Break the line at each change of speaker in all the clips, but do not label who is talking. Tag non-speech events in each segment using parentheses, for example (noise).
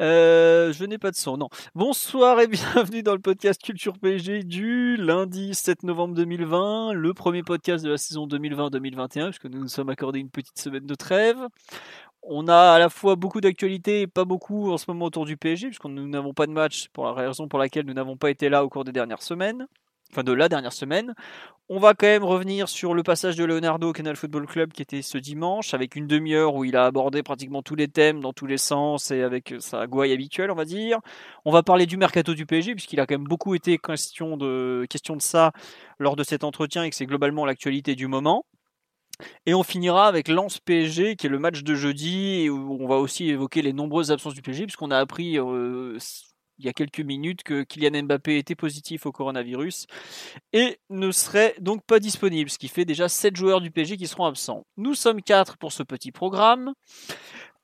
Euh, Je n'ai pas de son, non. Bonsoir et (laughs) bienvenue dans le podcast Culture PG du lundi 7 novembre 2020, le premier podcast de la saison 2020-2021, puisque nous nous sommes accordés une petite semaine de trêve. On a à la fois beaucoup d'actualités et pas beaucoup en ce moment autour du PSG, puisque nous n'avons pas de match, pour la raison pour laquelle nous n'avons pas été là au cours des dernières semaines, enfin de la dernière semaine. On va quand même revenir sur le passage de Leonardo au Canal Football Club qui était ce dimanche, avec une demi-heure où il a abordé pratiquement tous les thèmes dans tous les sens et avec sa gouaille habituelle, on va dire. On va parler du mercato du PSG, puisqu'il a quand même beaucoup été question de, question de ça lors de cet entretien et que c'est globalement l'actualité du moment. Et on finira avec Lens PSG, qui est le match de jeudi, où on va aussi évoquer les nombreuses absences du PSG, puisqu'on a appris euh, il y a quelques minutes que Kylian Mbappé était positif au coronavirus et ne serait donc pas disponible, ce qui fait déjà 7 joueurs du PSG qui seront absents. Nous sommes 4 pour ce petit programme.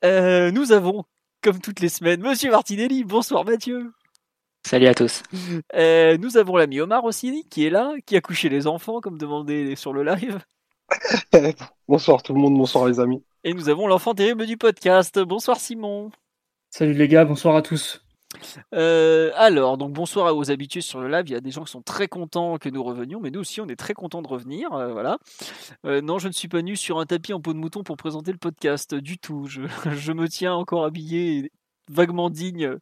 Euh, nous avons, comme toutes les semaines, Monsieur Martinelli. Bonsoir Mathieu.
Salut à tous.
Euh, nous avons l'ami Omar aussi, qui est là, qui a couché les enfants, comme demandé sur le live. (laughs)
bonsoir tout le monde, bonsoir les amis.
Et nous avons l'enfant terrible du podcast. Bonsoir Simon.
Salut les gars, bonsoir à tous.
Euh, alors, donc bonsoir aux habitués sur le live. Il y a des gens qui sont très contents que nous revenions, mais nous aussi, on est très contents de revenir. euh, voilà. Euh, non, je ne suis pas nu sur un tapis en peau de mouton pour présenter le podcast du tout. Je, (laughs) me tiens encore habillé vaguement digne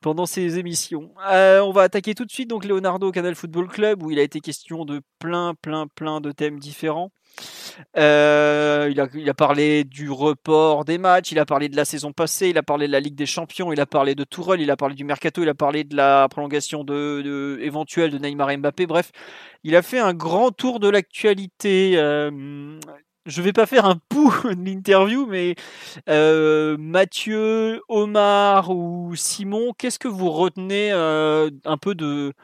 pendant ces émissions. Euh, on va attaquer tout de suite donc Leonardo Canal Football Club où il a été question de plein, plein, plein de thèmes différents. Euh, il, a, parlé du report des matchs, il a parlé de la saison passée, il a parlé de la Ligue des Champions, il a parlé de Tourelle, il a parlé du mercato, il a parlé de la prolongation de, de, éventuelle de Neymar et Mbappé. Bref, il a fait un grand tour de l'actualité. Euh, je vais pas faire un (laughs) pouls de l'interview, mais euh, Mathieu, Omar ou Simon, qu'est-ce que vous retenez un peu de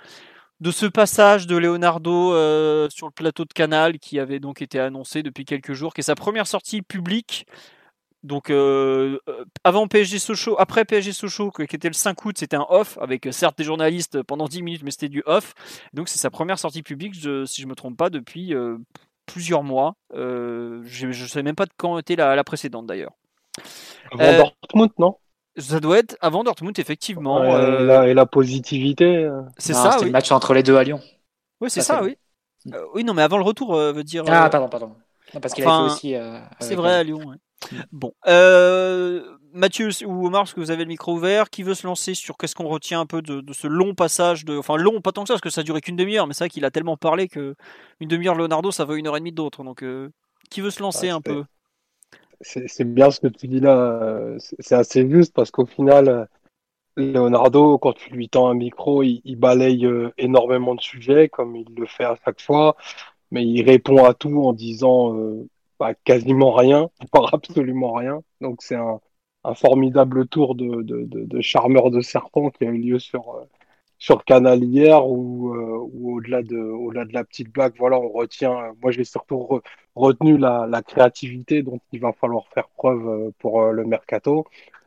ce passage de Leonardo euh, sur le plateau de Canal qui avait donc été annoncé depuis quelques jours, qui est sa première sortie publique? Donc euh, avant PSG Sochaux, après PSG Sochaux, qui était le 5 août, c'était un off avec certes des journalistes pendant 10 minutes, mais c'était du off. Donc c'est sa première sortie publique, si je me trompe pas, depuis euh, plusieurs mois. je ne sais même pas de quand était la, la précédente d'ailleurs.
Avant Dortmund, non?
Ça doit être avant Dortmund, effectivement.
Ouais, euh... et, la, et, la, positivité.
C'est ça.
C'était
oui.
le match entre les deux à Lyon.
Oui, c'est ça, ça oui. Euh, oui, non, mais avant le retour, euh, veut dire.
Ah, pardon, pardon. Non, parce qu'il
enfin,
a fait aussi. euh,
c'est vrai, à Lyon. Ouais. Bon. Mathieu ou Omar, parce que vous avez le micro ouvert, qui veut se lancer sur qu'est-ce qu'on retient un peu de, de, ce long passage de. Enfin, long, pas tant que ça, parce que ça a duré qu'une demi-heure, mais c'est vrai qu'il a tellement parlé que une demi-heure Leonardo, ça vaut une heure et demie d'autres. Donc, euh, qui veut se lancer
ah,
un peu?
C'est bien ce que tu dis là, c'est assez juste parce qu'au final, Leonardo, quand tu lui tends un micro, il, il balaye euh, énormément de sujets, comme il le fait à chaque fois, mais il répond à tout en disant euh, bah, quasiment rien, (laughs) voire absolument rien. Donc c'est un, un, formidable tour de, de, de, charmeur de serpent qui a eu lieu sur, euh, sur Canal hier, où, où au-delà de, au de la petite blague, voilà, on retient, moi j'ai surtout re, retenu la, la, créativité dont il va falloir faire preuve pour le mercato.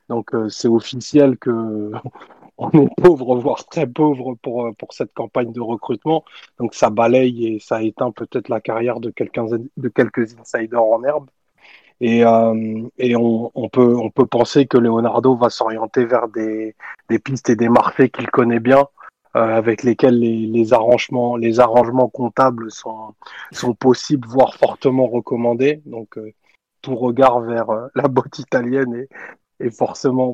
Donc euh, c'est officiel que (laughs) on est pauvre, voire très pauvre pour, cette campagne de recrutement. Donc ça balaye et ça éteint peut-être la carrière de, de quelques insiders en herbe. Et, euh, on, peut, penser que Leonardo va s'orienter vers des, pistes et des marchés qu'il connaît bien, euh, avec lesquels les, arrangements, les arrangements comptables sont, possibles, voire fortement recommandés. Donc euh, tout regard vers la botte italienne est, forcément,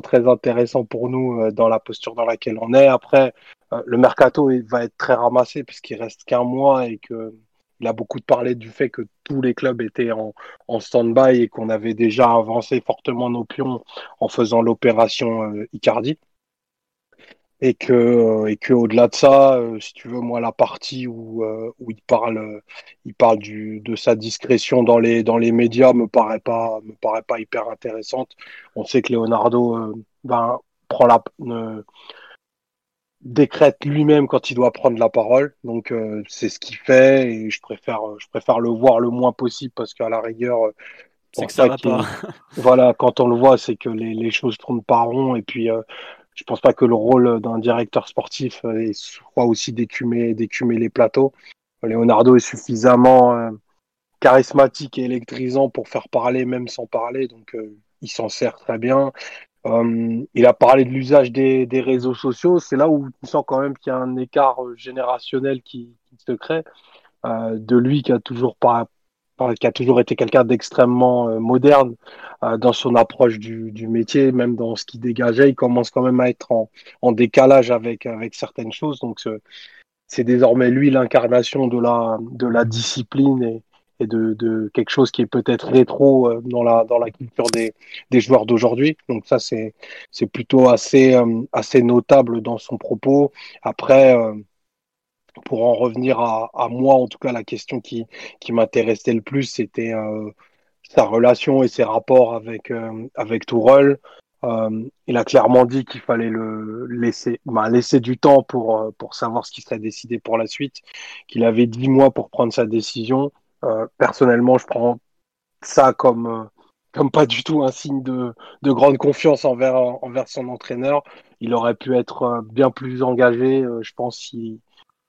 très intéressant pour nous dans la posture dans laquelle on est. Après, le mercato va être très ramassé puisqu'il reste qu'un mois et que il a beaucoup parlé du fait que tous les clubs étaient en, stand-by et qu'on avait déjà avancé fortement nos pions en faisant l'opération euh, Icardi. et que et que au-delà de ça, euh, si tu veux, moi la partie où euh, où il parle il parle de sa discrétion dans les dans les médias me paraît pas me paraît pas hyper intéressante. On sait que Leonardo euh, ben prend la décrète lui-même quand il doit prendre la parole. Donc c'est ce qu'il fait et je préfère je préfère le voir le moins possible parce qu'à la rigueur
c'est que ça va pas.
voilà, quand on le voit, c'est que les, les choses tournent pas rond et puis je pense pas que le rôle d'un directeur sportif euh, soit aussi d'écumer, d'écumer les plateaux. Leonardo est suffisamment euh, charismatique et électrisant pour faire parler même sans parler, donc euh, il s'en sert très bien. Il a parlé de l'usage des, des, réseaux sociaux, c'est là où tu sens quand même qu'il y a un écart générationnel qui, se crée. de lui qui a toujours pas qui a toujours été quelqu'un d'extrêmement euh, moderne euh, dans son approche du, métier, même dans ce qu'il dégageait, il commence quand même à être en, décalage avec, avec certaines choses. Donc c'est désormais lui l'incarnation de la, de la discipline et de, de, quelque chose qui est peut-être rétro euh, dans la, dans la culture des, des joueurs d'aujourd'hui. Donc ça, c'est plutôt assez, assez notable dans son propos. Après, pour en revenir à, à, moi, en tout cas, la question qui, qui m'intéressait le plus, c'était euh, sa relation et ses rapports avec, euh, avec Tourelle. Euh, il a clairement dit qu'il fallait le laisser, bah, laisser du temps pour, euh, pour savoir ce qui serait décidé pour la suite, qu'il avait dix mois pour prendre sa décision. Euh, personnellement, je prends ça comme, comme pas du tout un signe de, de grande confiance envers, son entraîneur. Il aurait pu être bien plus engagé, je pense, si,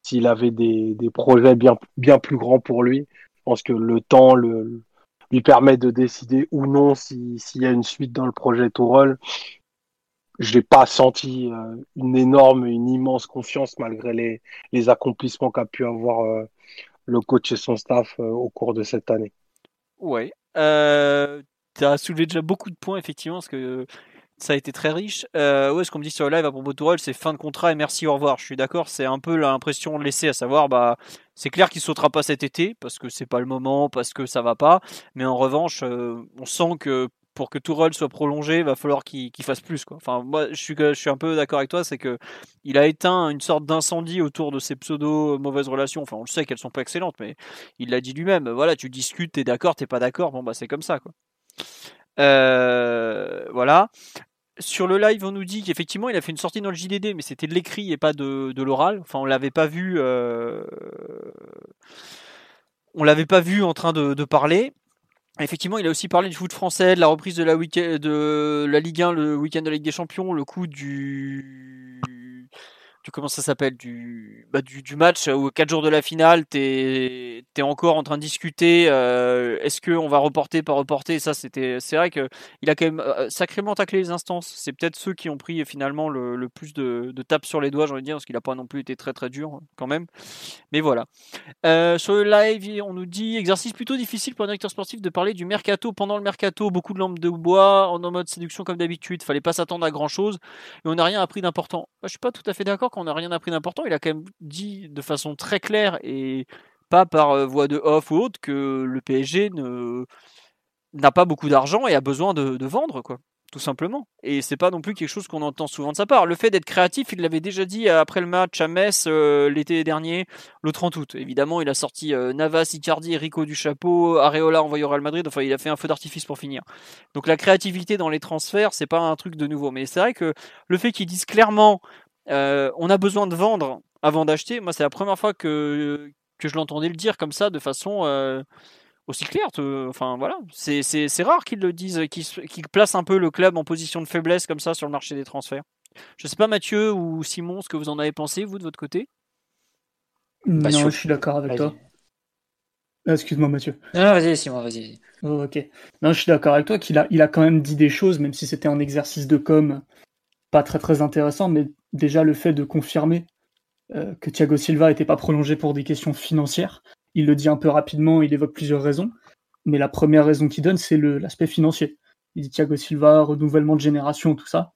s'il avait des, projets bien, plus grands pour lui. Je pense que le temps lui permet de décider ou non s'il y a une suite dans le projet Tourelle. Je n'ai pas senti euh, une énorme, une immense confiance malgré les, les accomplissements qu'a pu avoir euh, le coach et son staff euh, au cours de cette année.
Ouais. tu as soulevé déjà beaucoup de points, effectivement, parce que ça a été très riche. Euh, ouais, ce qu'on me dit sur le live à propos de Tourelle, c'est fin de contrat et merci, au revoir. Je suis d'accord, c'est un peu l'impression laissée, à savoir, bah, c'est clair qu'il sautera pas cet été parce que c'est pas le moment, parce que ça va pas. Mais en revanche, euh, on sent que pour que Tourelle soit prolongé, il va falloir qu'il fasse plus. Quoi. Je suis, un peu d'accord avec toi, c'est que il a éteint une sorte d'incendie autour de ces pseudo mauvaises relations. Enfin, on le sait qu'elles sont pas excellentes, mais il l'a dit lui-même. Voilà, tu discutes, t'es d'accord, t'es pas d'accord. Bon, bah, c'est comme ça. Euh, voilà. Sur le live, on nous dit qu'effectivement, il a fait une sortie dans le JDD, mais c'était de l'écrit et pas de, l'oral. Enfin, on l'avait pas vu. Euh... L'avait pas vu en train de, parler. Effectivement, il a aussi parlé du foot français, de la reprise de la, de la Ligue 1, le week-end de la Ligue des Champions, le coup du comment ça s'appelle du, bah, du, du match où quatre jours de la finale, t'es es encore en train de discuter. Euh, Est-ce qu'on va reporter, pas reporter? Ça, c'était, c'est vrai que il a quand même euh, sacrément taclé les instances. C'est peut-être ceux qui ont pris finalement le, le plus de, de tapes sur les doigts, j'ai envie de dire, parce qu'il a pas non plus été très très dur quand même. Mais voilà. Euh, sur le live, on nous dit exercice plutôt difficile pour un directeur sportif de parler du mercato pendant le mercato. Beaucoup de lampes de bois en mode séduction comme d'habitude. Fallait pas s'attendre à grand chose et on n'a rien appris d'important. Je suis pas tout à fait d'accord qu'on n'a rien appris d'important. Il a quand même dit de façon très claire et pas par euh, voie de off ou autre que le PSG n'a pas beaucoup d'argent et a besoin de, de, vendre quoi tout simplement. Et c'est pas non plus quelque chose qu'on entend souvent de sa part. Le fait d'être créatif il l'avait déjà dit après le match à Metz euh, l'été dernier le 30 août. Évidemment il a sorti euh, Navas Icardi Rico du chapeau Areola envoyé au Real Madrid. Enfin il a fait un feu d'artifice pour finir. Donc la créativité dans les transferts c'est pas un truc de nouveau. Mais c'est vrai que le fait qu'ils disent clairement euh, on a besoin de vendre avant d'acheter. Moi, c'est la première fois que, que je l'entendais le dire comme ça, de façon euh, aussi claire. Enfin, voilà. C'est rare qu'ils le disent, qu'ils placent un peu le club en position de faiblesse comme ça sur le marché des transferts. Je sais pas, Mathieu ou Simon, ce que vous en avez pensé, vous, de votre côté?
Non, je suis d'accord avec toi. Ah, excuse-moi, Mathieu.
Non, vas-y, Simon, vas-y.
Oh, ok. Non, je suis d'accord avec toi qu'il a, il a quand même dit des choses, même si c'était un exercice de com pas très très intéressant, mais déjà le fait de confirmer euh, que Thiago Silva n'était pas prolongé pour des questions financières. Il le dit un peu rapidement, il évoque plusieurs raisons, mais la première raison qu'il donne, c'est l'aspect financier. Il dit Thiago Silva, renouvellement de génération, tout ça.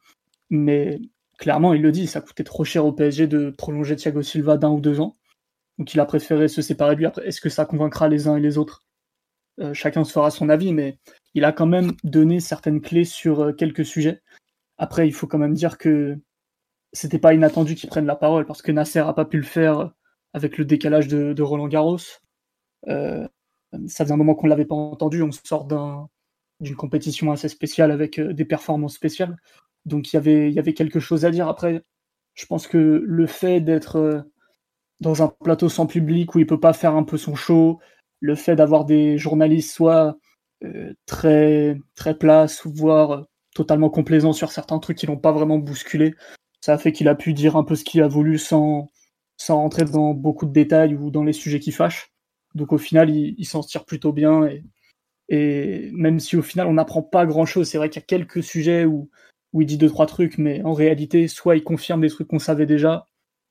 Mais clairement, il le dit, ça coûtait trop cher au PSG de prolonger Thiago Silva d'un ou deux ans. Donc il a préféré se séparer de lui. Après, est-ce que ça convaincra les uns et les autres? Euh, Chacun se fera son avis, mais il a quand même donné certaines clés sur euh, quelques sujets après, il faut quand même dire que c'était pas inattendu qu'il prenne la parole parce que Nasser a pas pu le faire avec le décalage de, Roland Garros. Euh, ça faisait un moment qu'on l'avait pas entendu. On sort d'une compétition assez spéciale avec euh, des performances spéciales. Donc il y avait, quelque chose à dire. Après, je pense que le fait d'être euh, dans un plateau sans public où il peut pas faire un peu son show, le fait d'avoir des journalistes soit très très places, voire totalement complaisants sur certains trucs qui l'ont pas vraiment bousculé, ça a fait qu'il a pu dire un peu ce qu'il a voulu sans, sans rentrer dans beaucoup de détails ou dans les sujets qui fâchent. Donc au final, il, s'en tire plutôt bien. Et, et, même si au final, on n'apprend pas grand-chose, c'est vrai qu'il y a quelques sujets où, où il dit deux, trois trucs, mais en réalité, soit il confirme des trucs qu'on savait déjà,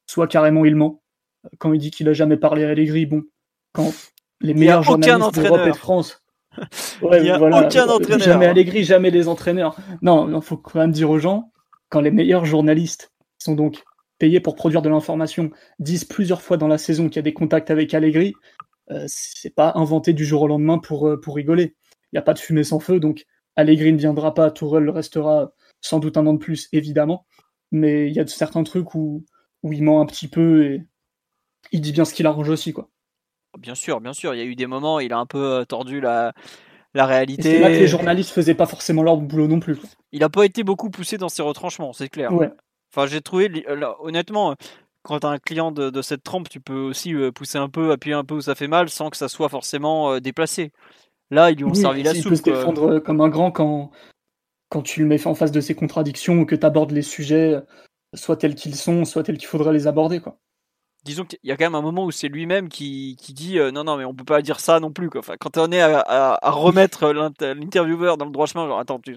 soit carrément il ment. Quand il dit qu'il a jamais parlé à Allegri, bon, quand les meilleurs journalistes d'Europe et de France...
il n'y a aucun entraîneur.
Jamais Allegri, jamais les entraîneurs. Non, il faut quand même dire aux gens, quand les meilleurs journalistes, sont donc payés pour produire de l'information, disent plusieurs fois dans la saison qu'il y a des contacts avec Allegri, euh, c'est pas inventé du jour au lendemain pour, euh, pour rigoler. Il n'y a pas de fumée sans feu, donc Allegri ne viendra pas, Tourelle restera sans doute un an de plus, évidemment, mais il y a certains trucs où, où il ment un petit peu et il dit bien ce qu'il arrange aussi, quoi.
Bien sûr, bien sûr, il y a eu des moments, où il a un peu euh, tordu la, la réalité.
C'est là que les journalistes faisaient pas forcément leur boulot non plus.
Il a pas été beaucoup poussé dans ses retranchements, c'est clair. Enfin, j'ai trouvé, honnêtement, quand tu as un client de, cette trempe, tu peux aussi euh, pousser un peu, appuyer un peu où ça fait mal sans que ça soit forcément euh, déplacé. Là, ils lui ont servi la soupe. Il
peut se défendre euh, comme un grand quand, quand tu le mets en face de ses contradictions ou que tu abordes les sujets soit tels qu'ils sont, soit tels qu'il faudrait les aborder. Quoi
disons qu'il y a quand même un moment où c'est lui-même qui, qui dit euh, non non mais on peut pas dire ça non plus quoi. Enfin, quand on est à, à, remettre l'intervieweur dans le droit chemin genre attends tu,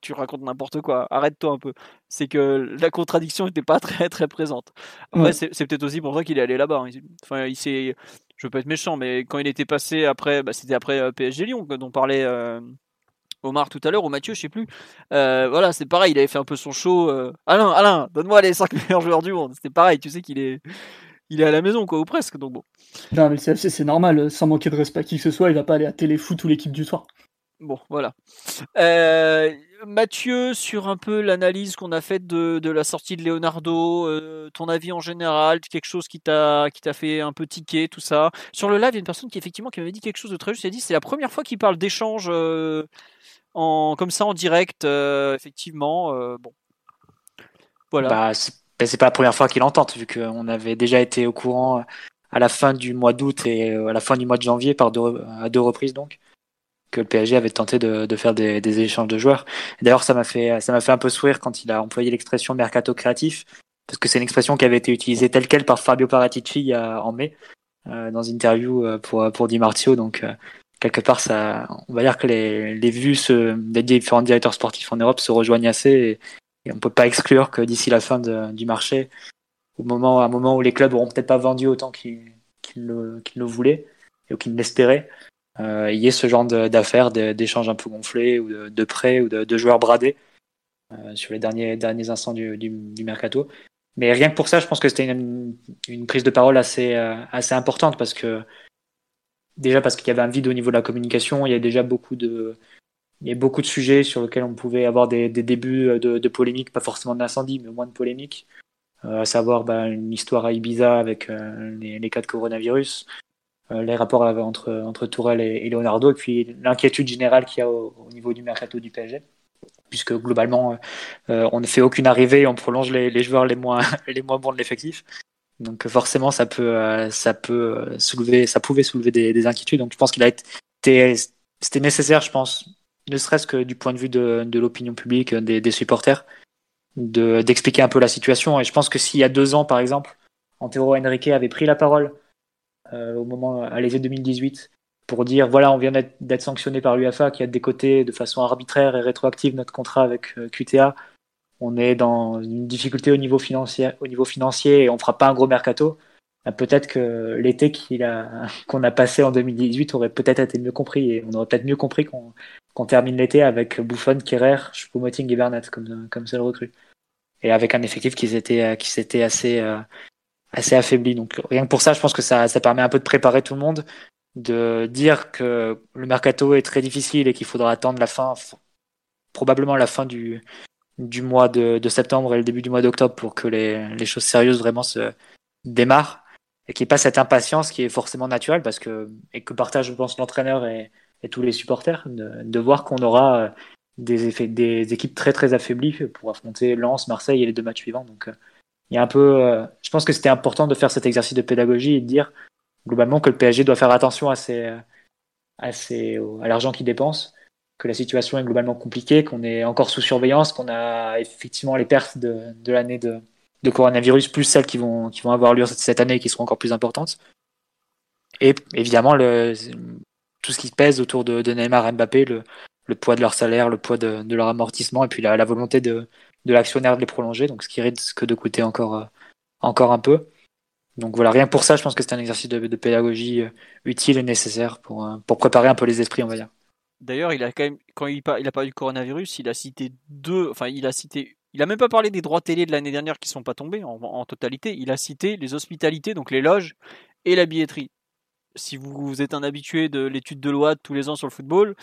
tu racontes n'importe quoi arrête-toi un peu c'est que la contradiction n'était pas (laughs) très très présente après c'est, peut-être aussi pour ça qu'il est allé là-bas hein. enfin il s'est je veux pas être méchant mais quand il était passé après bah, c'était après euh, PSG Lyon dont parlait euh, Omar tout à l'heure ou Mathieu, je sais plus. voilà, c'est pareil, il avait fait un peu son show. Alain, Alain, donne-moi les 5 (laughs) meilleurs joueurs du monde. C'était pareil, tu sais qu'il est, il est à la maison, quoi, ou presque. Donc bon.
Non, mais c'est normal, sans manquer de respect à qui que ce soit, il va pas aller à Téléfoot ou l'équipe du soir.
Bon, voilà. Euh, Mathieu, sur un peu l'analyse qu'on a faite de, la sortie de Leonardo, euh, ton avis en général, quelque chose qui t'a qui t'a fait un peu tiquer, tout ça. Sur le live, il y a une personne qui effectivement qui m'avait dit quelque chose de très juste. Il a dit c'est la première fois qu'il parle d'échange euh, en comme ça en direct. effectivement, bon,
voilà. Bah, ben, c'est pas la première fois qu'il entend, vu qu'on avait déjà été au courant à la fin du mois d'août et euh, à la fin du mois de janvier, par deux, à deux reprises donc, que le PSG avait tenté de, de faire des, des, échanges de joueurs. D'ailleurs, ça m'a fait, ça m'a fait un peu sourire quand il a employé l'expression mercato créatif, parce que c'est une expression qui avait été utilisée telle quelle par Fabio Paratici en mai, euh, dans une interview euh, pour, pour Di Marzio. Donc, quelque part, ça, on va dire que les, les vues se, des différents directeurs sportifs en Europe se rejoignent assez et, on peut pas exclure que d'ici la fin du marché, au moment, à un moment où les clubs auront peut-être pas vendu autant qu'ils le, voulaient ou qu'ils l'espéraient, euh, il y ait ce genre d'affaires, d'échanges un peu gonflés ou de, prêts ou de, joueurs bradés euh, sur les derniers, derniers instants du, mercato. Mais rien que pour ça, je pense que c'était une, une, prise de parole assez, euh, assez importante parce que déjà parce qu'il y avait un vide au niveau de la communication, il y a déjà beaucoup de, il y a beaucoup de sujets sur lesquels on pouvait avoir des, débuts de, de polémiques, pas forcément d'incendie, mais moins de polémiques. Euh, à savoir bah, une histoire à Ibiza avec euh, les, cas de coronavirus, euh, les rapports entre, entre Tourelle et, Leonardo, et puis l'inquiétude générale qu'il y a au, niveau du mercato du PSG puisque globalement on ne fait aucune arrivée on prolonge les, les joueurs les moins (laughs) les moins bons de l'effectif. Donc forcément ça peut ça peut soulever ça pouvait soulever des, des inquiétudes. Donc je pense qu'il a été c'était nécessaire je pense ne serait-ce que du point de vue de, l'opinion publique, des, des supporters, d'expliquer un peu la situation. Et je pense que s'il y a deux ans, par exemple, Antero Henrique avait pris la parole euh, au moment à l'été 2018 pour dire voilà, on vient d'être sanctionné par l'UFA qui a décoté de façon arbitraire et rétroactive notre contrat avec euh, QTA. On est dans une difficulté au niveau financier, et on fera pas un gros mercato. Bah, peut-être que l'été qu'il a, (laughs) qu'on a passé en 2018 aurait peut-être été mieux compris et on aurait peut-être mieux compris qu'on, termine l'été avec Buffon, Kerrer, Choupo-Moting et Bernat comme, comme seul recrue. Et avec un effectif qui s'était, qui s'était assez, euh, assez affaibli. Donc rien que pour ça, je pense que ça, ça permet un peu de préparer tout le monde, de dire que le mercato est très difficile et qu'il faudra attendre la fin, probablement la fin du, du mois de, septembre et le début du mois d'octobre pour que les, les, choses sérieuses vraiment se démarrent et qu'il n'y pas cette impatience qui est forcément naturelle parce que et que partage je pense l'entraîneur et, et, tous les supporters de, de voir qu'on aura euh, des, effets, des équipes très très affaiblies pour affronter Lens, Marseille et les deux matchs suivants. Donc il y a un peu, je pense que c'était important de faire cet exercice de pédagogie et de dire globalement que le PSG doit faire attention à, ses, à, ses, à l'argent qu'il dépense, que la situation est globalement compliquée, qu'on est encore sous surveillance, qu'on a effectivement les pertes de, de l'année de, de, coronavirus, plus celles qui vont, qui vont avoir lieu cette année et qui seront encore plus importantes. Et évidemment, le, tout ce qui pèse autour de, Neymar et Mbappé, le, le, poids de leur salaire, le poids de, leur amortissement, et puis la, la volonté de, de l'actionnaire de les prolonger, donc ce qui risque de coûter encore, encore un peu. Donc voilà, rien pour ça, je pense que c'est un exercice de, pédagogie euh, utile et nécessaire pour, euh, pour préparer un peu les esprits, on va dire.
D'ailleurs, il a quand même, quand il, il a parlé du coronavirus, il a cité deux, enfin, il a cité, il a même pas parlé des droits télé de l'année dernière qui sont pas tombés en, totalité. Il a cité les hospitalités, donc les loges et la billetterie. Si vous, êtes un habitué de l'étude de loi tous les ans sur le football,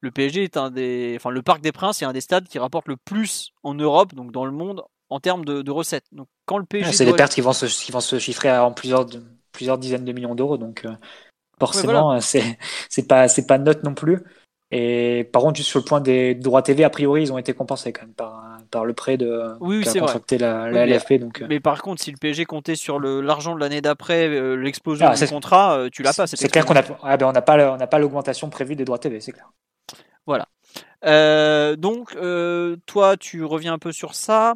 le PSG est un des, enfin, le Parc des Princes est un des stades qui rapporte le plus en Europe, donc dans le monde, en termes de, recettes. Donc, quand le PSG.
c'est des pertes qui vont, se, qui vont se chiffrer en plusieurs, plusieurs dizaines de millions d'euros. Donc, euh, forcément, c'est c'est pas, c'est pas note non plus. Et par contre, juste sur le point des droits TV, a priori, ils ont été compensés quand même par, par le prêt de
oui, c'est
contracté la, la LFP. Donc...
Euh. Mais par contre, si le PSG comptait sur l'argent de l'année d'après, euh, l'explosion ah, du contrat, tu l'as pas.
C'est clair qu'on n'a ah, ben, on pas, on pas l'augmentation prévue des droits TV, c'est clair.
Voilà. donc, toi, tu reviens un peu sur ça.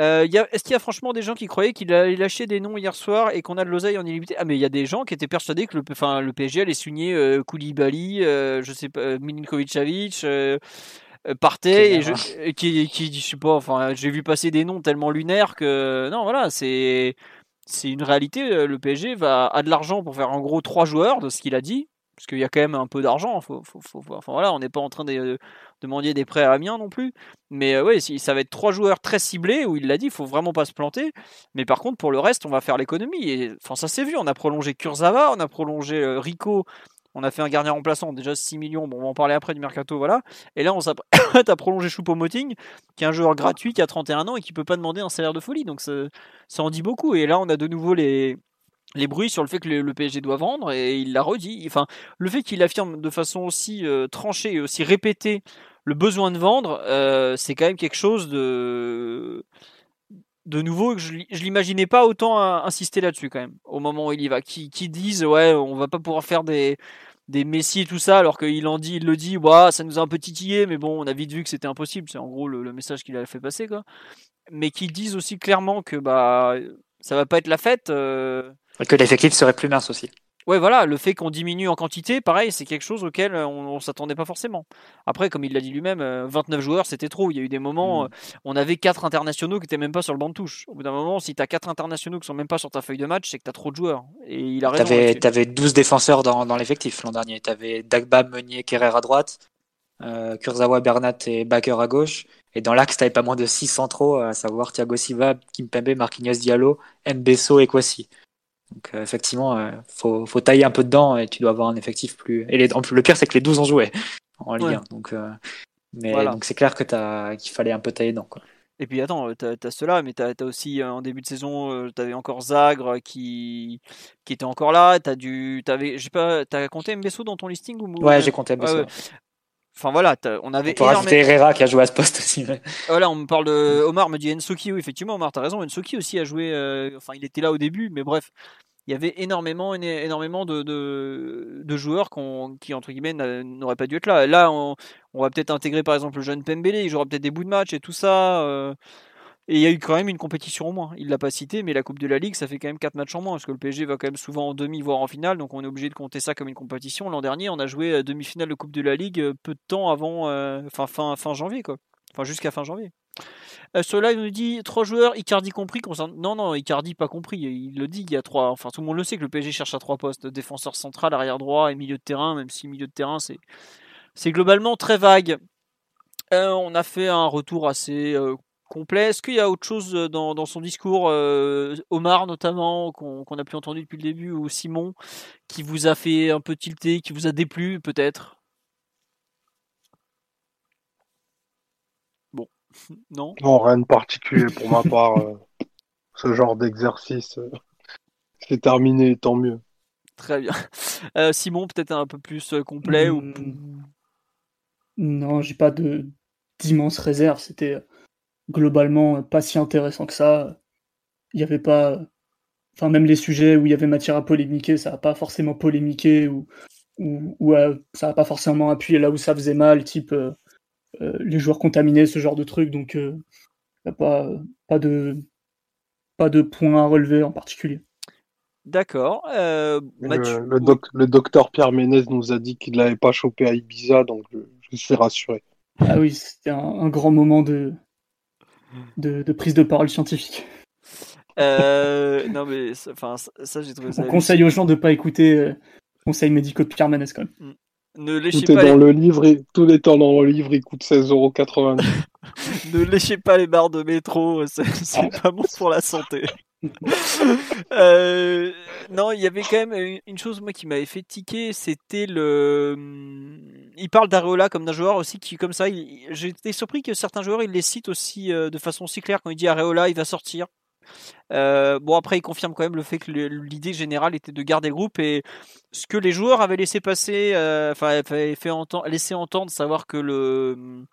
Euh, est-ce qu'il y a franchement des gens qui croyaient qu'il allait lâcher des noms hier soir et qu'on a de l'oseille en illimité? Ah mais il y a des gens qui étaient persuadés que le, enfin, le PSG allait signer euh, Koulibaly, euh, je sais pas, Milinkovic-Savic, partait et, je, qui, qui, je sais pas, enfin, j'ai vu passer des noms tellement lunaires que non, voilà, c'est c'est une réalité. Le PSG va a de l'argent pour faire en gros trois joueurs de ce qu'il a dit parce qu'il y a quand même un peu d'argent. Faut, faut, enfin voilà, on n'est pas en train de, demander des prêts à Amiens non plus. Mais euh, oui, ça va être trois joueurs très ciblés où il l'a dit, il faut vraiment pas se planter. Mais par contre, pour le reste, on va faire l'économie. Et enfin, ça s'est vu. On a prolongé Kurzawa, on a prolongé euh, Rico. On a fait un gardien remplaçant, déjà 6 millions. Bon, on va en parler après du mercato, voilà. Et là, on s'apprête (coughs) à prolonger Choupo-Moting, qui est un joueur gratuit, qui a 31 ans et qui peut pas demander un salaire de folie. Donc ça en dit beaucoup. Et là, on a de nouveau les, les bruits sur le fait que le, PSG doit vendre et il l'a redit. Enfin, le fait qu'il affirme de façon aussi euh, tranchée et aussi répétée le besoin de vendre, euh, c'est quand même quelque chose de de nouveau que je, je l'imaginais pas autant insister là-dessus quand même au moment où il y va. Qui, qui disent ouais, on va pas pouvoir faire des des Messi et tout ça, alors qu'il en dit, il le dit, ça nous a un peu titillé, mais bon, on a vite vu que c'était impossible. C'est en gros le, message qu'il a fait passer, quoi. Mais qui disent aussi clairement que bah ça va pas être la fête. Euh,
que l'effectif serait plus mince aussi.
Ouais, voilà, le fait qu'on diminue en quantité, pareil, c'est quelque chose auquel on, ne s'attendait pas forcément. Après, comme il l'a dit lui-même, 29 euh, joueurs, c'était trop. Il y a eu des moments, mm. euh, on avait 4 internationaux qui étaient même pas sur le banc de touche. Au bout d'un moment, si tu as 4 internationaux qui sont même pas sur ta feuille de match, c'est que tu as trop de joueurs. Et il a raison.
Tu avais, 12 défenseurs dans, dans l'effectif l'an dernier. Tu avais Dagba, Meunier, Kerrer à droite, euh, Kurzawa, Bernat et Baker à gauche. Et dans l'axe, tu pas moins de 6 centraux, à savoir Thiago Silva, Kimpembe, Marquinhos Diallo, Mbesso et Kwasi. Donc euh, effectivement, il euh, faut, faut, tailler un peu dedans et tu dois avoir un effectif plus. Et les, le pire, c'est que les 12 ont joué (laughs) en Ligue 1. Donc, euh, mais donc c'est clair que qu'il fallait un peu tailler dedans. Quoi.
Et puis attends, tu as, cela, mais tu as, aussi en début de saison, tu avais encore Zagre qui, qui était encore là. Tu as, dû, avais, pas, as compté Mbesso dans ton listing ou...
Ouais, j'ai compté Mbesso.
Enfin voilà, on avait.
On énormément... Herrera qui a joué à ce poste aussi.
Voilà, on me parle de Omar, me dit Ensoki, oui, effectivement, Omar, t'as raison. Ensoki aussi a joué. Euh, enfin, il était là au début, mais bref, il y avait énormément, énormément de, de, joueurs qui, entre guillemets, n'auraient pas dû être là. Là, on, va peut-être intégrer par exemple le jeune Pembele, il jouera peut-être des bouts de match et tout ça. Euh, et il y a eu quand même une compétition en moins. Il l'a pas cité, mais la Coupe de la Ligue, ça fait quand même 4 matchs en moins, parce que le PSG va quand même souvent en demi, voire en finale, donc on est obligé de compter ça comme une compétition. L'an dernier, on a joué euh, demi-finale de Coupe de la Ligue euh, peu de temps avant, euh, fin, fin, janvier, quoi. Enfin, jusqu'à fin janvier. Euh, cela, nous dit trois joueurs, Icardi compris. Non, non, Icardi pas compris. Il le dit, il y a trois. Enfin, tout le monde le sait que le PSG cherche à trois postes défenseur central, arrière droit et milieu de terrain, même si milieu de terrain, c'est, c'est globalement très vague. on a fait un retour assez complet. Est-ce qu'il y a autre chose euh, dans, son discours, euh, Omar notamment, qu'on a pu entendre depuis le début, ou Simon, qui vous a fait un peu tilter, qui vous a déplu peut-être? Bon, (laughs) Non?
Non, rien de particulier pour ma part. ce genre d'exercice, c'est terminé, tant mieux.
Très bien. (laughs) Simon, peut-être un peu plus complet ou... Hmm.
Non, j'ai pas de d'immenses réserves. C'était globalement pas si intéressant que ça. Il n'y avait pas. Enfin, même les sujets où il y avait matière à polémiquer, ça n'a pas forcément polémiqué ou, ou, euh, ça n'a pas forcément appuyé là où ça faisait mal, type euh, euh, les joueurs contaminés, ce genre de trucs. Donc, il n'y a pas, pas, de, pas de points à relever en particulier.
D'accord.
le, le, docteur Pierre Ménez nous a dit qu'il ne l'avait pas chopé à Ibiza, donc je, suis rassuré.
Ah oui, c'était un, grand moment de, de, prise de parole scientifique.
Euh, non mais enfin ça, j'ai trouvé ça.
On conseille aux gens de pas écouter euh, conseils médicaux de Pierre Manès quand même. Mm.
Ne léchez tout pas est dans le livre et tout est dans le livre, il coûte 16,90€. (laughs)
ne léchez pas les barres de métro, c'est pas bon pour la santé. (laughs) Euh, non, il y avait quand même une chose moi qui m'avait fait tiquer, c'était le. Il parle d'Areola comme d'un joueur aussi qui, comme ça, j'étais surpris que certains joueurs ils les citent aussi de façon si claire quand il dit Areola il va sortir. Euh, bon, après, il confirme quand même le fait que l'idée générale était de garder groupe et ce que les joueurs avaient laissé passer, euh, enfin, avaient fait laissé entendre, savoir que le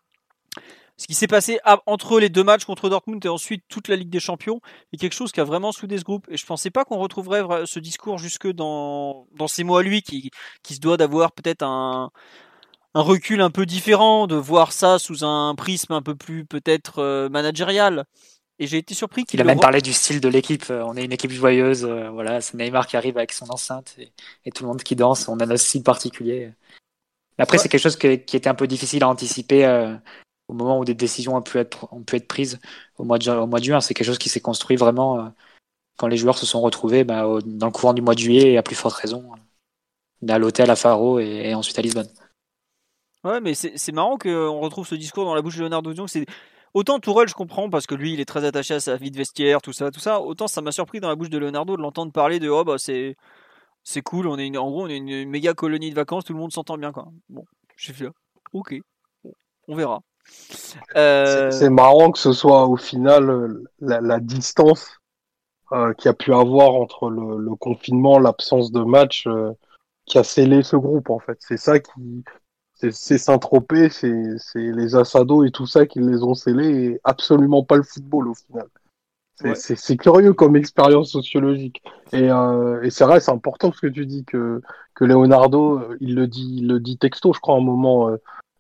ce qui s'est passé entre les deux matchs contre Dortmund et ensuite toute la Ligue des Champions est quelque chose qui a vraiment soudé ce groupe. Et je pensais pas qu'on retrouverait ce discours jusque dans, dans ces mots à lui, qui, qui se doit d'avoir peut-être un, un recul un peu différent, de voir ça sous un prisme un peu plus peut-être euh, managérial. Et j'ai été surpris
qu'il
a
même parlé du style de l'équipe. Euh, on est une équipe joyeuse. Euh, voilà, c'est Neymar qui arrive avec son enceinte et, tout le monde qui danse. On a notre style particulier. Après, c'est quelque chose qui était un peu difficile à anticiper euh, au moment où des décisions ont pu être, ont pu être prises au mois de, au mois de juin. C'est quelque chose qui s'est construit vraiment quand les joueurs se sont retrouvés bah, dans le courant du mois de juillet et à plus forte raison à l'hôtel à Faro et, ensuite à Lisbonne.
Ouais, mais c'est marrant qu'on retrouve ce discours dans la bouche de Leonardo Dion. Autant Tourelle, je comprends parce que lui, il est très attaché à sa vie de vestiaire, tout ça, tout ça. Autant ça m'a surpris dans la bouche de Leonardo de l'entendre parler de oh bah c'est c'est cool, on est une, en gros on est une, méga colonie de vacances, tout le monde s'entend bien quoi. Bon, j'ai fait ok, on verra.
Euh, c'est marrant que ce soit au final euh, la, distance euh, qu'il y a pu avoir entre le, confinement, l'absence de match qui a scellé ce groupe en fait. C'est ça qui, c'est Saint-Tropez, c'est les Assados et tout ça qui les ont scellés et absolument pas le football au final. C'est curieux comme expérience sociologique. Et, euh, et c'est vrai, c'est important ce que tu dis que, que Leonardo, euh, il le dit, il le dit texto, je crois, à un moment. Euh,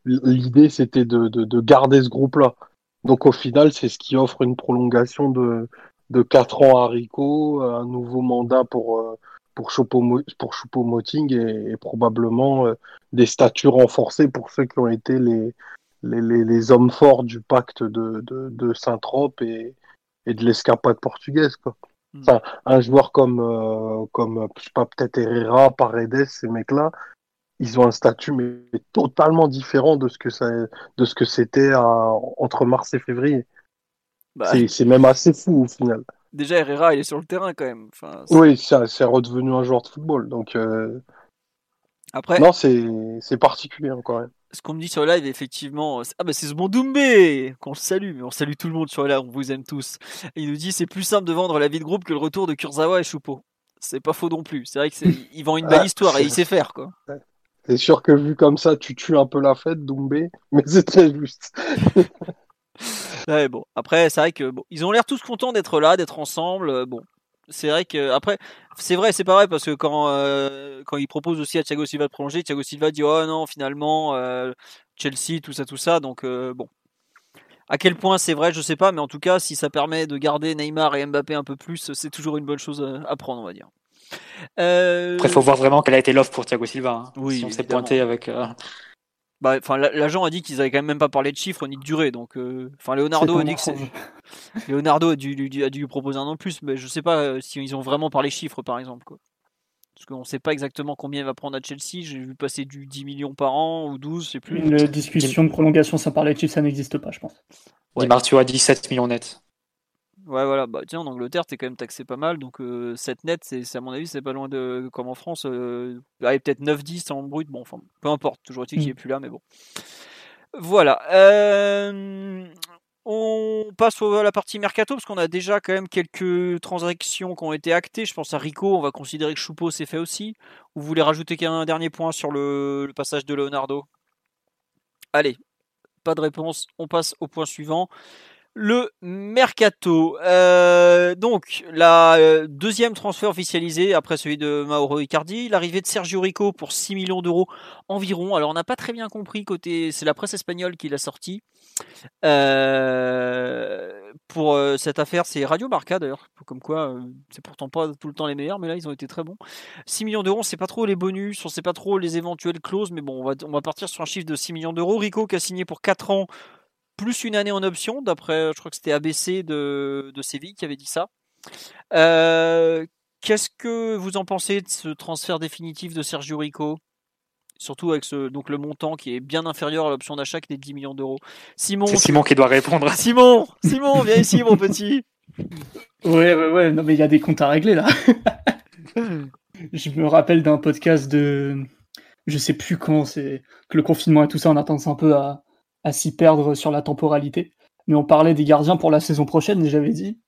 l'idée, c'était de, de, de, garder ce groupe-là. Donc au final, c'est ce qui offre une prolongation de, de 4 ans à Rico, un nouveau mandat pour, euh, pour Choupo-Moting et, probablement euh, des statuts renforcés pour ceux qui ont été les, les, les, hommes forts du pacte de, de, de Saint-Trope et, et, de l'escapade portugaise. Quoi. Hmm. Enfin, un joueur comme, euh, comme je sais pas, peut-être Herrera, Paredes, ces mecs-là, ils ont un statut mais totalement différent de ce que ça, de ce que c'était entre mars et février. Bah. C'est même assez fou au final
déjà Herrera il est sur le terrain quand même. Enfin,
oui, c'est redevenu un joueur de football. Donc euh, après, non, c'est particulier encore. Même.
Ce qu'on me dit sur le live, effectivement, ah bah c'est ce bon Doumbé qu'on salue, mais on salue tout le monde sur le live, on vous aime tous. il nous dit c'est plus simple de vendre la vie de groupe que le retour de Kurzawa et Choupo. C'est pas faux non plus. C'est vrai qu'il vend une belle histoire et il sait faire quoi.
C'est sûr que vu comme ça, tu tues un peu la fête, Doumbé, mais (laughs) très juste. (laughs)
ouais, bon. Après, c'est vrai que ils ont l'air tous contents d'être là, d'être ensemble. Euh, bon, c'est vrai que après, c'est vrai, c'est pas parce que quand euh, quand ils proposent aussi à Thiago Silva de prolonger, Thiago Silva dit oh non, finalement euh, Chelsea, tout ça, tout ça. Donc bon. À quel point c'est vrai, je sais pas, mais en tout cas, si ça permet de garder Neymar et Mbappé un peu plus, c'est toujours une bonne chose à prendre, on va dire.
Après, il faut voir vraiment quelle a été l'offre pour Thiago Silva. Hein. Oui, si on s'est pointé avec
bah, enfin, l'agent a dit qu'ils avaient quand même pas parlé de chiffres ni de durée, donc, euh, enfin, Leonardo a dit que (laughs) Leonardo a dû, a dû lui proposer un an de plus, mais je sais pas euh, si ils ont vraiment parlé chiffres, par exemple, quoi. Parce qu'on sait pas exactement combien il va prendre à Chelsea. J'ai vu passer du 10 millions par an ou 12, je sais plus.
Une discussion de prolongation sans parler de chiffres, ça n'existe pas, je pense.
Ouais. Di Martio a 17 millions net.
Ouais, voilà. Bah, tiens, en Angleterre, t'es quand même taxé pas mal. Donc, euh, 7 net, c'est, à mon avis, c'est pas loin de. Comme en France. Euh, peut-être 9-10 en brut. Bon, enfin, peu importe. Toujours est-il qu'il n'est mm. plus là, mais bon. Voilà. Euh, On passe à la partie mercato parce qu'on a déjà quand même quelques transactions qui ont été actées. Je pense à Rico, on va considérer que Choupo s'est fait aussi. Vous voulez rajouter un dernier point sur le, passage de Leonardo? Allez, pas de réponse, on passe au point suivant le mercato. Euh, donc, la euh, deuxième transfert officialisé après celui de Mauro Icardi, l'arrivée de Sergio Rico pour 6 millions d'euros environ. Alors, on n'a pas très bien compris côté, c'est la presse espagnole qui l'a sorti. Euh, pour cette affaire, c'est Radio Barca d'ailleurs, comme quoi c'est pourtant pas tout le temps les meilleurs, mais là ils ont été très bons. 6 millions d'euros, on sait pas trop les bonus, on sait pas trop les éventuelles clauses, mais bon, on va, on va partir sur un chiffre de 6 millions d'euros. Rico qui a signé pour 4 ans plus une année en option, d'après, je crois que c'était ABC de, de Séville qui avait dit ça. Euh, qu'est-ce que vous en pensez de ce transfert définitif de Sergio Rico? Surtout avec ce, donc le montant qui est bien inférieur à l'option d'achat qui est de 10 millions d'euros.
Simon. C'est Simon qui doit répondre. (laughs)
Simon, Simon, viens ici, mon petit.
Ouais, ouais, ouais. Non, mais il y a des comptes à régler là. (laughs) je me rappelle d'un podcast de, je sais plus quand, c'est que le confinement et tout ça, on a tendance un peu à, à s'y perdre sur la temporalité. Mais on parlait des gardiens pour la saison prochaine et j'avais dit,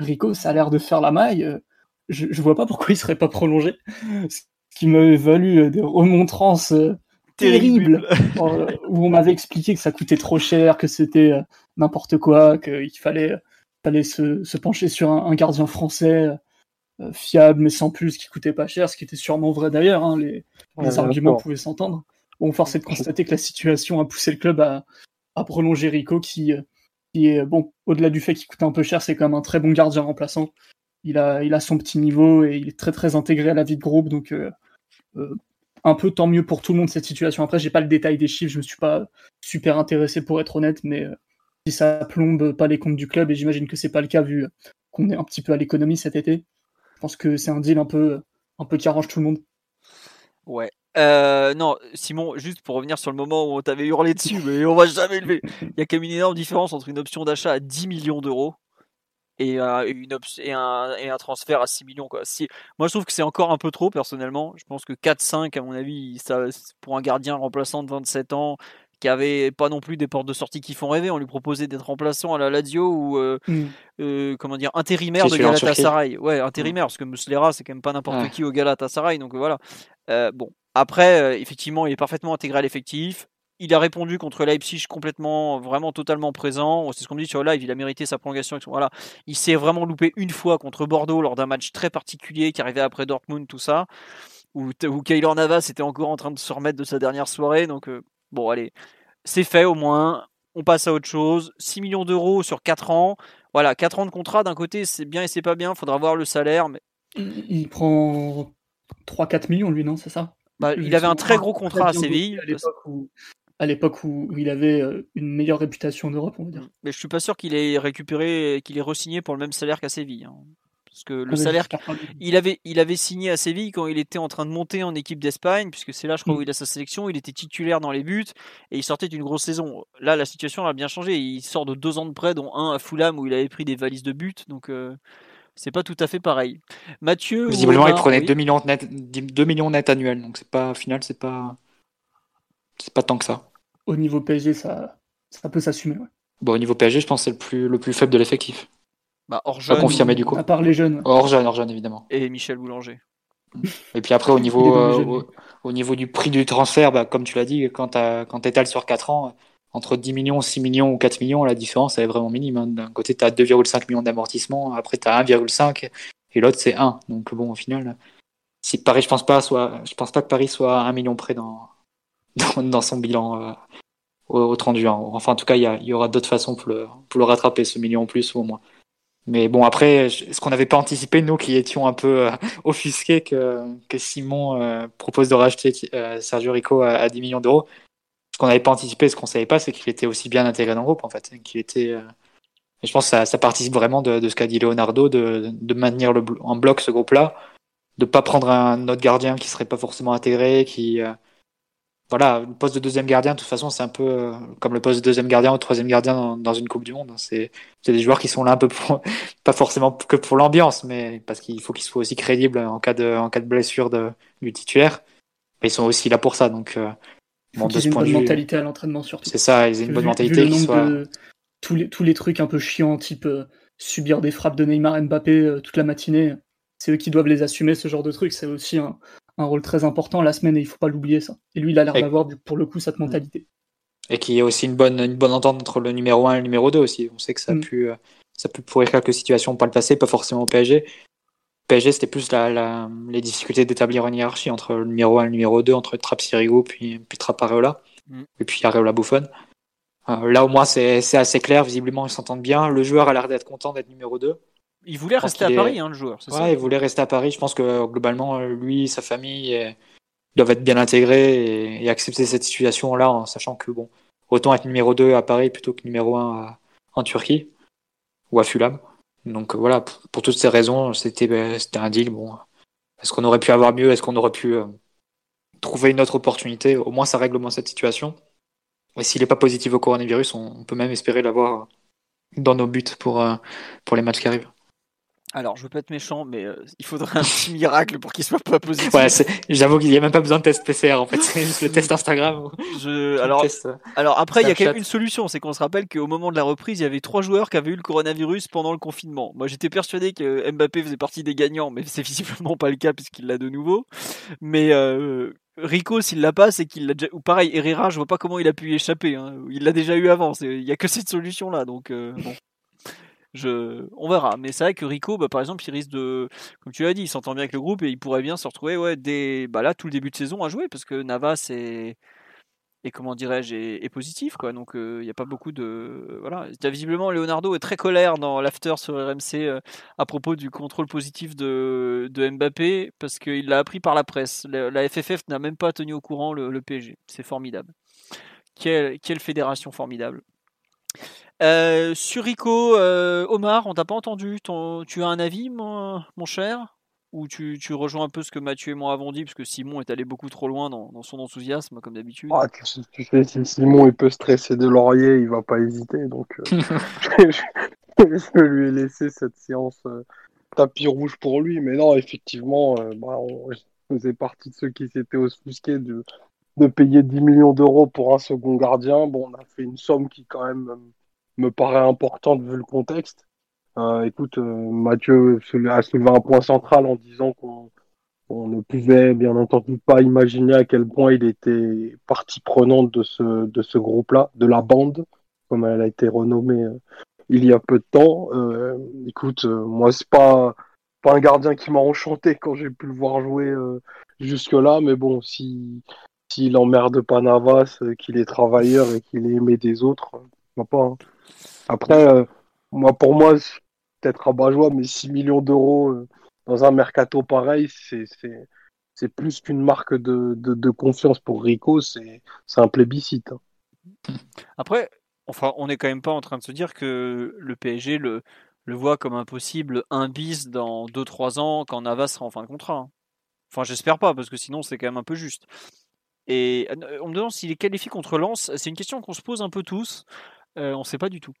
Rico, ça a l'air de faire la maille. Euh, je, je vois pas pourquoi il serait pas prolongé. Ce qui m'avait valu euh, des remontrances euh, terribles (laughs) où on m'avait expliqué que ça coûtait trop cher, que c'était n'importe quoi, qu'il fallait, fallait se, se, pencher sur un, gardien français fiable mais sans plus, qui coûtait pas cher, ce qui était sûrement vrai d'ailleurs. Hein, les, les arguments pouvaient s'entendre. Bon, force est de constater que la situation a poussé le club à, prolonger Rico, qui, qui est, bon, au-delà du fait qu'il coûte un peu cher, c'est quand même un très bon gardien remplaçant. Il a, son petit niveau et il est très très intégré à la vie de groupe, donc euh, euh, un peu tant mieux pour tout le monde cette situation. Après, j'ai pas le détail des chiffres, je me suis pas super intéressé pour être honnête, mais euh, si ça plombe pas les comptes du club, et j'imagine que c'est pas le cas vu qu'on est un petit peu à l'économie cet été, je pense que c'est un deal un peu, un peu qui arrange tout le monde.
Ouais, euh, non, Simon, juste pour revenir sur le moment où on t'avait hurlé dessus, mais on va jamais lever. Il y a quand même une énorme différence entre une option d'achat à 10 millions d'euros et, euh, une et, un, et un transfert à 6 millions. Quoi. Si, moi, je trouve que c'est encore un peu trop, personnellement. Je pense que 4-5, à mon avis, ça, pour un gardien remplaçant de 27 ans, qui avait pas non plus des portes de sortie qui font rêver. On lui proposait d'être remplaçant à la Lazio ou euh, mm. comment dire intérimaire de Galatasaray. Ouais, intérimaire parce que Muslera c'est quand même pas n'importe qui au Galatasaray. Donc voilà. bon, après, euh, effectivement, il est parfaitement intégré à l'effectif. Il a répondu contre Leipzig complètement, vraiment totalement présent. C'est ce qu'on dit sur le live. Il a mérité sa prolongation. Voilà. Il s'est vraiment loupé une fois contre Bordeaux lors d'un match très particulier qui arrivait après Dortmund, tout ça. Où, où Kaylor Navas était encore en train de se remettre de sa dernière soirée. Donc, euh, bon, allez. C'est fait au moins. On passe à autre chose. 6 millions d'euros sur 4 ans. Voilà, 4 ans de contrat, d'un côté, c'est bien et c'est pas bien. Faudra voir le salaire. Mais...
Il prend 3-4 millions, lui, non C'est ça?
Bah, il avait un très gros contrat à Séville.
À l'époque où, il avait euh, une meilleure réputation en Europe, on va dire.
Mais je suis pas sûr qu'il ait récupéré, qu'il ait re-signé pour le même salaire qu'à Séville. Hein. Parce que le ah, salaire, il avait, il avait signé à Séville quand il était en train de monter en équipe d'Espagne, puisque c'est là, je crois, mm. où il a sa sélection. Il était titulaire dans les buts et il sortait d'une grosse saison. Là, la situation a bien changé. Il sort de deux ans de près, dont un à Fulham où il avait pris des valises de buts. Donc, euh, c'est pas tout à fait pareil. Mathieu.
Visiblement, il prenait 2 millions net, 2 millions net annuels, donc c'est pas, au final, c'est pas, c'est pas tant que ça.
Au niveau PSG, ça, ça peut s'assumer.
Bon, au niveau PSG, je pense que c'est le plus, le plus faible de l'effectif.
Bah, hors jeune.
confirmé du coup.
À part les jeunes.
Hors jeune, hors jeune, évidemment.
Et Michel Boulanger.
Et puis après, au niveau, euh, au, niveau du prix du transfert, bah, comme tu l'as dit, quand tu étales sur 4 ans, entre 10 millions, 6 millions ou 4 millions, la différence elle est vraiment minime. Hein. D'un côté, tu as 2,5 millions d'amortissement, après tu as 1,5 et l'autre c'est 1. Donc bon, au final, Paris, je pense pas, je pense pas que Paris soit 1 million près (laughs) dans, dans, son bilan euh, au, 30 juin. Enfin, en tout cas, il y, aura d'autres façons pour le, rattraper, ce million en plus ou au moins. Mais bon, après, ce qu'on n'avait pas anticipé, nous qui étions un peu euh, offusqués que, que Simon euh, propose de racheter Sergio Rico à, à 10 millions d'euros, ce qu'on n'avait pas anticipé, ce qu'on savait pas, c'est qu'il était aussi bien intégré dans le groupe en fait, qu'il était. Euh, et je pense que ça, participe vraiment de, ce qu'a dit Leonardo, de, de maintenir le, en bloc ce groupe-là, de pas prendre un autre gardien qui serait pas forcément intégré, qui euh, voilà, le poste de deuxième gardien, de toute façon, c'est un peu euh, comme le poste de deuxième gardien ou troisième gardien dans, une Coupe du Monde. C'est des joueurs qui sont là un peu pour, (laughs) pas forcément que pour l'ambiance, mais parce qu'il faut qu'ils soient aussi crédibles en cas de, en cas de blessure de, du titulaire. Ils sont aussi là pour ça, donc
Bon, ils une bonne mentalité à l'entraînement surtout.
C'est ça, ils ont une bonne mentalité.
soit... tous les, tous les trucs un peu chiants, type subir des frappes de Neymar Mbappé toute la matinée, c'est eux qui doivent les assumer, ce genre de trucs. C'est aussi un, rôle très important la semaine et il faut pas l'oublier ça. Et lui, il a l'air d'avoir pour le coup cette mentalité.
Et qu'il y a aussi une bonne, une bonne entente entre le numéro 1 et le numéro 2 aussi. On sait que ça a, mm. pu, ça peut pourrir quelques situations par le passé, pas forcément au PSG. PSG, c'était plus la, les difficultés d'établir une hiérarchie entre le numéro 1 et le numéro 2, entre Trapp Sirigu puis, puis Trapp Areola, mm. et puis Areola Buffon. Euh, là, au moins, c'est assez clair. Visiblement, ils s'entendent bien. Le joueur a l'air d'être content d'être numéro 2.
Il voulait rester à Paris, hein, le joueur.
Ouais, il voulait rester à Paris. Je pense que globalement, lui, sa famille doivent être bien intégrés et, accepter cette situation-là en sachant que, bon, autant être numéro 2 à Paris plutôt que numéro 1 en Turquie ou à Fulham. Donc voilà, pour, toutes ces raisons, c'était ben, un deal. Bon, est-ce qu'on aurait pu avoir mieux? Est-ce qu'on aurait pu euh, trouver une autre opportunité? Au moins, ça règle au moins cette situation. Et s'il n'est pas positif au coronavirus, on, peut même espérer l'avoir dans nos buts pour, euh, pour les matchs qui arrivent.
Alors, je veux pas être méchant, mais euh, il faudrait un petit miracle pour qu'il soit pas positif.
Ouais, j'avoue qu'il n'y a même pas besoin de test PCR en fait, (laughs) c'est juste le test Instagram.
Je... Alors, euh, alors après, il y a quand même une solution, c'est qu'on se rappelle qu'au moment de la reprise, il y avait trois joueurs qui avaient eu le coronavirus pendant le confinement. Moi, j'étais persuadé que Mbappé faisait partie des gagnants, mais c'est visiblement pas le cas puisqu'il l'a de nouveau. Mais euh, Rico, s'il l'a pas, c'est qu'il l'a déjà. Ou pareil, Herrera, je vois pas comment il a pu y échapper. Hein. Il l'a déjà eu avant. Il y a que cette solution là, donc bon. On verra. Mais c'est vrai que Rico, bah, par exemple, il risque de. Comme tu l'as dit, il s'entend bien avec le groupe et il pourrait bien se retrouver ouais, bah, là, tout le début de saison à jouer parce que Navas est. Et comment dirais-je, est, positif, quoi. Donc, euh, il n'y a pas beaucoup de. Voilà. Visiblement, Leonardo est très colère dans l'after sur RMC euh, à propos du contrôle positif de, Mbappé parce qu'il l'a appris par la presse. La, FFF n'a même pas tenu au courant le, PSG. C'est formidable. Quelle fédération formidable. Euh, sur Rico, euh, Omar, on t'a pas entendu. tu as un avis, mon, cher? Ou tu, rejoins un peu ce que Mathieu et moi avons dit, parce que Simon est allé beaucoup trop loin dans, son enthousiasme, comme d'habitude.
Ah, tu, sais, si Simon il peut stresser de laurier, il va pas hésiter. Donc, euh, (laughs) (laughs) je, lui ai laissé cette séance tapis rouge pour lui. Mais non, effectivement, bah, on, je faisais partie de ceux qui s'étaient offusqués de, de payer 10 millions d'euros pour un second gardien. Bon, on a fait une somme qui, quand même, me paraît importante vu le contexte. Euh, écoute, euh, Mathieu a soulevé un point central en disant qu'on ne pouvait bien entendu pas imaginer à quel point il était partie prenante de ce, de ce groupe-là, de la bande, comme elle a été renommée euh, il y a peu de temps. écoute, moi c'est pas pas un gardien qui m'a enchanté quand j'ai pu le voir jouer jusque-là, mais bon, si s'il emmerde pas Navas, qu'il est travailleur et qu'il est aimé des autres, pas. Hein. Après, euh, moi, pour moi, peut-être rabat-joie, mais 6 millions d'euros euh, dans un mercato pareil, c'est plus qu'une marque de, de, confiance pour Rico, c'est un plébiscite. Hein. (laughs)
Après, enfin, on n'est quand même pas en train de se dire que le PSG le, le voit comme impossible un bis dans 2-3 ans quand Navas sera en fin de contrat. Hein. Enfin, j'espère pas, parce que sinon c'est quand même un peu juste. Et euh, on me demande s'il est qualifié contre Lens. C'est une question qu'on se pose un peu tous. On ne sait pas du tout.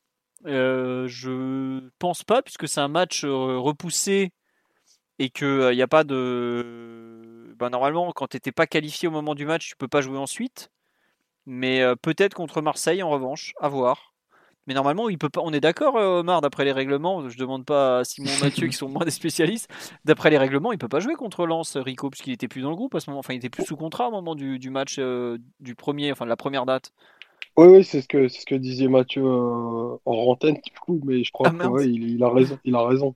Euh, je pense pas, puisque c'est un match euh, repoussé et qu'il n'y euh, a pas de. Bah, normalement, quand tu n'étais pas qualifié au moment du match, tu peux pas jouer ensuite. Mais peut-être contre Marseille en revanche, à voir. Mais normalement, il peut pas. On est d'accord, Omar, d'après les règlements. Je demande pas à Simon Mathieu qui sont moins des spécialistes. D'après les règlements, il peut pas jouer contre Lens, Rico, puisqu'il était plus dans le groupe à ce moment. Enfin, il était plus sous contrat au moment du, du match du premier, enfin de la première date.
Oui, oui, c'est ce que c'est ce que disait Mathieu euh, en antenne, du coup, mais je crois ah, qu'il il, a raison. Il a raison.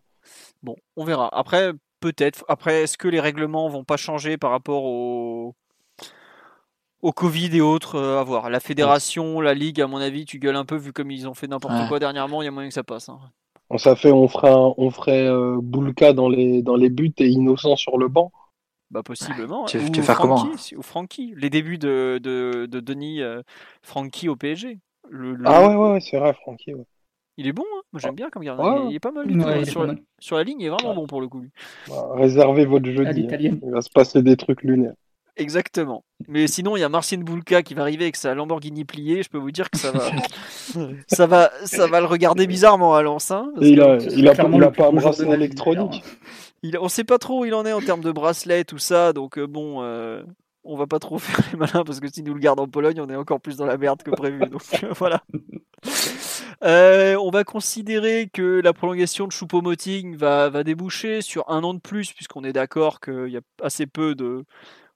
Bon, on verra. Après, peut-être. Après, est-ce que les règlements vont pas changer par rapport au au Covid et autres euh, à voir? La fédération, la ligue, à mon avis, tu gueules un peu vu comme ils ont fait n'importe quoi dernièrement. Il y a moyen que ça passe. Hein.
On ça fait, on ferait, on ferait euh, Boulka dans les dans les buts et Innocent sur le banc.
Bah possiblement. Tu, ou, faire comment hein? Ou Francky. Les débuts de, de, de Denis euh, Francky au PSG.
Ah ouais, ouais, c'est vrai, Francky.
Il est bon, hein moi j'aime bien comme gardien. Il, est pas mal, hein. sur, sur, la ligne, il est vraiment bon pour le coup.
Bah, réservez votre jeudi. Hein. Il va se passer des trucs lunaires.
Exactement. Mais sinon, il y a Marcin Boulka qui va arriver avec sa Lamborghini pliée. Je peux vous dire que ça va, (laughs) ça va, ça va le regarder bizarrement à Lens.
il a, il a, pas un bracelet électronique.
Il, on sait pas trop où il en est en termes de bracelet, tout ça. Donc euh, bon, euh, on va pas trop (laughs) faire les malins parce que si nous le garde en Pologne, on est encore plus dans la merde que prévu. Donc (laughs) voilà. on va considérer que la prolongation de Choupo-Moting va, déboucher sur un an de plus, puisqu'on est d'accord qu'il y a assez peu de,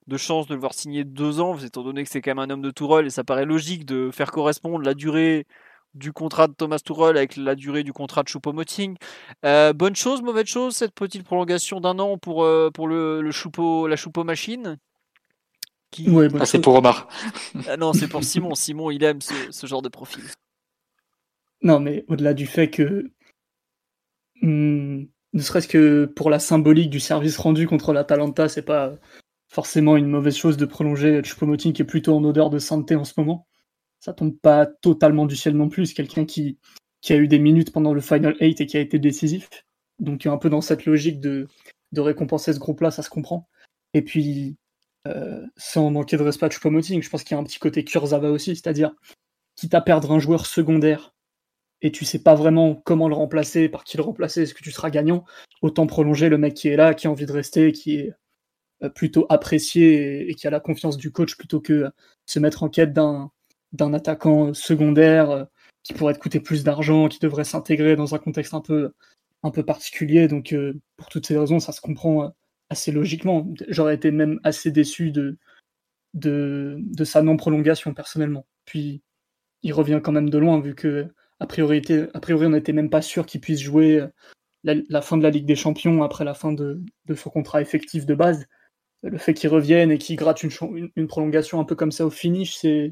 de chances de le voir signer deux ans, étant donné que c'est quand même un homme de Tourelle et ça paraît logique de faire correspondre la durée du contrat de Thomas Tuchel avec la durée du contrat de Choupo-Moting. Euh, bonne chose, mauvaise chose, cette petite prolongation d'un an pour, euh, pour le, le Choupo, la Choupo-Machine
qui... ah, c'est pour Omar. (laughs)
ah non, c'est pour Simon. Simon, il aime ce, ce genre de profil.
Non, mais au-delà du fait que, hmm, ne serait-ce que pour la symbolique du service rendu contre l'Atalanta, c'est pas forcément une mauvaise chose de prolonger Choupo-Moting qui est plutôt en odeur de santé en ce moment ça tombe pas totalement du ciel non plus. Quelqu'un qui, a eu des minutes pendant le Final 8 et qui a été décisif. Donc un peu dans cette logique de, récompenser ce groupe-là, ça se comprend. Et puis, euh, sans manquer de respect à je pense qu'il y a un petit côté Kurzawa aussi, c'est-à-dire, quitte à perdre un joueur secondaire et tu sais pas vraiment comment le remplacer, par qui le remplacer, est-ce que tu seras gagnant, autant prolonger le mec qui est là, qui a envie de rester, qui est euh, plutôt apprécié et qui a la confiance du coach plutôt que se mettre en quête d'un d'un attaquant secondaire euh, qui pourrait te coûter plus d'argent, qui devrait s'intégrer dans un contexte un peu, particulier. Donc, euh, pour toutes ces raisons, ça se comprend euh, assez logiquement. J'aurais été même assez déçu de, de, sa non-prolongation, personnellement. Puis, il revient quand même de loin, vu que, a priori, a priori on n'était même pas sûr qu'il puisse jouer la, fin de la Ligue des Champions après la fin de, de son contrat effectif de base. Le fait qu'il revienne et qu'il gratte une, une, prolongation un peu comme ça au finish, c'est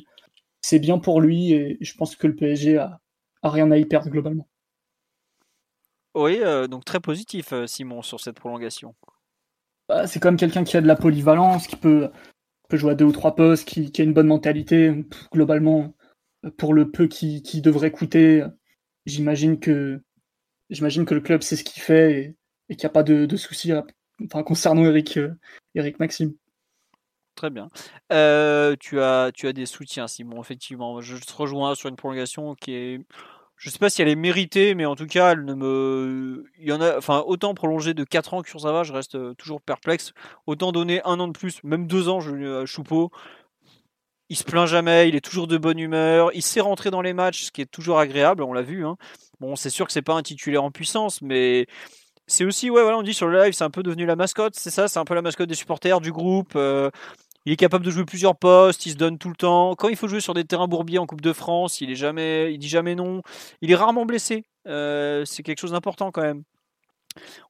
c'est bien pour lui et je pense que le PSG a, rien à y perdre globalement.
Oui, euh, donc très positif euh, Simon sur cette prolongation.
Bah, c'est quand même quelqu'un qui a de la polyvalence, qui peut, peut jouer à deux ou trois postes, qui, a une bonne mentalité. globalement, pour le peu qui, devrait coûter, j'imagine que j'imagine que le club sait ce qu'il fait et, qu'il n'y a pas de, soucis concernant Eric, euh, Eric Maxime.
Très bien. Euh, tu, as, des soutiens, Simon, effectivement. Je te rejoins sur une prolongation qui est. Je sais pas si elle est méritée, mais en tout cas, elle ne me. Il y en a. Enfin, autant prolonger de 4 ans Kurzawa, je reste euh, toujours perplexe. Autant donner un an de plus, même 2 ans, je, à Choupeau. Il se plaint jamais, il est toujours de bonne humeur, il sait rentrer dans les matchs, ce qui est toujours agréable, on l'a vu. Hein. Bon, c'est sûr que c'est pas un titulaire en puissance, mais c'est aussi, ouais, voilà, on dit sur le live, c'est un peu devenu la mascotte, c'est ça, c'est un peu la mascotte des supporters, du groupe. Euh, il est capable de jouer plusieurs postes, il se donne tout le temps. Quand il faut jouer sur des terrains bourbiers en Coupe de France, il est jamais, il dit jamais non. Il est rarement blessé. Euh, c'est quelque chose d'important quand même.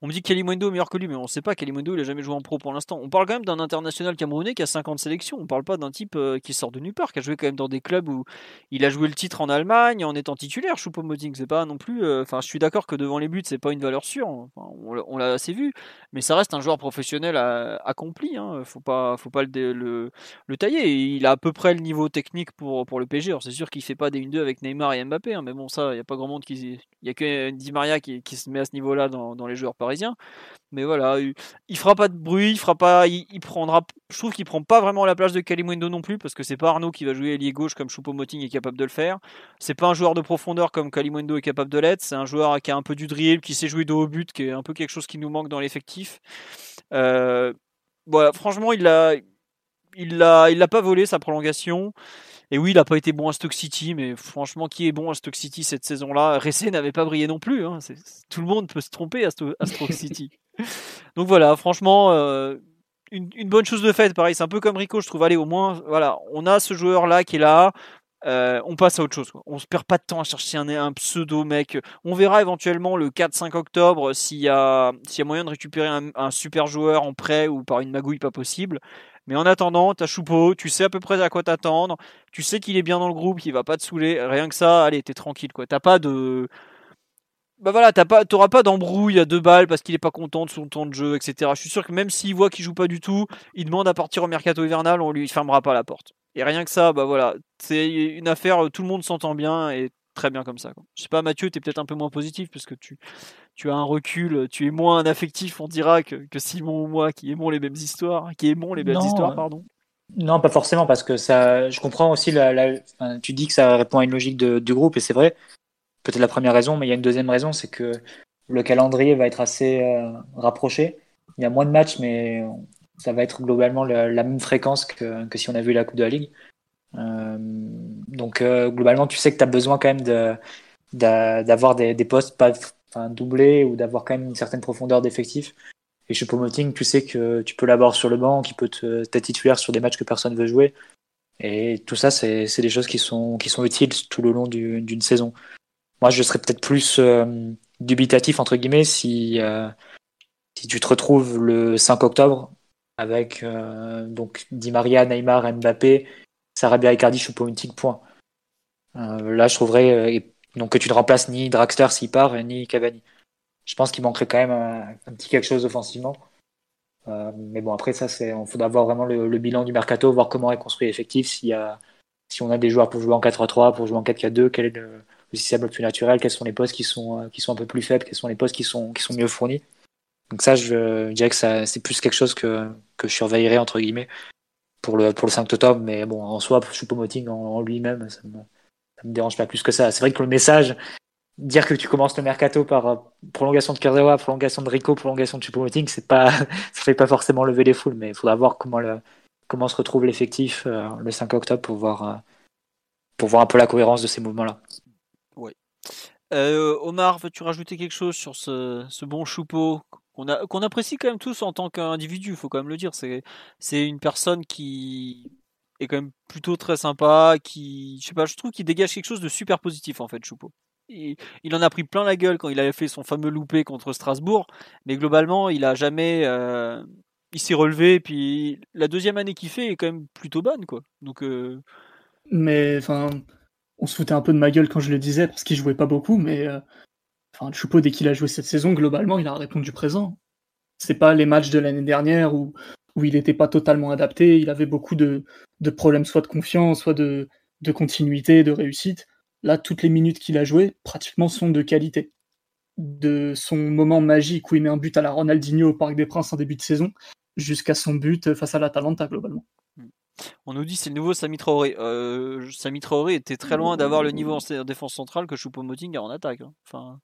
On me dit Mwendo est meilleur que lui, mais on ne sait pas. Mwendo, il a jamais joué en pro pour l'instant. On parle quand même d'un international camerounais qui a 50 sélections. On ne parle pas d'un type euh, qui sort de nulle part, qui a joué quand même dans des clubs où il a joué le titre en Allemagne en étant titulaire. Choupo-Moting, c'est pas non plus. Euh, enfin, je suis d'accord que devant les buts, c'est pas une valeur sûre. on l'a assez vu, mais ça reste un joueur professionnel accompli. Hein. Faut pas, faut pas le, le, tailler. Il a à peu près le niveau technique pour, pour le. Alors c'est sûr qu'il fait pas des 1-2 avec Neymar et Mbappé, hein, mais bon, ça, il n'y a pas grand monde qui. Il y a que Di Maria qui, qui se met à ce niveau-là dans, dans les joueurs parisiens. Mais voilà, il fera pas de bruit, il fera pas, il, prendra. Je trouve qu'il prend pas vraiment la place de Kalimundo non plus parce que c'est pas Arnaud qui va jouer ailier gauche comme Choupo-Moting est capable de le faire. C'est pas un joueur de profondeur comme Kalimundo est capable de l'être. C'est un joueur qui a un peu du dribble, qui sait jouer de haut but, qui est un peu quelque chose qui nous manque dans l'effectif. Euh, voilà, franchement, il l'a, il l'a, il l'a pas volé sa prolongation. Et oui, il n'a pas été bon à Stoke City, mais franchement, qui est bon à Stoke City cette saison-là? Ressé n'avait pas brillé non plus. Hein. tout le monde peut se tromper à, Stoke City. (laughs) Donc voilà, franchement, euh, une, bonne chose de fait. Pareil, c'est un peu comme Rico, je trouve. Allez, au moins, voilà, on a ce joueur-là qui est là. Euh, on passe à autre chose. On se perd pas de temps à chercher un, un pseudo mec. On verra éventuellement le 4-5 octobre s'il y, a, y a moyen de récupérer un, un, super joueur en prêt ou par une magouille pas possible. Mais en attendant, t'as Choupeau, tu sais à peu près à quoi t'attendre, tu sais qu'il est bien dans le groupe, qu'il va pas te saouler, rien que ça, allez, t'es tranquille quoi. T'as pas de. Bah voilà, t'as pas, t'auras pas d'embrouille à deux balles parce qu'il est pas content de son temps de jeu, etc. Je suis sûr que même s'il voit qu'il joue pas du tout, il demande à partir au mercato hivernal, on lui fermera pas la porte. Et rien que ça, bah voilà, c'est une affaire, tout le monde s'entend bien et très bien comme ça. Quoi. Je sais pas, Mathieu, tu es peut-être un peu moins positif parce que tu, tu as un recul, tu es moins un affectif, on dira, que, que Simon ou moi qui aimons les mêmes histoires, qui aimons les belles histoires, pardon.
Non, pas forcément, parce que ça, je comprends aussi, la, tu dis que ça répond à une logique de, du groupe, et c'est vrai, peut-être la première raison, mais il y a une deuxième raison, c'est que le calendrier va être assez euh, rapproché. Il y a moins de matchs, mais ça va être globalement la, même fréquence que, que, si on a vu la Coupe de la Ligue. Euh, donc euh, globalement, tu sais que tu as besoin quand même de, d'avoir des, des, postes pas doublés ou d'avoir quand même une certaine profondeur d'effectif. Et chez Pomoting, tu sais que tu peux l'avoir sur le banc, qui peut te, titulaire sur des matchs que personne veut jouer. Et tout ça, c'est des choses qui sont, qui sont utiles tout le long d'une saison. Moi, je serais peut-être plus euh, dubitatif, entre guillemets, si, euh, si tu te retrouves le 5 octobre avec euh, donc Di Maria, Neymar, Mbappé, Sarabia, Icardi, Choupo-Moting, point. là, je trouverais donc que tu ne remplaces ni Draxler s'il part, ni Cavani. Je pense qu'il manquerait quand même un, petit quelque chose offensivement. mais bon, après ça, c'est, faudra voir vraiment le, bilan du mercato, voir comment est construit l'effectif, si on a des joueurs pour jouer en 4-3-3, pour jouer en 4-4-2, quel est le, système le plus naturel, quels sont les postes qui sont, qui sont un peu plus faibles, quels sont les postes qui sont, qui sont mieux fournis. Donc ça, je, dirais que c'est plus quelque chose que, que je surveillerai, entre guillemets, pour le, pour le 5 octobre. Mais bon, en soi, Choupo-Moting en, en lui-même, ça me, ça me dérange pas plus que ça. C'est vrai que le message, dire que tu commences le mercato par euh, prolongation de Kurzawa, prolongation de Rico, prolongation de Choupo-Moting, c'est pas, (laughs) ça fait pas forcément lever les foules, mais il faudra voir comment le, comment se retrouve l'effectif euh, le 5 octobre pour voir, euh, pour voir un peu la cohérence de ces mouvements-là.
Oui. Omar, veux-tu rajouter quelque chose sur ce, ce bon Choupo qu'on apprécie quand même tous en tant qu'individu, il faut quand même le dire. C'est une personne qui est quand même plutôt très sympa, qui, je sais pas, je trouve qu'il dégage quelque chose de super positif en fait, Choupo. Il, en a pris plein la gueule quand il avait fait son fameux loupé contre Strasbourg, mais globalement, il a jamais, euh, il s'est relevé. Puis la deuxième année qu'il fait est quand même plutôt bonne, quoi. Donc, euh,
mais enfin, on se foutait un peu de ma gueule quand je le disais parce qu'il jouait pas beaucoup, mais euh, enfin, Choupo dès qu'il a joué cette saison, globalement, il a répondu présent. C'est pas les matchs de l'année dernière où où il n'était pas totalement adapté. Il avait beaucoup de, problèmes, soit de confiance, soit de, continuité, de réussite. Là, toutes les minutes qu'il a jouées, pratiquement, sont de qualité. De son moment magique où il met un but à la Ronaldinho au Parc des Princes en début de saison, jusqu'à son but face à l'Atalanta, globalement.
On nous dit c'est le nouveau Sami Traoré. Euh, Sami Traoré était très loin d'avoir le niveau en défense centrale que Choupo-Moting a en attaque. Hein. Enfin...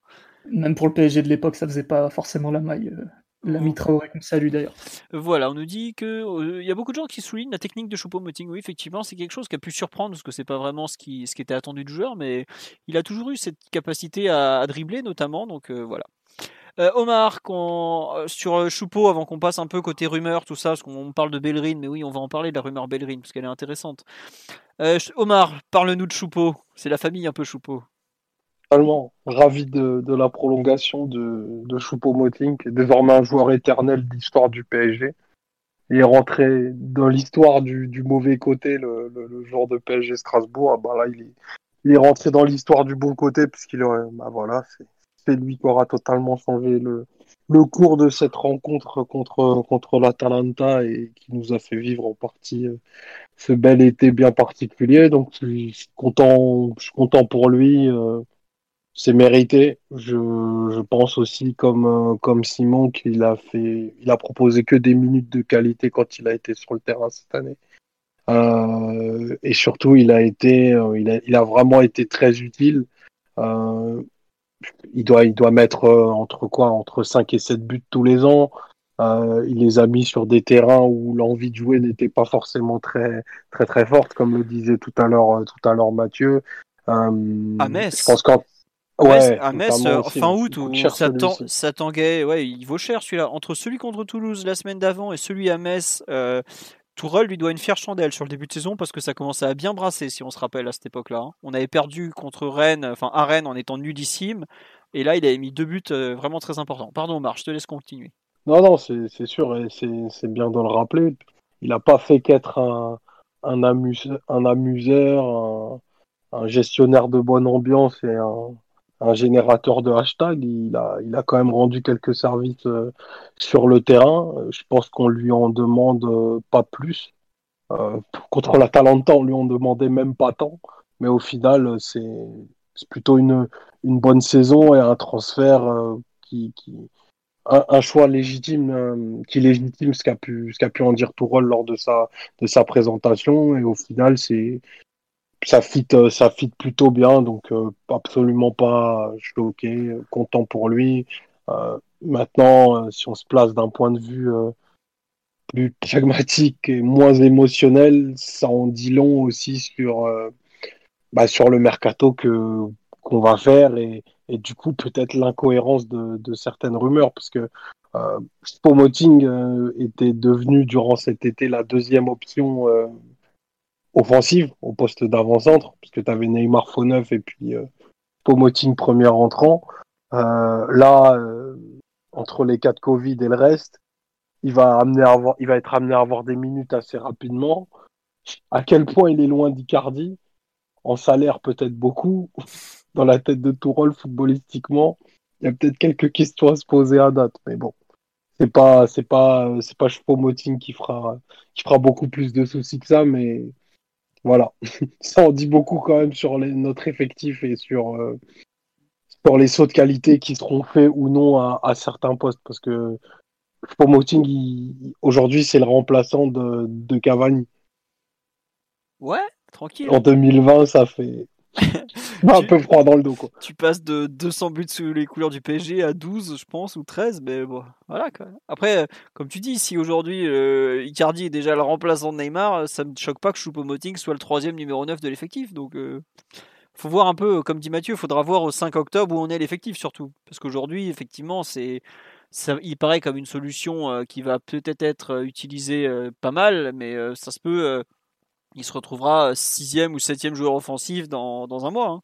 Même pour le PSG de l'époque, ça faisait pas forcément la maille. Euh, la Traoré qu'on salue d'ailleurs.
Voilà, on nous dit que euh, il y a beaucoup de gens qui soulignent la technique de Choupo-Moting. Oui, effectivement, c'est quelque chose qui a pu surprendre parce que c'est pas vraiment ce qui, ce qui était attendu du joueur, mais il a toujours eu cette capacité à, dribbler notamment. Donc euh, voilà. Euh, Omar, sur Choupo, avant qu'on passe un peu côté rumeur, tout ça, parce qu'on parle de Bellerin, mais oui, on va en parler de la rumeur Bellerin parce qu'elle est intéressante. Omar, parle-nous de Choupo. C'est la famille un peu Choupo
totalement ravi de, la prolongation de, est désormais un joueur éternel de l'histoire du PSG. Il est rentré dans l'histoire du, mauvais côté, le, le, joueur de PSG Strasbourg. Ah bah là, il est, est rentré dans l'histoire du bon côté, puisqu'il bah voilà, c'est lui qui aura totalement changé le, le cours de cette rencontre contre, contre l'Atalanta et qui nous a fait vivre en partie euh, ce bel été bien particulier. Donc, je suis content, je suis content pour lui. Euh, c'est mérité. Je, je, pense aussi comme euh, comme Simon qu'il a fait, il a proposé que des minutes de qualité quand il a été sur le terrain cette année. Et surtout, il a été, il, a, il a vraiment été très utile. Il doit, il doit mettre euh, entre quoi, entre 5 et 7 buts tous les ans. il les a mis sur des terrains où l'envie de jouer n'était pas forcément très, très, très forte, comme le disait tout à l'heure, tout à l'heure Mathieu.
à Metz.
Je pense qu'en
Ouais, à Metz, euh, fin août, où ça, tanguait, ouais, il vaut cher celui-là. Entre celui contre Toulouse la semaine d'avant et celui à Metz, euh, Tourelle lui doit une fière chandelle sur le début de saison parce que ça commençait à bien brasser, si on se rappelle à cette époque-là. Hein. On avait perdu contre Rennes, enfin à Rennes en étant nudissime, et là il avait mis deux buts euh, vraiment très importants. Pardon, Marc, je te laisse continuer.
Non, non, c'est sûr, et c'est bien de le rappeler. Il n'a pas fait qu'être un, amuseur, un gestionnaire de bonne ambiance et un un générateur de hashtag. Il a, il a quand même rendu quelques services euh, sur le terrain. Euh, je pense qu'on lui en demande euh, pas plus. contre la Talenta, on lui en demandait même pas tant. Mais au final, c'est plutôt une, une bonne saison et un transfert qui, qui un, choix légitime qui légitime ce qu'a pu ce qu'a pu en dire Tourol lors de sa de sa présentation et au final c'est ça fit, euh, ça plutôt bien, donc euh, absolument pas choqué, content pour lui. Euh, maintenant, si on se place d'un point de vue plus (laughs) pragmatique et moins émotionnel, ça en dit long aussi sur, bah, sur le mercato que qu'on va faire et, et du coup peut-être l'incohérence de, de, certaines rumeurs parce que euh, Spomoting euh, était devenu durant cet été la deuxième option euh, offensive au poste d'avant-centre parce que tu avais Neymar faux neuf et puis euh, Spomoting premier entrant. là, entre les cas de Covid et le reste, il va, amener il va être amené à avoir des minutes assez rapidement. À quel point il est loin d'Icardi? En salaire, peut-être beaucoup. (laughs) Dans la tête de Tourol, footballistiquement, il y a peut-être quelques questions à se poser à date. Mais bon, c'est pas, c'est pas, c'est pas qui fera, qui fera beaucoup plus de soucis que ça. Mais voilà, (laughs) ça en dit beaucoup quand même sur notre effectif et sur, euh, sur les sauts de qualité qui seront faits ou non à, à certains postes. Parce que pour Moting, aujourd'hui, c'est le remplaçant de, de Cavani.
Ouais, tranquille.
En 2020, ça fait (laughs) un peu froid dans le dos. Quoi.
Tu passes de 200 buts sous les couleurs du PSG à 12, je pense, ou 13, mais bon, voilà. Quoi. Après, comme tu dis, si aujourd'hui euh, Icardi est déjà le remplaçant de Neymar, ça me choque pas que Choupo-Moting soit le troisième numéro 9 de l'effectif. Donc, euh, faut voir un peu, comme dit Mathieu, il faudra voir au 5 octobre où on est l'effectif surtout. Parce qu'aujourd'hui, effectivement, c'est ça, il paraît comme une solution euh, qui va peut-être être euh, utilisée euh, pas mal, mais ça se peut, il se retrouvera sixième ou septième joueur offensif dans, un mois. Hein.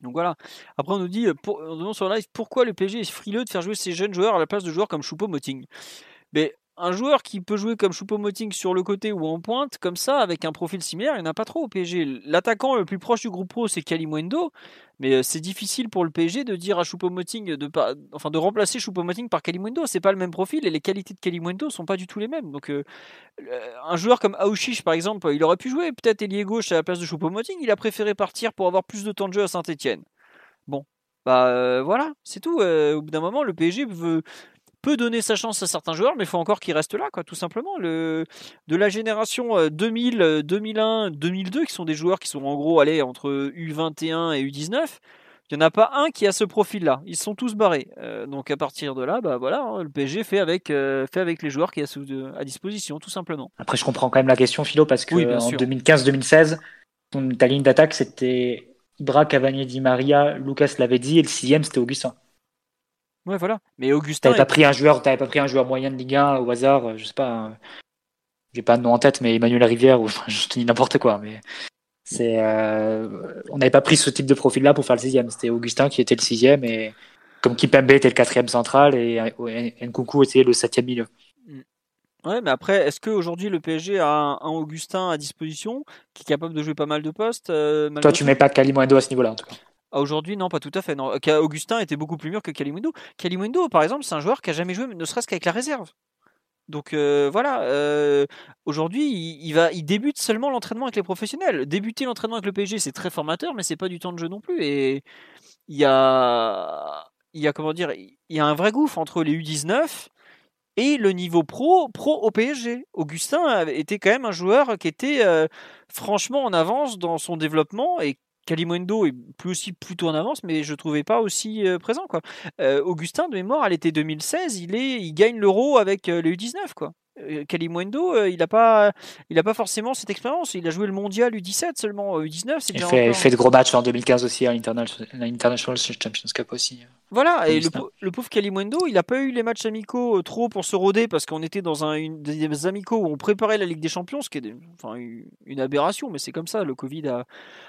Donc voilà. Après, on nous dit, pour, on demande sur live, pourquoi le PSG est frileux de faire jouer ces jeunes joueurs à la place de joueurs comme Choupo-Moting? Mais un joueur qui peut jouer comme Choupo-Moting sur le côté ou en pointe, comme ça, avec un profil similaire, il n'y en a pas trop au PSG. L'attaquant le plus proche du groupe pro, c'est Kalimwendo, mais euh, c'est difficile pour le PSG de dire à Choupo-Moting de, enfin, de remplacer Choupo-Moting par Kalimwendo. C'est pas le même profil et les qualités de Kalimwendo sont pas du tout les mêmes. Donc, euh, un joueur comme Aouchiche, par exemple, il aurait pu jouer peut-être ailier gauche à la place de Choupo-Moting. Il a préféré partir pour avoir plus de temps de jeu à Saint-Etienne. Bon, bah euh, voilà, c'est tout. au bout d'un moment, le PSG veut, peut donner sa chance à certains joueurs, mais il faut encore qu'ils restent là, quoi, tout simplement. Le, de la génération 2000, 2001, 2002, qui sont des joueurs qui sont en gros allés entre U21 et U19, il n'y en a pas un qui a ce profil-là. Ils sont tous barrés. Euh, donc à partir de là, bah voilà, hein, le PSG fait avec, euh, fait avec les joueurs qui a à disposition, tout simplement.
Après, je comprends quand même la question, Philo, parce que en 2015-2016, ta ligne d'attaque, c'était Ibra, Cavani, Di Maria, Lucas l'avait dit, et le sixième, c'était Augustin.
Ouais, voilà. Mais Augustin.
T'avais pas pris un joueur, t'avais pas pris un joueur moyen de Ligue 1 au hasard, euh, je sais pas. Euh, j'ai pas de nom en tête, mais Emmanuel Rivière ou (laughs) je te dis n'importe quoi. Mais c'est, euh, on n'avait pas pris ce type de profil-là pour faire le sixième. C'était Augustin qui était le sixième et comme Kipembe était le quatrième central et Nkoukou était le septième milieu. Mm.
Ouais, mais après, est-ce qu'aujourd'hui le PSG a un, Augustin à disposition qui est capable de jouer pas mal de postes
Toi, tu mets pas Kalimundo à ce niveau-là en tout cas.
Ah, aujourd'hui, non, pas tout à fait. Augustin était beaucoup plus mûr que Kalimundo. Kalimundo, par exemple, c'est un joueur qui a jamais joué, ne serait-ce qu'avec la réserve. Donc euh, voilà, euh, aujourd'hui, il, il débute seulement l'entraînement avec les professionnels. Débuter l'entraînement avec le PSG, c'est très formateur, mais c'est pas du temps de jeu non plus. Et il y a, il y a comment dire, il y a un vrai gouffre entre les U19 et le niveau pro, pro au PSG. Augustin était quand même un joueur qui était euh, franchement en avance dans son développement et Kalimundo est plus aussi plutôt en avance, mais je trouvais pas aussi euh, présent quoi. Euh, Augustin de mémoire à l'été 2016, il est, il gagne l'Euro avec euh, le U19 quoi. Kalimundo, euh, il n'a pas, il a pas forcément cette expérience. Il a joué le mondial U17 seulement, U19.
C'est il fait, fait, de gros matchs en 2015 aussi à l'International Champions Cup aussi.
Voilà, et le, pauvre Kalimundo, il n'a pas eu les matchs amicaux euh, trop pour se roder parce qu'on était dans un, une, des amicaux où on préparait la Ligue des Champions, ce qui est enfin, une aberration, mais c'est comme ça. Le Covid a,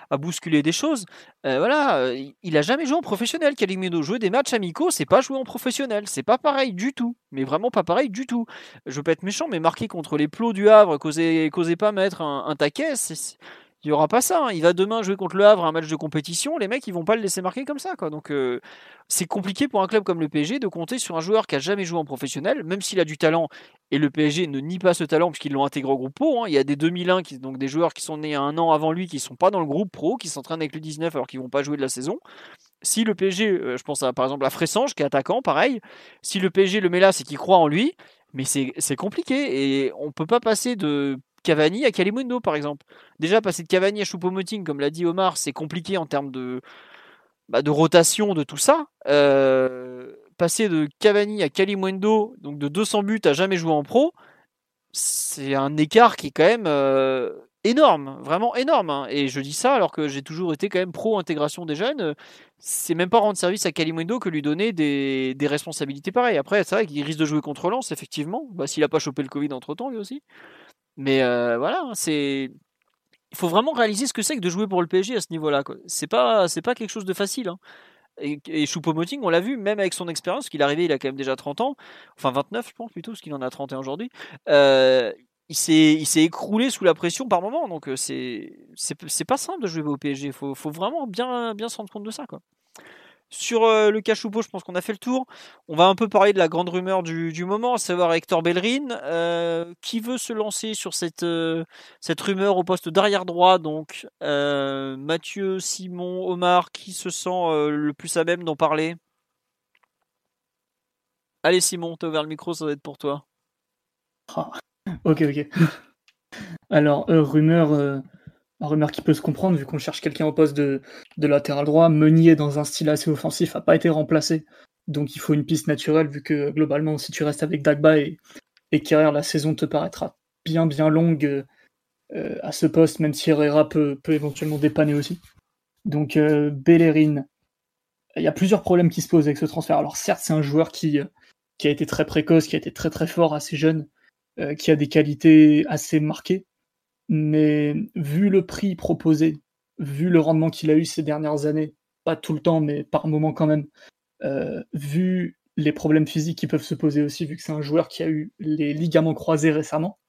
a bousculé des choses. Euh, voilà, il a jamais joué en professionnel. Kalimundo jouer des matchs amicaux, c'est pas jouer en professionnel, c'est pas pareil du tout, mais vraiment pas pareil du tout. Je peux être méchant mais marquer contre les plots du Havre, causez, pas mettre un, taquet, il n'y aura pas ça. Hein. Il va demain jouer contre le Havre un match de compétition, les mecs ils vont pas le laisser marquer comme ça. Quoi. Donc euh, c'est compliqué pour un club comme le PSG de compter sur un joueur qui a jamais joué en professionnel, même s'il a du talent, et le PSG ne nie pas ce talent puisqu'ils l'ont intégré au groupe pro. Hein. Il y a des 2001, qui, donc des joueurs qui sont nés un an avant lui, qui sont pas dans le groupe pro, qui s'entraînent avec le 19 alors qu'ils vont pas jouer de la saison. Si le PSG, euh, je pense à, par exemple à Fressange qui est attaquant, pareil, si le PSG le met là, c'est qu'il croit en lui, mais c'est compliqué et on peut pas passer de Cavani à Kalimundo par exemple. Déjà passer de Cavani à Choupo-Moting, comme l'a dit Omar, c'est compliqué en termes de, bah, de rotation de tout ça. Euh, passer de Cavani à Kalimundo, donc de 200 buts à jamais jouer en pro, c'est un écart qui est quand même euh, énorme, vraiment énorme. Hein. Et je dis ça alors que j'ai toujours été quand même pro-intégration des jeunes. C'est même pas rendre service à Kalimundo que lui donner des, responsabilités pareilles. Après, c'est vrai qu'il risque de jouer contre Lens, effectivement. Bah, S'il a pas chopé le Covid entre temps, lui aussi. Mais euh, voilà, hein, c'est. Il faut vraiment réaliser ce que c'est que de jouer pour le PSG à ce niveau-là. C'est pas, pas quelque chose de facile. Hein. Et, et Choupo-Moting, on l'a vu, même avec son expérience, qu'il est arrivé, il a quand même déjà 30 ans, enfin 29 je pense plutôt, parce qu'il en a 31 aujourd'hui. Euh, il s'est écroulé sous la pression par moment donc euh, c'est c'est pas simple de jouer au PSG faut faut vraiment bien bien se rendre compte de ça sur euh, le cas Choupo, je pense qu'on a fait le tour. On va un peu parler de la grande rumeur du, moment, à savoir Hector Bellerin. Euh, qui veut se lancer sur cette, cette rumeur au poste d'arrière droit Donc, Mathieu, Simon, Omar, qui se sent le plus à même d'en parler? Allez, Simon, t'as ouvert le micro, ça va être pour toi.
Ah. Ok, ok. Alors, euh, rumeur, euh, rumeur qui peut se comprendre, vu qu'on cherche quelqu'un au poste de, latéral droit. Meunier, dans un style assez offensif, n'a pas été remplacé. Donc, il faut une piste naturelle, vu que globalement, si tu restes avec Dagba et, et la saison te paraîtra bien, bien longue euh, à ce poste, même si Herrera peut, peut éventuellement dépanner aussi. Donc, Bellerin, il y a plusieurs problèmes qui se posent avec ce transfert. Alors, certes, c'est un joueur qui, qui a été très précoce, qui a été très, très fort, assez jeune euh, qui a des qualités assez marquées. Mais vu le prix proposé, vu le rendement qu'il a eu ces dernières années, pas tout le temps, mais par moment quand même, euh, vu les problèmes physiques qui peuvent se poser aussi, vu que c'est un joueur qui a eu les ligaments croisés récemment,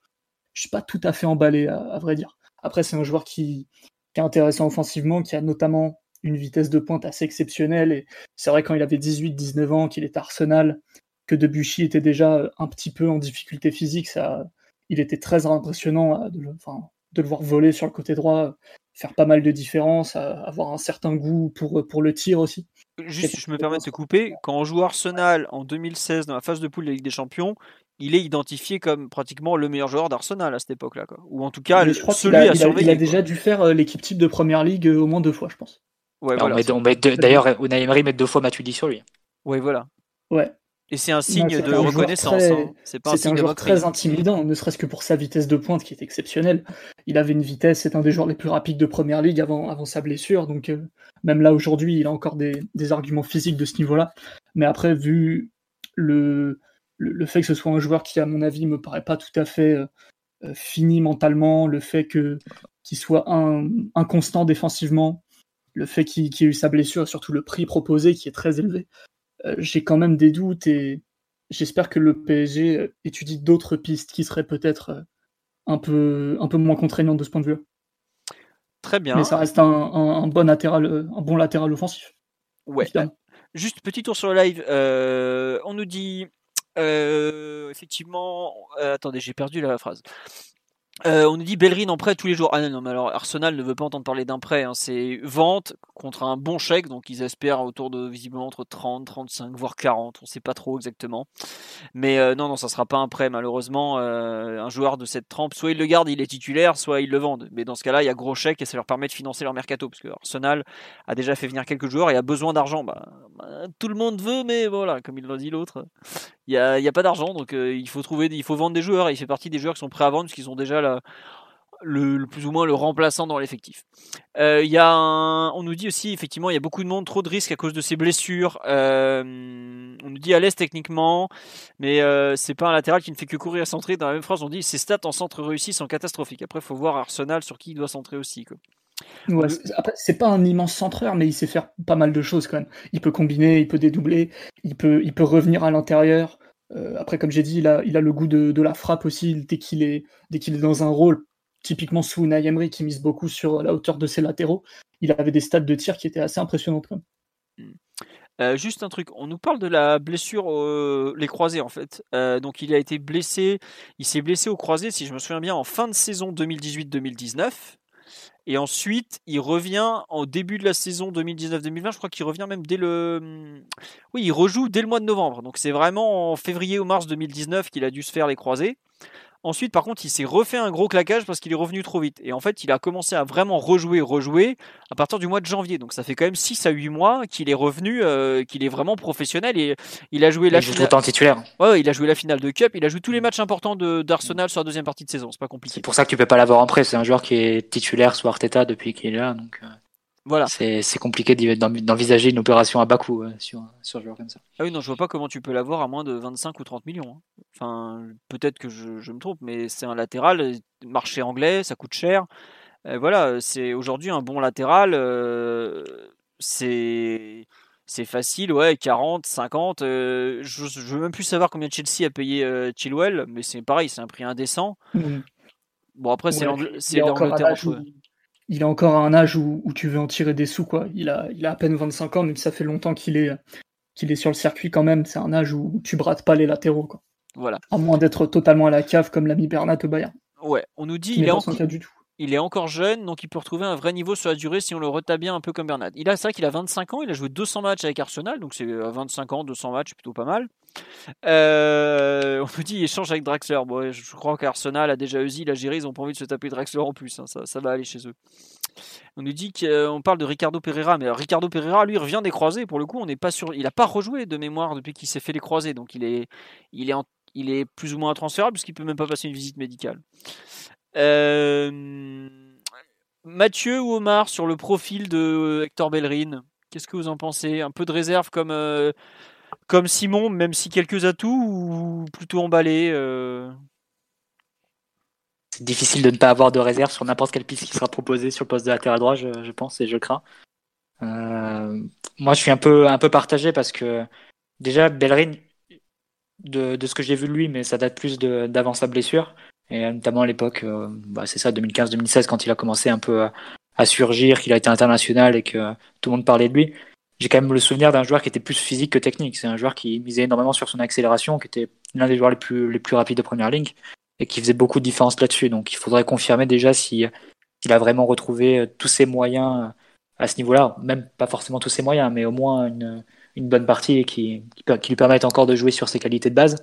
je suis pas tout à fait emballé, à, vrai dire. Après, c'est un joueur qui, qui, est intéressant offensivement, qui a notamment une vitesse de pointe assez exceptionnelle. Et c'est vrai, quand il avait 18-19 ans, qu'il est Arsenal, que Debuchy était déjà un petit peu en difficulté physique. Ça, il était très impressionnant de le, de le voir voler sur le côté droit, faire pas mal de différences, avoir un certain goût pour, pour le tir aussi.
Juste, je me permets de te couper. Quand on joue Arsenal en 2016 dans la phase de poule de la Ligue des Champions, il est identifié comme pratiquement le meilleur joueur d'Arsenal à cette époque-là. Ou en tout cas, celui
à
surveiller.
Il a, déjà dû faire euh, l'équipe type de première ligue euh, au moins deux fois, je pense.
Ouais, D'ailleurs, Unai Emery met deux fois Matuidi sur lui.
Ouais, voilà.
Ouais.
Et c'est un signe de reconnaissance. Hein. C'est pas un, signe
un
joueur
très intimidant, ne serait-ce que pour sa vitesse de pointe qui est exceptionnelle. Il avait une vitesse, c'est un des joueurs les plus rapides de première ligue avant, avant sa blessure. Donc euh, même là aujourd'hui, il a encore des, des, arguments physiques de ce niveau-là. Mais après, vu le, le, fait que ce soit un joueur qui, à mon avis, me paraît pas tout à fait euh, euh, fini mentalement, le fait que qu'il soit un, inconstant défensivement, le fait qu'il ait eu sa blessure et surtout le prix proposé qui est très élevé. Euh, j'ai quand même des doutes et j'espère que le PSG euh, étudie d'autres pistes qui seraient peut-être euh, un peu, un peu moins contraignantes de ce point de vue.
Très bien.
Mais ça reste un, bon, latéral, un bon latéral offensif.
Ouais. Juste petit tour sur le live. on nous dit effectivement. attendez, j'ai perdu la phrase. Euh, on nous dit Bellerin en prêt tous les jours. Ah non, non mais alors Arsenal ne veut pas entendre parler d'un prêt. Hein. C'est vente contre un bon chèque, donc ils espèrent autour de visiblement entre 30, 35, voire 40. On sait pas trop exactement. Mais euh, non, non, ça sera pas un prêt malheureusement. Euh, un joueur de cette trempe, soit il le garde, il est titulaire, soit ils le vendent. Mais dans ce cas-là, il y a gros chèque et ça leur permet de financer leur mercato, parce que Arsenal a déjà fait venir quelques joueurs et a besoin d'argent. Bah, bah, tout le monde veut, mais voilà, comme il l'a dit l'autre, il n'y a, pas d'argent, donc il faut trouver, il faut vendre des joueurs. Il fait partie des joueurs qui sont prêts à vendre, parce qu'ils ont déjà le, plus ou moins le remplaçant dans l'effectif. Euh, y a on nous dit aussi effectivement il y a beaucoup de monde, trop de risques à cause de ses blessures. Euh, on nous dit à l'aise techniquement, mais euh, c'est pas un latéral qui ne fait que courir et centrer. Dans la même phrase, on dit ses stats en centre réussi sont catastrophiques. Après, il faut voir Arsenal sur qui il doit centrer aussi. Quoi.
C'est pas un immense centreur, mais il sait faire pas mal de choses quand même. Il peut combiner, il peut dédoubler, il peut, il peut revenir à l'intérieur. Euh, après, comme j'ai dit, il a, il a le goût de, de la frappe aussi dès qu'il est, dès qu'il est dans un rôle. Typiquement sous Unai Emery qui mise beaucoup sur la hauteur de ses latéraux, il avait des stats de tir qui étaient assez impressionnantes. Quand
même. Euh, juste un truc, on nous parle de la blessure euh, les croisés en fait. Euh, donc il a été blessé, il s'est blessé au croisé si je me souviens bien en fin de saison 2018-2019. Et ensuite, il revient en début de la saison 2019-2020. Je crois qu'il revient même dès le. Oui, il rejoue dès le mois de novembre. Donc c'est vraiment en février ou mars 2019 qu'il a dû se faire les croisés. Ensuite, par contre, il s'est refait un gros claquage parce qu'il est revenu trop vite. Et en fait, il a commencé à vraiment rejouer, rejouer à partir du mois de janvier. Donc ça fait quand même 6 à 8 mois qu'il est revenu, euh, qu'il est vraiment professionnel. Et il a joué la
finale. titulaire.
Ouais, il a joué la finale de Cup. Il a joué tous les matchs importants d'Arsenal sur la deuxième partie de saison. C'est pas compliqué.
C'est pour ça que tu peux pas l'avoir en prêt. C'est un joueur qui est titulaire sous Arteta depuis qu'il est là. Donc. Euh, voilà. C'est compliqué d'envisager une opération à bas coût euh, sur, sur un joueur comme ça.
Ah oui, non, je vois pas comment tu peux l'avoir à moins de 25 ou 30 millions. Hein. Enfin, peut-être que je, me trompe, mais c'est un latéral, marché anglais, ça coûte cher. Euh, voilà, c'est aujourd'hui un bon latéral. Euh, c'est c'est facile, ouais, 40, 50. je, je veux même plus savoir combien Chelsea a payé Chilwell, mais c'est pareil, c'est un prix indécent. Mmh. Bon, après, c'est l'Angleterre
il est encore à un âge où, tu veux en tirer des sous, quoi. Il a, il a à peine 25 ans, mais ça fait longtemps qu'il est, qu'il est sur le circuit quand même. C'est un âge où tu brates pas les latéraux, quoi.
Voilà.
À moins d'être totalement à la cave comme l'ami Bernat au Bayern.
Ouais, on nous dit il est, en... du tout il est encore jeune, donc il peut retrouver un vrai niveau sur la durée si on le retape bien un peu comme Bernat. Il a, c'est vrai qu'il a 25 ans, il a joué 200 matchs avec Arsenal, donc c'est à 25 ans, 200 matchs, plutôt pas mal. Euh, on nous dit échange avec Draxler. Bon, je crois qu'Arsenal a déjà Eusi, la géré, ils ont pas envie de se taper Draxler en plus, hein, ça, va aller chez eux. On nous dit qu'on parle de Ricardo Pereira, mais Ricardo Pereira, lui, revient des croisés. Pour le coup, on n'est pas sûr. Il n'a pas rejoué de mémoire depuis qu'il s'est fait les croisés, donc il est, il est, il est plus ou moins transférable puisqu'il peut même pas passer une visite médicale. Euh... Mathieu ou Omar sur le profil de euh, Hector Bellerin Qu'est-ce que vous en pensez? Un peu de réserve comme, euh, comme Simon, même si quelques atouts, ou plutôt emballé euh
C'est difficile de ne pas avoir de réserve sur n'importe quelle piste qui sera proposée sur le poste de latéral droit, je, je pense, et je crains. moi, je suis un peu, un peu partagé parce que déjà, Bellerin, de, ce que j'ai vu de lui, mais ça date plus d'avant sa blessure. Et notamment à l'époque, euh, bah, c'est ça, 2015-2016, quand il a commencé un peu à, surgir, qu'il a été international et que tout le monde parlait de lui. J'ai quand même le souvenir d'un joueur qui était plus physique que technique. C'est un joueur qui misait énormément sur son accélération, qui était l'un des joueurs les plus, les plus rapides de première ligne et qui faisait beaucoup de différence là-dessus. Donc il faudrait confirmer déjà s'il si, a vraiment retrouvé euh, tous ses moyens euh, à ce niveau-là. Même pas forcément tous ses moyens, mais au moins une, une bonne partie qui, qui, lui permettent encore de jouer sur ses qualités de base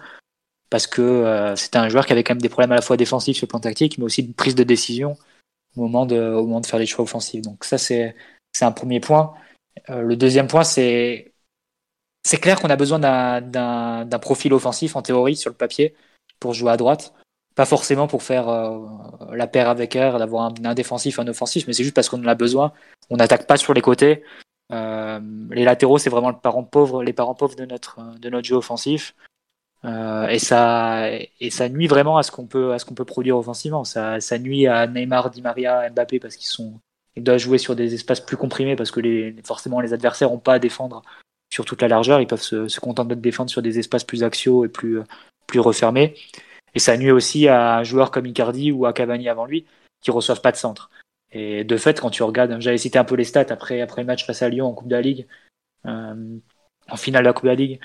parce que euh, c'était un joueur qui avait quand même des problèmes à la fois défensifs sur le plan tactique, mais aussi de prise de décision au moment de, au moment de faire les choix offensifs. Donc ça, c'est un premier point. Euh, le deuxième point, c'est c'est clair qu'on a besoin d'un profil offensif en théorie sur le papier pour jouer à droite. Pas forcément pour faire euh, la paire avec R, d'avoir un, défensif, un offensif, mais c'est juste parce qu'on en a besoin. On n'attaque pas sur les côtés. les latéraux, c'est vraiment le parent pauvre, les parents pauvres de notre, de notre jeu offensif. Euh, et ça et ça nuit vraiment à ce qu'on peut à peut produire offensivement. Ça, ça nuit à Neymar, Di Maria, Mbappé parce qu'ils sont ils doivent jouer sur des espaces plus comprimés parce que forcément les adversaires n'ont pas à défendre sur toute la largeur. Ils peuvent se, contenter de défendre sur des espaces plus axiaux et plus plus refermés. Et ça nuit aussi à un joueur comme Icardi ou à Cavani avant lui qui reçoivent pas de centre. Et de fait, quand tu regardes, j'avais cité un peu les stats après après le match face à Lyon en Coupe de la Ligue, euh, en finale de la Coupe de la Ligue.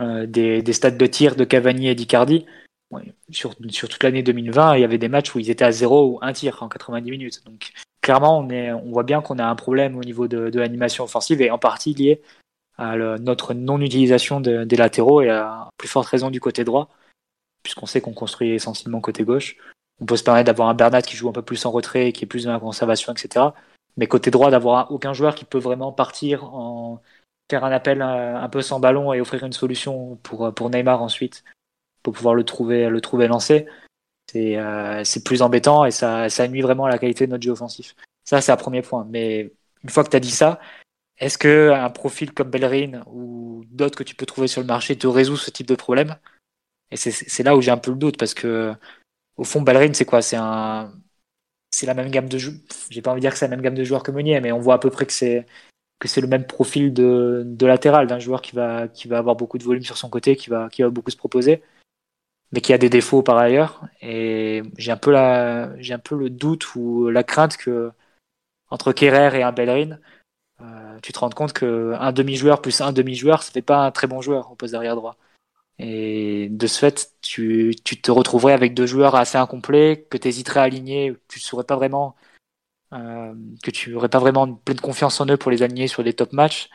Euh, des, des stades de tir de Cavani et d'Icardi. sur, sur toute l'année 2020, il y avait des matchs où ils étaient à zéro ou un tir en 90 minutes. Donc clairement, on, voit bien qu'on a un problème au niveau de, l'animation offensive et en partie lié à notre non-utilisation de, des latéraux et à plus forte raison du côté droit, puisqu'on sait qu'on construit essentiellement côté gauche. On peut se permettre d'avoir un Bernat qui joue un peu plus en retrait, qui est plus dans la conservation, etc. Mais côté droit, d'avoir aucun joueur qui peut vraiment partir en, faire un appel euh, un, peu sans ballon et offrir une solution pour, pour Neymar ensuite, pour pouvoir le trouver, le trouver lancé, c'est euh, plus embêtant et ça, ça nuit vraiment à la qualité de notre jeu offensif. Ça, c'est un premier point. Mais une fois que tu as dit ça, est-ce que un profil comme Bellerin ou d'autres que tu peux trouver sur le marché te résout ce type de problème? Et c'est là où j'ai un peu le doute parce que au fond, Bellerin, c'est quoi? C'est un, c'est la même gamme de joueurs. J'ai pas envie de dire que c'est la même gamme de joueurs que Meunier, mais on voit à peu près que c'est que c'est le même profil de, de latéral d'un joueur qui va, qui va avoir beaucoup de volume sur son côté, qui va, qui va beaucoup se proposer, mais qui a des défauts par ailleurs. Et j'ai un peu la, j'ai un peu le doute ou la crainte que entre Kerrer et un Bellerin, euh, tu te rends compte qu'un demi-joueur plus un demi-joueur, ça fait pas un très bon joueur au poste arrière droit. Et de ce fait, tu, tu te retrouverais avec deux joueurs assez incomplets, que tu hésiterais à aligner, tu saurais pas vraiment euh, que tu n'aurais pas vraiment pleine confiance en eux pour les aligner sur des top matchs.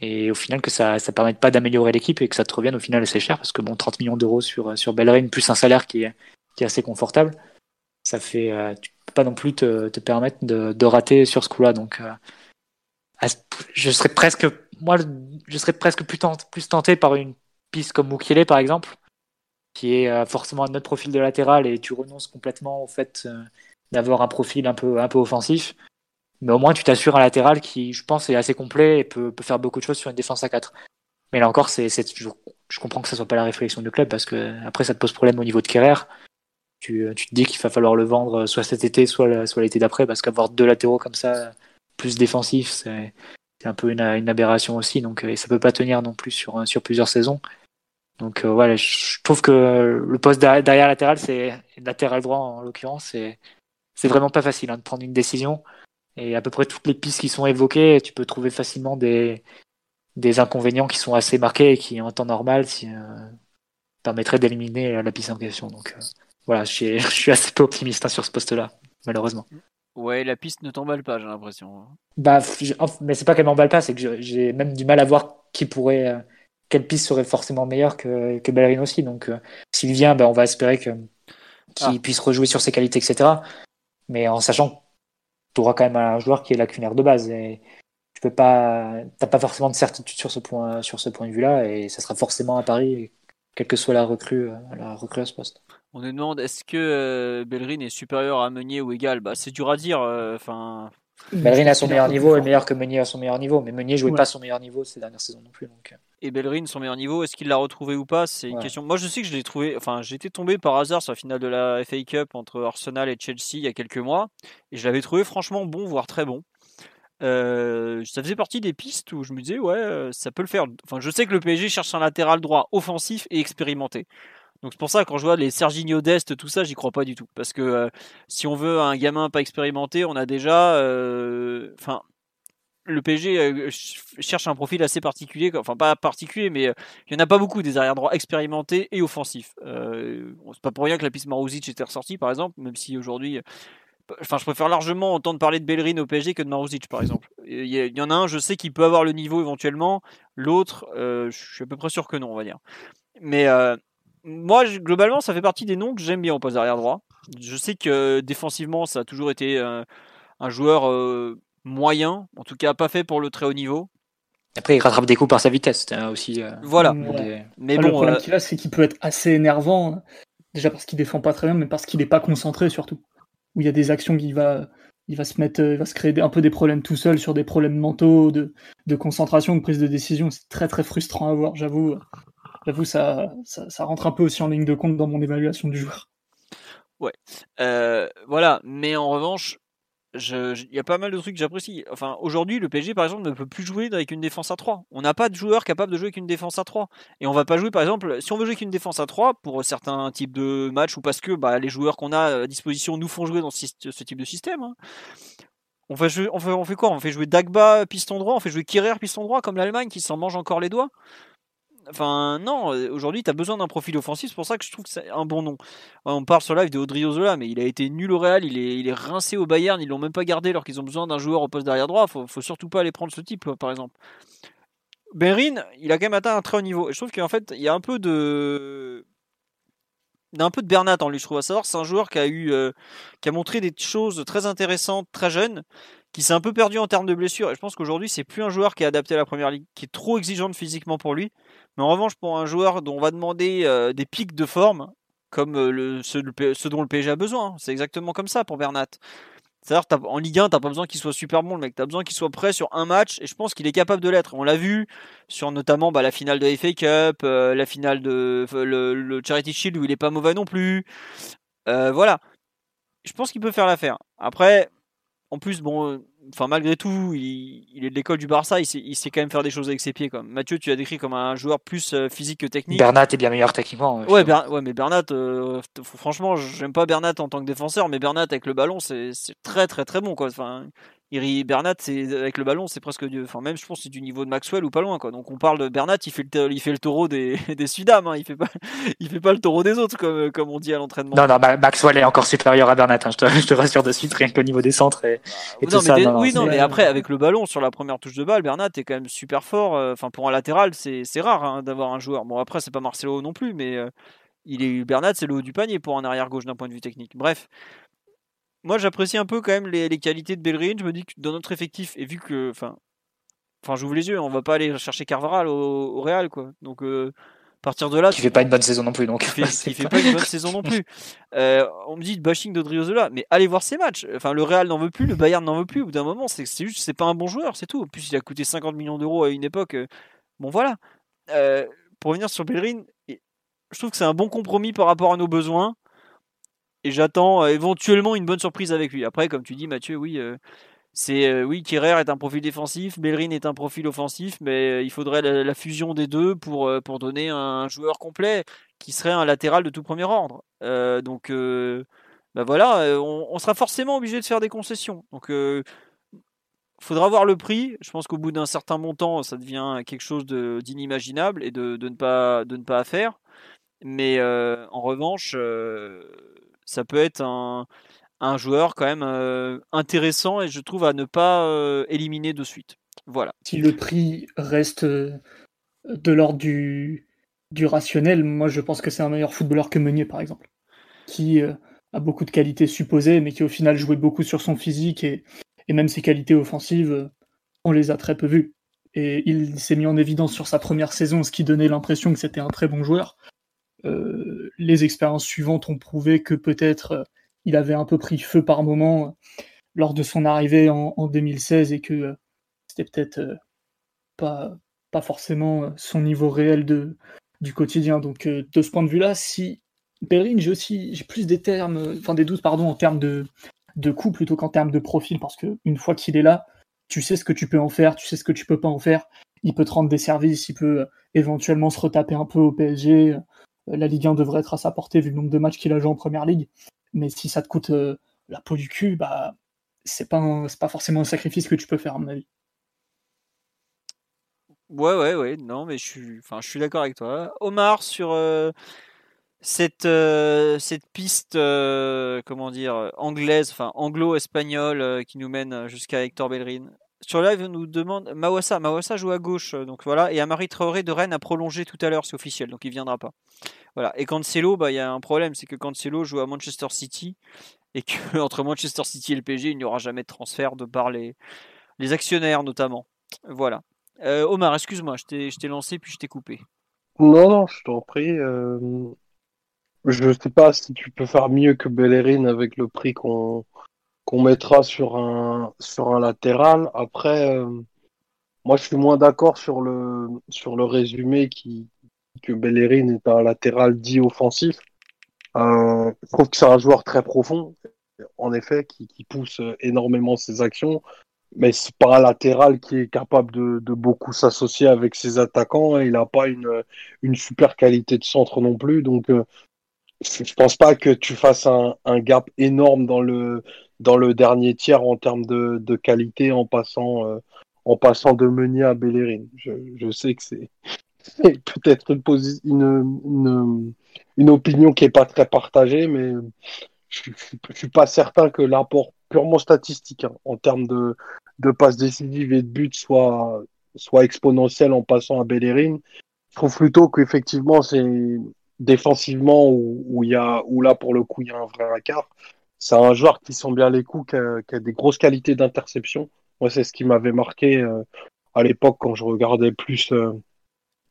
Et au final, que ça ne permette pas d'améliorer l'équipe et que ça te revienne au final assez cher parce que bon, 30 millions d'euros sur, sur Bellerin plus un salaire qui est, qui est assez confortable. Ça fait, tu peux pas non plus te, te permettre de, de, rater sur ce coup-là. Donc, je serais presque, moi, je serais presque plus, plus tenté par une piste comme Mukele, par exemple, qui est forcément un autre profil de latéral et tu renonces complètement au fait d'avoir un profil un peu, un peu offensif. Mais au moins, tu t'assures un latéral qui, je pense, est assez complet et peut, peut, faire beaucoup de choses sur une défense à 4. Mais là encore, c'est, je, je, comprends que ça soit pas la réflexion du club parce que après, ça te pose problème au niveau de Kerrer. Tu, tu te dis qu'il va falloir le vendre soit cet été, soit, soit l'été d'après parce qu'avoir deux latéraux comme ça, plus défensifs, c'est, un peu une, aberration aussi. Donc, et ça peut pas tenir non plus sur, sur plusieurs saisons. Donc, euh, voilà, je trouve que le poste derrière latéral, c'est latéral droit en l'occurrence, c'est, c'est vraiment pas facile hein, de prendre une décision. Et à peu près toutes les pistes qui sont évoquées, tu peux trouver facilement des, des inconvénients qui sont assez marqués et qui, en temps normal, si, euh, permettraient d'éliminer la piste en question. Donc euh, voilà, je suis, (laughs) assez peu optimiste hein, sur ce poste-là, malheureusement.
Ouais, la piste ne t'emballe pas, j'ai l'impression. Hein.
Bah, mais c'est pas qu'elle m'emballe pas, c'est que j'ai même du mal à voir qui pourrait, euh, quelle piste serait forcément meilleure que, que Ballerine aussi. Donc, s'il vient, bah, on va espérer que qu'il ah. puisse rejouer sur ses qualités, etc. Mais en sachant tu auras quand même un joueur qui est lacunaire de base. Et tu peux pas, t'as pas forcément de certitude sur ce point, sur ce point de vue-là, et ça sera forcément à Paris, quelle que soit la recrue, la recrue à ce poste.
On nous demande est-ce que euh, Bellerin est supérieur à Meunier ou égal? Bah c'est dur à dire. Euh, enfin.
Bellerin à son meilleur niveau est meilleur que Meunier à son meilleur niveau, mais Meunier jouait pas son meilleur niveau ces dernières saisons non plus. Donc. Euh.
Et Bellerin, son meilleur niveau, est-ce qu'il l'a retrouvé ou pas? C'est une question. Moi, je sais que je l'ai trouvé. Enfin, j'étais tombé par hasard sur la finale de la FA Cup entre Arsenal et Chelsea il y a quelques mois, et je l'avais trouvé franchement bon, voire très bon. Euh, ça faisait partie des pistes où je me disais ouais, ça peut le faire. Enfin, je sais que le PSG cherche un latéral droit offensif et expérimenté. Donc c'est pour ça quand je vois les Serginho Dest, tout ça, j'y crois pas du tout. Parce que euh, si on veut un gamin pas expérimenté, on a déjà, euh, enfin, le PSG euh, cherche un profil assez particulier, enfin pas particulier, mais il y en a pas beaucoup des arrière droits expérimentés et offensifs. c'est pas pour rien que la piste Marouzic était ressortie, par exemple, même si aujourd'hui. Enfin, je préfère largement entendre parler de Bellerin au PSG que de Marouzic, par exemple. Il y, en a un, je sais qu'il peut avoir le niveau éventuellement. L'autre, je suis à peu près sûr que non, on va dire. Mais moi, globalement, ça fait partie des noms que j'aime bien au poste arrière droit. Je sais que défensivement, ça a toujours été euh, un joueur euh, moyen, en tout cas pas fait pour le très haut niveau.
Après, il rattrape des coups par sa vitesse aussi.
Euh, voilà.
Mais bon, le problème qu'il a, c'est qu'il peut être assez énervant. Hein. Déjà parce qu'il défend pas très bien, mais parce qu'il n'est pas concentré surtout. Où il y a des actions qu'il va, il va se mettre, il va se créer un peu des problèmes tout seul sur des problèmes mentaux, de, de concentration, de prise de décision. C'est très très frustrant à voir, j'avoue. J'avoue, ça, ça, rentre un peu aussi en ligne de compte dans mon évaluation du joueur.
Ouais. Euh, voilà. Mais en revanche, il y a pas mal de trucs que j'apprécie. Enfin, aujourd'hui, le PSG, par exemple, ne peut plus jouer avec une défense à 3. On n'a pas de joueur capable de jouer avec une défense à 3. Et on va pas jouer, par exemple, si on veut jouer avec une défense à 3 pour certains types de matchs ou parce que bah, les joueurs qu'on a à disposition nous font jouer dans ce, type de système. Hein. On, fait on, fait, on fait quoi? On fait jouer Dagba piston droit, on fait jouer Kirer piston droit comme l'Allemagne qui s'en mange encore les doigts Enfin, non, euh, aujourd'hui, tu as besoin d'un profil offensif, c'est pour ça que je trouve que c'est un bon nom. On parle sur live de Odriozola, mais il a été nul au Real, il est, il est rincé au Bayern, ils l'ont même pas gardé alors qu'ils ont besoin d'un joueur au poste d'arrière droit. Faut, faut surtout pas aller prendre ce type, par exemple. Benrin, il a quand même atteint un très haut niveau. Et je trouve qu'en fait, il y a un peu de. un peu de Bernat en lui, je trouve. À savoir, c'est un joueur qui a eu, euh, qui a montré des choses très intéressantes, très jeune, qui s'est un peu perdu en termes de blessures. Et je pense qu'aujourd'hui, c'est plus un joueur qui est adapté à la première ligue, qui est trop exigeante physiquement pour lui. Mais en revanche, pour un joueur dont on va demander euh, des pics de forme, comme euh, le, ce, dont le PSG a besoin, c'est exactement comme ça pour Bernat. C'est-à-dire en Ligue 1, t'as pas besoin qu'il soit super bon le mec, t'as besoin qu'il soit prêt sur un match et je pense qu'il est capable de l'être. On l'a vu sur notamment bah, la finale de FA Cup, euh, la finale de le, Charity Shield où il est pas mauvais non plus. voilà, je pense qu'il peut faire l'affaire. Après, en plus, bon, enfin malgré tout, il, est de l'école du Barça, il sait, quand même faire des choses avec ses pieds. Comme. Mathieu, tu as décrit comme un joueur plus euh, physique que technique.
Bernat est bien meilleur techniquement.
Ouais, ouais mais Bernat, euh, franchement, j'aime pas Bernat en tant que défenseur, mais Bernat avec le ballon, c'est très très très bon. Quoi. Enfin, Bernat, c'est avec le ballon, c'est presque du, enfin même je pense c'est du niveau de Maxwell ou pas loin quoi. Donc on parle de Bernat, il fait le, il fait le taureau des, (laughs) des Sudam, hein. il fait pas, (laughs) il fait pas le taureau des autres comme, comme on dit à l'entraînement.
Non non, Maxwell est encore supérieur à Bernat, hein. je, te, (laughs) je, te, rassure de suite, rien qu'au niveau des centres et,
et tout ça. oui non, mais après avec le ballon sur la première touche de balle, Bernat est quand même super fort. Euh, enfin pour un latéral, c'est rare hein, d'avoir un joueur. Bon après c'est pas Marcelo non plus, mais euh, il est Bernat, c'est le haut du panier pour un arrière gauche d'un point de vue technique. Bref, moi j'apprécie un peu quand même les, qualités de Bellerin. Je me dis que dans notre effectif, et vu que, enfin, enfin, j'ouvre les yeux, on va pas aller chercher Carvaral au, Real, quoi. Donc euh, à partir de là,
qui fait pas une bonne saison non plus, donc.
Qui fait, fait (laughs) pas une bonne saison non (laughs) plus. Euh, on me dit de bashing d'Odriozola, mais allez voir ses matchs. Enfin, le Real n'en veut plus, le Bayern n'en veut plus. Au bout d'un moment, c'est juste, c'est pas un bon joueur, c'est tout. En plus, il a coûté 50 millions d'euros à une époque. Euh, bon, voilà. pour revenir sur Bellerin, je trouve que c'est un bon compromis par rapport à nos besoins. Et j'attends euh, éventuellement une bonne surprise avec lui. Après, comme tu dis, Mathieu, oui, euh, c'est euh, oui, Kerrer est un profil défensif, Bellerin est un profil offensif, mais il faudrait la, fusion des deux pour, pour donner un joueur complet qui serait un latéral de tout premier ordre. donc, bah voilà, on, sera forcément obligé de faire des concessions. Donc, faudra voir le prix. Je pense qu'au bout d'un certain montant, ça devient quelque chose d'inimaginable et de, de, ne pas, de ne pas faire. Mais euh, en revanche, euh, ça peut être un, joueur quand même intéressant et je trouve à ne pas éliminer de suite. Voilà.
Si le prix reste de l'ordre du, du rationnel, moi je pense que c'est un meilleur footballeur que Meunier par exemple, qui a beaucoup de qualités supposées, mais qui au final jouait beaucoup sur son physique et, et même ses qualités offensives, on les a très peu vues. Et il s'est mis en évidence sur sa première saison, ce qui donnait l'impression que c'était un très bon joueur. Euh, les expériences suivantes ont prouvé que peut-être euh, il avait un peu pris feu par moment euh, lors de son arrivée en, 2016 et que c'était peut-être pas, forcément son niveau réel de, du quotidien. Donc de ce point de vue-là, si Bellerin, j'ai aussi j'ai plus des termes, enfin des doutes pardon en termes de, de coût plutôt qu'en termes de profil parce que une fois qu'il est là, tu sais ce que tu peux en faire, tu sais ce que tu peux pas en faire. Il peut te rendre des services, il peut éventuellement se retaper un peu au PSG, la Ligue 1 devrait être à sa portée vu le nombre de matchs qu'il a joué en première ligue. Mais si ça te coûte euh, la peau du cul, bah c'est pas forcément un sacrifice que tu peux faire à mon avis.
Ouais ouais ouais non mais je suis enfin je suis d'accord avec toi. Omar sur euh, cette euh, cette piste comment dire anglaise enfin anglo-espagnole qui nous mène jusqu'à Hector Bellerin. Sur live, nous demande Mawassa. Mawassa joue à gauche, euh, donc voilà. Et Amari Traoré de Rennes a prolongé tout à l'heure, c'est officiel, donc il viendra pas. Voilà. Et Cancelo, bah il y a un problème, c'est que Cancelo joue à Manchester City et que (laughs) entre Manchester City et le PSG, il n'y aura jamais de transfert de par les, les actionnaires notamment. Voilà. Euh, Omar, excuse-moi, je t'ai lancé puis je t'ai coupé.
Non, non, je t'en prie. Euh, je ne sais pas si tu peux faire mieux que Bellerin avec le prix qu'on qu'on mettra sur un sur un latéral. Après, euh, moi je suis moins d'accord sur le sur le résumé qui que Bellerin est un latéral dit offensif. Euh, je trouve que c'est un joueur très profond, en effet, qui, pousse énormément ses actions, mais c'est pas un latéral qui est capable de, beaucoup s'associer avec ses attaquants. il n'a pas une, une super qualité de centre non plus, donc euh, je pense pas que tu fasses un, gap énorme dans le dans le dernier tiers en termes de, qualité en passant euh, en passant de Meunier à Bellerin. Je, sais que c'est (laughs) peut-être une, une, une, une, opinion qui est pas très partagée, mais je, je, suis pas certain que l'apport purement statistique hein, en termes de, de passes décisives et de buts soit soit exponentiel en passant à Bellerin. Je trouve plutôt qu'effectivement c'est défensivement où, il y a où là pour le coup il y a un vrai écart. C'est un joueur qui sent bien les coups, qui a, des grosses qualités d'interception. Moi, c'est ce qui m'avait marqué euh, à l'époque quand je regardais plus euh,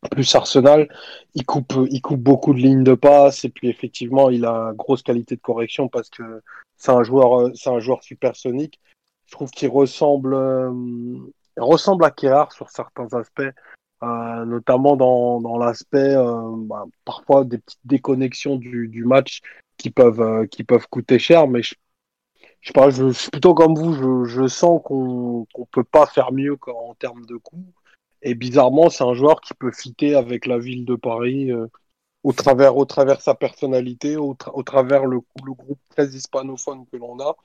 plus Arsenal. Il coupe il coupe beaucoup de lignes de passe et puis effectivement il a grosse qualité de correction parce que c'est un joueur euh, c'est un joueur supersonique. Je trouve qu'il ressemble ressemble à Kerr sur certains aspects. Notamment dans, dans l'aspect bah, parfois des petites déconnexions du match qui peuvent euh, qui peuvent coûter cher mais je, je sais pas je, suis plutôt comme vous je, je sens qu'on qu'on peut pas faire mieux en termes de coûts. Et bizarrement c'est un joueur qui peut fitter avec la ville de Paris au travers au travers sa personnalité au, au travers le, le groupe très hispanophone que l'on a.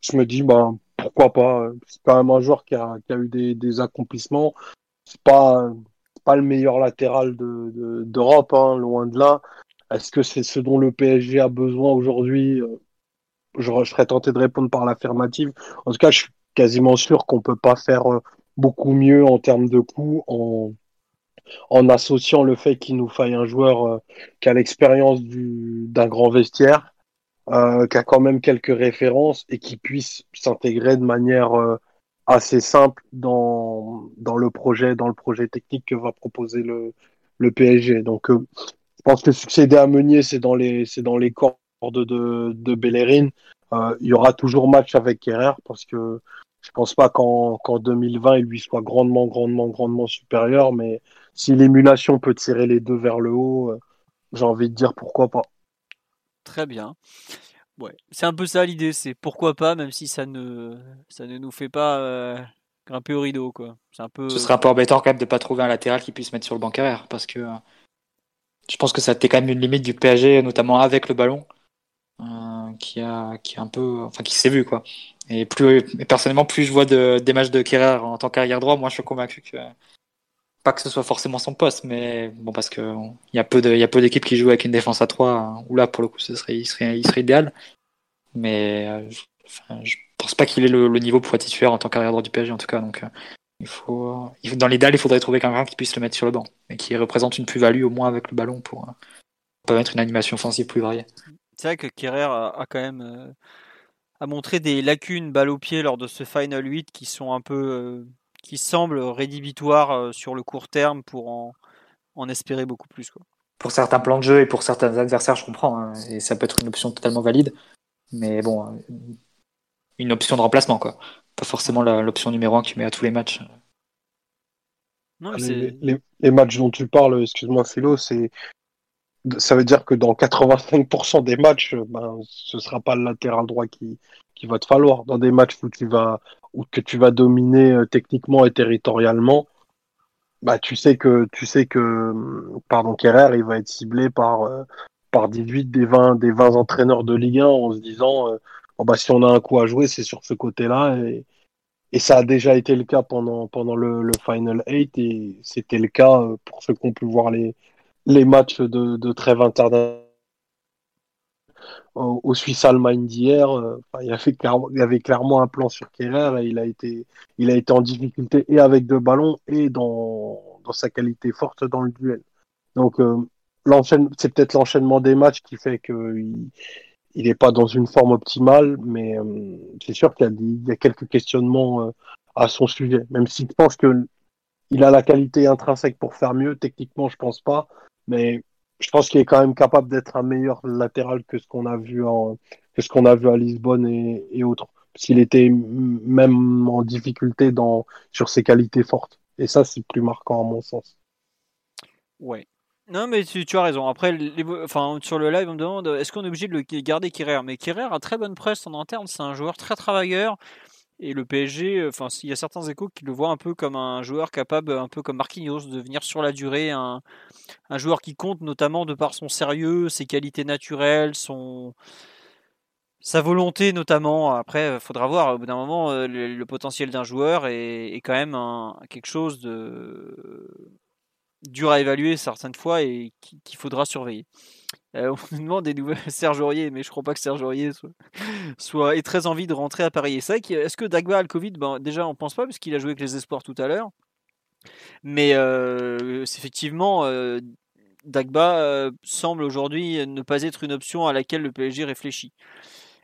Je me dis ben pourquoi pas c'est quand même un joueur qui a, qui a eu des, des accomplissements. C'est pas pas le meilleur latéral d'Europe, de, hein, loin de là. Est-ce que c'est ce dont le PSG a besoin aujourd'hui euh, je, serais tenté de répondre par l'affirmative. En tout cas, je suis quasiment sûr qu'on peut pas faire euh, beaucoup mieux en termes de coûts en, en associant le fait qu'il nous faille un joueur euh, qui a l'expérience d'un grand vestiaire, qui a quand même quelques références et qui puisse s'intégrer de manière assez simple dans, dans le projet dans le projet technique que va proposer le, le PSG. Donc, pense que succéder à Meunier, c'est dans les c'est dans les cordes de, de Bellerin. Euh, il y aura toujours match avec Kerrer parce que je pense pas qu'en 2020 il lui soit grandement grandement grandement supérieur, mais si l'émulation peut tirer les deux vers le haut, euh, j'ai envie de dire pourquoi pas.
Très bien. Ouais, c'est un peu ça l'idée, c'est pourquoi pas, même si ça ne ça ne nous fait pas euh, grimper au rideau quoi. C'est un peu.
Ce serait un peu embêtant quand même de pas trouver un latéral qui puisse mettre sur le banc carrière, parce que je pense que ça était quand même une limite du PSG, notamment avec le ballon, euh, qui a qui a un peu, enfin qui s'est vu quoi. Et plus personnellement, plus je vois de, des matchs de Kerrer en tant qu'arrière droit, moi je suis convaincu que pas que ce soit forcément son poste, mais bon parce que il y a peu de, y a peu d'équipes qui jouent avec une défense à 3 hein, où là pour le coup ce serait, il serait, il serait idéal. Mais euh, je pense pas qu'il ait le, niveau pour être titulaire en tant qu'arrière droit du PSG en tout cas. Donc euh, il faut, faut dans l'idéal il faudrait trouver quelqu'un qui puisse le mettre sur le banc et qui représente une plus-value au moins avec le ballon pour, pour permettre une animation offensive plus variée.
C'est vrai que Kerrer a, a, quand même euh, a montré des lacunes balle au pied lors de ce final 8 qui sont un peu qui semble rédhibitoire euh, sur le court terme pour en, espérer beaucoup plus. Quoi.
Pour certains plans de jeu et pour certains adversaires, je comprends. Hein, et ça peut être une option totalement valide. Mais bon, euh, une option de remplacement, quoi. Pas forcément l'option numéro 1 que tu mets à tous les matchs.
Non, ah, les, les, matchs dont tu parles, excuse-moi Philo, c'est ça veut dire que dans 85% des matchs, ben, ce sera pas le latéral droit qui, qui va te falloir. Dans des matchs où tu vas, ou que tu vas dominer euh, techniquement et territorialement, bah tu sais que tu sais que pardon Kerrer il va être ciblé par euh, par 18 des 20 des 20 entraîneurs de Ligue 1 en se disant euh, bon, bah si on a un coup à jouer c'est sur ce côté-là et, et ça a déjà été le cas pendant pendant le, le Final 8 et c'était le cas pour ceux qui ont pu voir les les matchs de, de trêve internationale au, Suisse Allemagne d'hier, euh, il, il y avait clairement un plan sur Kerrer et il a été, il a été en difficulté et avec deux ballons et dans, dans sa qualité forte dans le duel. Donc euh, c'est peut-être l'enchaînement des matchs qui fait qu'il il n'est pas dans une forme optimale, mais euh, c'est sûr qu'il y, y, a quelques questionnements à son sujet. Même si je pense que il a la qualité intrinsèque pour faire mieux, techniquement je pense pas, mais je pense qu'il est quand même capable d'être un meilleur latéral que ce qu'on a vu a vu à Lisbonne et, et autres. S'il était même en difficulté dans sur ses qualités fortes. Et ça, c'est plus marquant à mon sens.
Ouais. Non, mais tu, as raison. Après, enfin, sur le live, on me demande est-ce qu'on est obligé de le garder Kirer Mais Kirer a très bonne presse en interne. C'est un joueur très travailleur. Et le PSG, enfin, il y a certains échos qui le voient un peu comme un joueur capable, un peu comme Marquinhos, de venir sur la durée, un, joueur qui compte notamment de par son sérieux, ses qualités naturelles, son sa volonté notamment. Après, il faudra voir au bout d'un moment euh, le, potentiel d'un joueur est, quand même quelque chose de dur à évaluer certaines fois et qu'il faudra surveiller. Euh, (laughs) on nous demande des nouvelles (laughs) Serge Aurier, mais je crois pas que Serge Aurier soit, (laughs) soit ait très envie de rentrer à Paris. C'est vrai est-ce que Dagba a le Covid? Ben, Déjà, on pense pas, puisqu'il a joué avec les espoirs tout à l'heure. Mais euh, effectivement, euh, Dagba semble aujourd'hui ne pas être une option à laquelle le PSG réfléchit.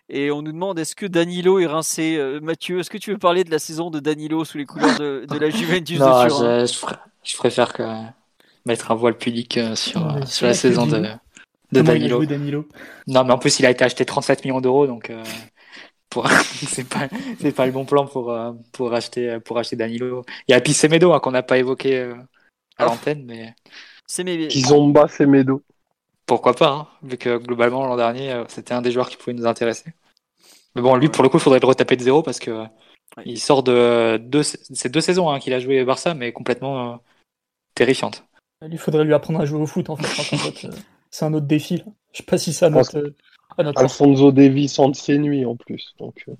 Et on nous demande est-ce que Danilo est rincé? Mathieu, est-ce que tu veux parler de la saison de Danilo sous les couleurs de, la Juventus
non, de je, je, préfère que mettre un voile pudique sur, sur la saison de de Danilo. Non, mais en plus, il a été acheté 37 millions d'euros, donc euh, pour... (laughs) c'est pas c'est pas le bon plan pour euh, pour acheter pour acheter Danilo. Il y a Pissemedo hein, qu'on n'a pas évoqué euh, à l'antenne, mais
Kizomba Semedo.
Pourquoi pas, hein, vu que globalement l'an dernier c'était un des joueurs qui pouvait nous intéresser. Mais bon, lui pour le coup, il faudrait le retaper de zéro parce que il sort de deux, c'est deux saisons hein, qu'il a joué Barça, mais complètement terrifiante.
Il faudrait lui apprendre à jouer au foot en fait. c'est un autre défi. Là. Je sais pas si ça notre, euh,
Alfonso Davis en de ses nuits en plus. Donc, euh.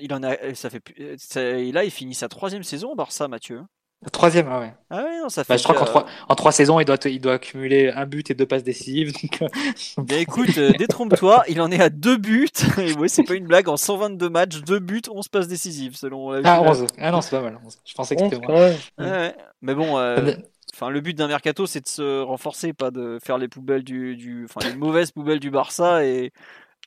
il en a, ça fait, ça, là il finit sa troisième saison au Barça, Mathieu.
La troisième, ah ouais.
Ah ouais, non, ça
bah,
fait.
je crois qu'en trois, en trois saisons, il doit, il doit accumuler un but et deux passes décisives. Donc...
Euh. (laughs) Bien, écoute, détrompe-toi, il en est à deux buts. (laughs) Et ouais, c'est pas une blague, en 122 matchs, deux buts, 11 passes décisives, selon
la Ah, 11. Ah non, c'est pas mal. Je pensais que c'était
moins. Ouais. Mais bon, enfin, le but d'un mercato, c'est de se renforcer, pas de faire les poubelles du, du enfin, les mauvaises poubelles du Barça et,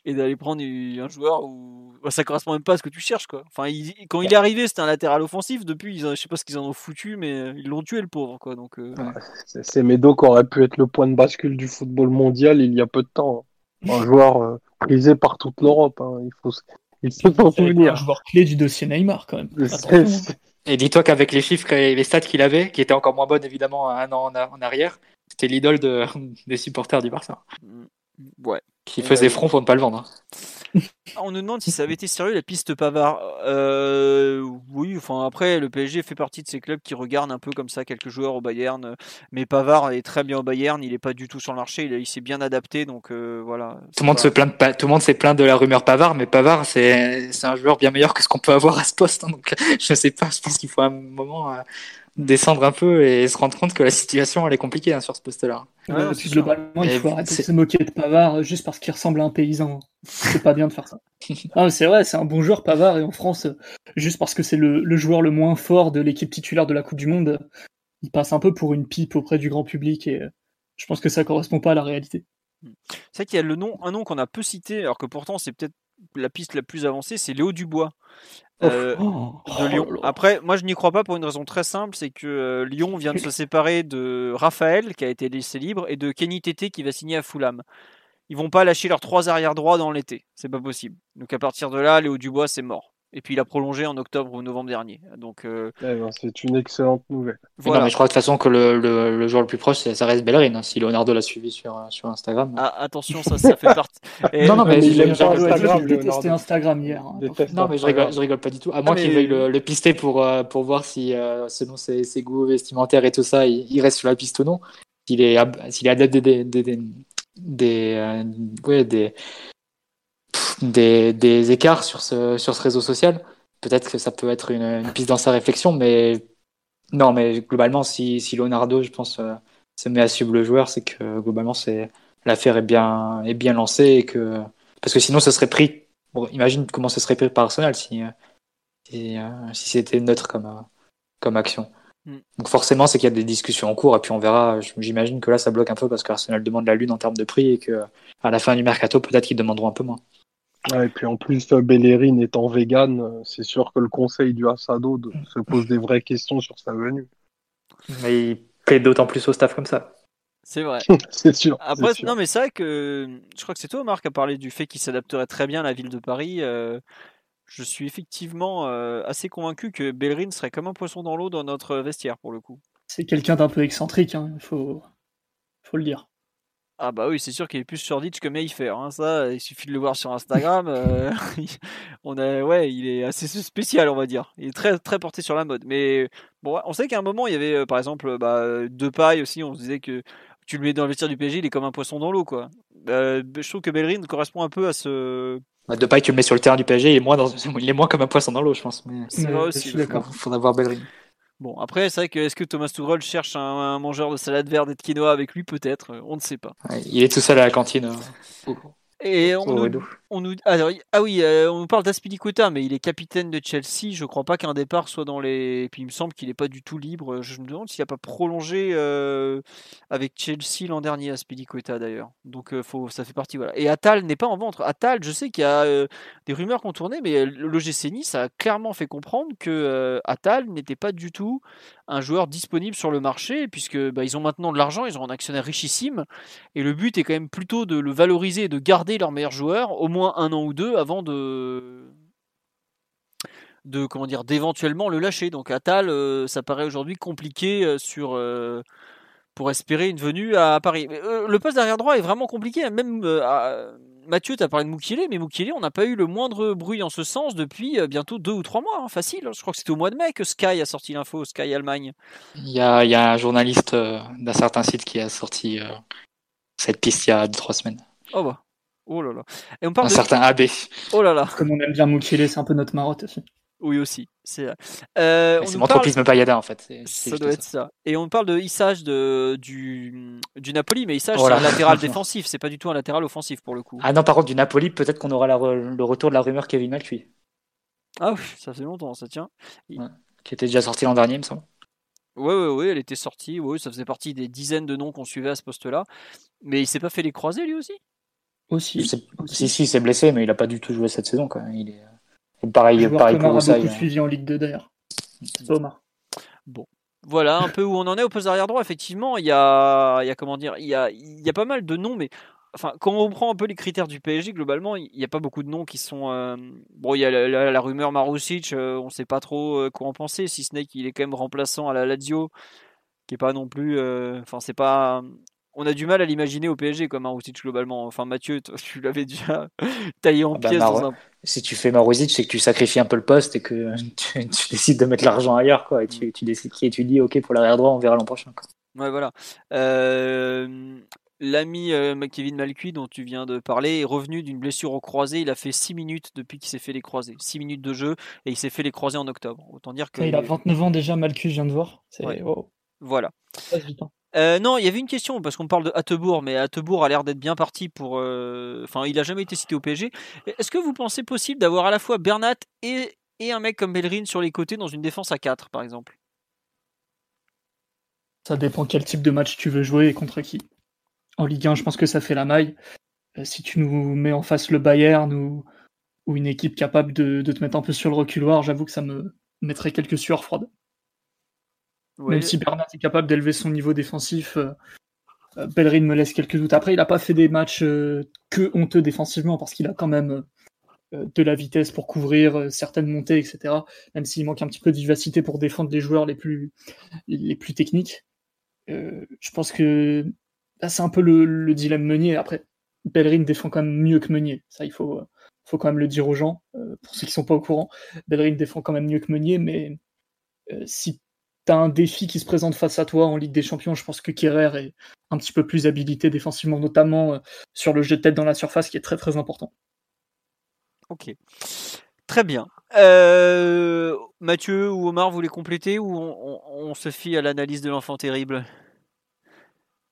et d'aller prendre un joueur où bah, ça correspond même pas à ce que tu cherches, quoi. Enfin, quand il est arrivé, c'était un latéral offensif. Depuis, ils, je sais pas ce qu'ils en ont foutu, mais ils l'ont tué, le pauvre, quoi. Donc, euh...
c'est Medo qui aurait pu être le point de bascule du football mondial il y a peu de temps. Un joueur euh, prisé par toute l'Europe. Hein. Il faut, il faut s'en souvenir.
Un joueur clé du dossier Neymar, quand même.
Et dis-toi qu'avec les chiffres et les stats qu'il avait, qui étaient encore moins bonnes évidemment un an en, arrière, c'était l'idole de, (laughs) des supporters du Barça.
Ouais.
Qui faisait front pour ne pas le vendre.
Ah, on nous demande si ça avait été sérieux la piste Pavard. Euh, oui, enfin après le PSG fait partie de ces clubs qui regardent un peu comme ça quelques joueurs au Bayern, mais Pavard est très bien au Bayern, il est pas du tout sur le marché, il, s'est bien adapté donc euh, voilà.
Tout le monde se plaint de, tout le monde s'est plaint de la rumeur Pavard, mais Pavard c'est un joueur bien meilleur que ce qu'on peut avoir à ce poste, hein, donc (laughs) je sais pas, je pense qu'il faut un moment euh, descendre un peu et se rendre compte que la situation elle est compliquée hein, sur ce poste-là.
globalement, il faut arrêter de se moquer de Pavard juste parce qu'il ressemble à un paysan. C'est pas bien de faire ça. (laughs) ah, c'est vrai, c'est un bon joueur Pavard et en France, juste parce que c'est le, joueur le moins fort de l'équipe titulaire de la Coupe du Monde, il passe un peu pour une pipe auprès du grand public et je pense que ça correspond pas à la réalité.
C'est vrai qu'il y a le nom, un nom qu'on a peu cité, alors que pourtant c'est peut-être la piste la plus avancée, c'est Léo Dubois. Euh, oh. de Lyon. Oh Après, moi je n'y crois pas pour une raison très simple, c'est que euh, Lyon vient de se séparer de Raphaël qui a été laissé libre et de Kenny Tété qui va signer à Fulham. Ils vont pas lâcher leurs trois arrières droits dans l'été, c'est pas possible. Donc à partir de là, Léo Dubois c'est mort. Et puis il a prolongé en octobre ou novembre dernier. Donc euh,
eh ben, c'est une excellente nouvelle.
Non, mais je crois de toute façon que le, le, joueur le plus proche, ça reste Bellerin. Hein, si Leonardo l'a suivi sur, sur Instagram.
Ah, attention, ça, ça fait partie. (laughs)
non, non, mais j'ai Instagram, détesté Instagram hier. Hein,
non, mais je rigole, je rigole pas du tout. À moins qu'il veuille le, le, pister pour, euh, pour voir si, euh, selon ses, ses, goûts vestimentaires et tout ça, il, reste sur la piste ou non. S'il est, s'il est adepte des, des, des, des, ouais, des, des, des écarts sur ce, sur ce réseau social peut-être que ça peut être une, piste dans sa réflexion, mais non, mais globalement, si, si Leonardo, je pense, euh, se met à suivre le joueur, c'est que globalement, c'est l'affaire est bien, est bien lancée et que parce que sinon, ce serait pris. imagine comment ce serait pris par Arsenal si, euh, si, euh, si c'était neutre comme, comme action. Mm. Donc forcément, c'est qu'il y a des discussions en cours et puis on verra. J'imagine que là, ça bloque un peu parce qu'Arsenal demande la lune en termes de prix et que à la fin du mercato, peut-être qu'ils demanderont un peu moins
et puis en plus, Bellerin étant vegan, euh, c'est sûr que le conseil du Assado se pose des vraies questions sur sa venue.
Mais il plaît d'autant plus au staff comme ça.
C'est vrai. (laughs)
c'est sûr.
Après, non, mais c'est vrai que je crois que c'est toi, Marc, a parlé du fait qu'il s'adapterait très bien à la ville de Paris. Euh, je suis effectivement euh, assez convaincu que Bellerin serait comme un poisson dans l'eau dans notre vestiaire pour le coup.
C'est quelqu'un d'un peu excentrique, hein, il faut... faut le dire.
Ah bah oui, c'est sûr qu'il est plus sur Ditch que Mayfair. Hein, ça, il suffit de le voir sur Instagram. Euh, (laughs) on a, ouais, il est assez spécial, on va dire. Il est très très porté sur la mode. Mais bon, on sait qu'à un moment, il y avait, euh, par exemple, bah, deux pailles aussi. On se disait que tu le mets dans le vestiaire du PSG, il est comme un poisson dans l'eau, quoi. Euh, je trouve que Bellerin correspond un peu à ce.
Bah, de paille, tu le mets sur le terrain du PSG, il est moins, dans... (laughs) il est moins comme un poisson dans l'eau, je pense.
C'est vrai aussi.
Faudra voir Bellerin.
Bon, après, c'est vrai que est-ce que Thomas Tuchel cherche un, mangeur de salade verte et de quinoa avec lui? Peut-être, on ne sait pas.
il est tout seul à la cantine. Euh,
et on, nous, on nous, ah oui, euh, on nous parle d'Aspilicueta, mais il est capitaine de Chelsea. Je crois pas qu'un départ soit dans les. Puis il me semble qu'il n'est pas du tout libre. Je me demande s'il n'a pas prolongé euh, avec Chelsea l'an dernier, Aspilicueta d'ailleurs. Donc euh, faut, ça fait partie. Voilà. Et Atal n'est pas en ventre. Atal, je sais qu'il y a des rumeurs qui ont tourné, mais l'OGC Nice a clairement fait comprendre que Atal n'était pas du tout un joueur disponible sur le marché, puisque bah, ils ont maintenant de l'argent, ils ont un actionnaire richissime, et le but est quand même plutôt de le valoriser et de garder leur meilleur joueur au moins un an ou deux avant de de comment dire d'éventuellement le lâcher. Donc Atal, euh, ça paraît aujourd'hui compliqué euh, sur euh, pour espérer une venue à Paris. le poste d'arrière droit est vraiment compliqué. Hein. Même Mathieu, tu as parlé de Moukielé, mais Moukielé, on n'a pas eu le moindre bruit en ce sens depuis bientôt deux ou trois mois, hein, facile. Je crois que c'était au mois de mai que Sky a sorti l'info, Sky Allemagne.
Il y a, y a un journaliste d'un certain site qui a sorti cette piste il y a deux, trois semaines.
Oh bah. Oh là là.
Et on parle un certain AB.
Oh là là.
Comme on aime bien Mukele, c'est un peu notre marotte aussi.
Oui aussi, c'est.
Euh, c'est mon entreprise Payada en fait.
ça doit être ça. Et on parle de Issage de du du Napoli, mais Issage c'est un latéral (laughs) défensif, c'est pas du tout un latéral offensif pour le coup.
Ah non, par contre du Napoli, peut-être qu'on aura le retour de la rumeur Kevin Malcuit.
Ah oui, ça fait longtemps, ça tient.
qui était déjà sorti l'an dernier, il me semble.
Oui, oui, oui, elle était sortie. Oui, ça faisait partie des dizaines de noms qu'on suivait à ce poste-là. Mais il s'est pas fait les croiser lui aussi?
Aussi.
Si, si, il s'est blessé, mais il a pas du tout joué cette saison. Quoi. Il est pareil,
pareil pour a beaucoup suivi en Ligue 2 d'ailleurs. Omar.
Bon. Voilà un peu où on en est au poste arrière droit. Effectivement, il y a, il y a comment dire, il y a, il y a pas mal de noms, mais enfin, quand on prend un peu les critères du PSG, globalement, il n'y a pas beaucoup de noms qui sont. Euh, bon, il y a la, rumeur Marusic, euh, on ne sait pas trop euh, quoi en penser, si ce n'est qu'il est quand même remplaçant à la Lazio, qui est pas non plus. Enfin, c'est pas. On a du mal à l'imaginer au PSG comme Marusic globalement. Enfin, Mathieu, tu l'avais déjà (laughs) taillé en ah bah, pièces.
Si tu fais Marusic, c'est que tu sacrifies un peu le poste et que (laughs) tu, décides de mettre l'argent ailleurs, quoi. Et tu, tu, décides, et tu dis, ok, pour l'arrière droit, on verra l'an prochain. Quoi.
Ouais, voilà. Euh, L'ami euh, Kevin Malcuit dont tu viens de parler est revenu d'une blessure au croisé. Il a fait 6 minutes depuis qu'il s'est fait les croisés. 6 minutes de jeu et il s'est fait les croisés en octobre. Autant dire que.
il a 29 ans déjà, Malcuit, je viens de voir.
Voilà. Euh, non, il y avait une question parce qu'on parle de Hattebourg, mais Hattebourg a l'air d'être bien parti pour. Euh, enfin, il a jamais été cité au PSG. Est-ce que vous pensez possible d'avoir à la fois Bernat et, un mec comme Bellerin sur les côtés dans une défense à 4 par exemple?
Ça dépend quel type de match tu veux jouer et contre qui en Ligue 1, je pense que ça fait la maille. Euh, si tu nous mets en face le Bayern ou, ou une équipe capable de, te mettre un peu sur le reculoir, j'avoue que ça me mettrait quelques sueurs froides. Même si Bernard est capable d'élever son niveau défensif, euh, euh, Bellerin me laisse quelques doutes. Après, il n'a pas fait des matchs que honteux défensivement parce qu'il a quand même de la vitesse pour couvrir certaines montées, etc. Même s'il manque un petit peu de vivacité pour défendre les joueurs les plus, les plus techniques. je pense que c'est un peu le, dilemme Meunier. Après, Bellerin défend quand même mieux que Meunier. Ça, il faut, faut quand même le dire aux gens. Euh, pour ceux qui sont pas au courant, Bellerin défend quand même mieux que Meunier. Mais euh, si tu as un défi qui se présente face à toi en Ligue des Champions, je pense que Kerrer est un petit peu plus habilité défensivement, notamment euh, sur le jeu de tête dans la surface, qui est très très important.
Ok. Très bien. Mathieu ou Omar, vous voulez compléter ou on se fie à l'analyse de l'enfant terrible?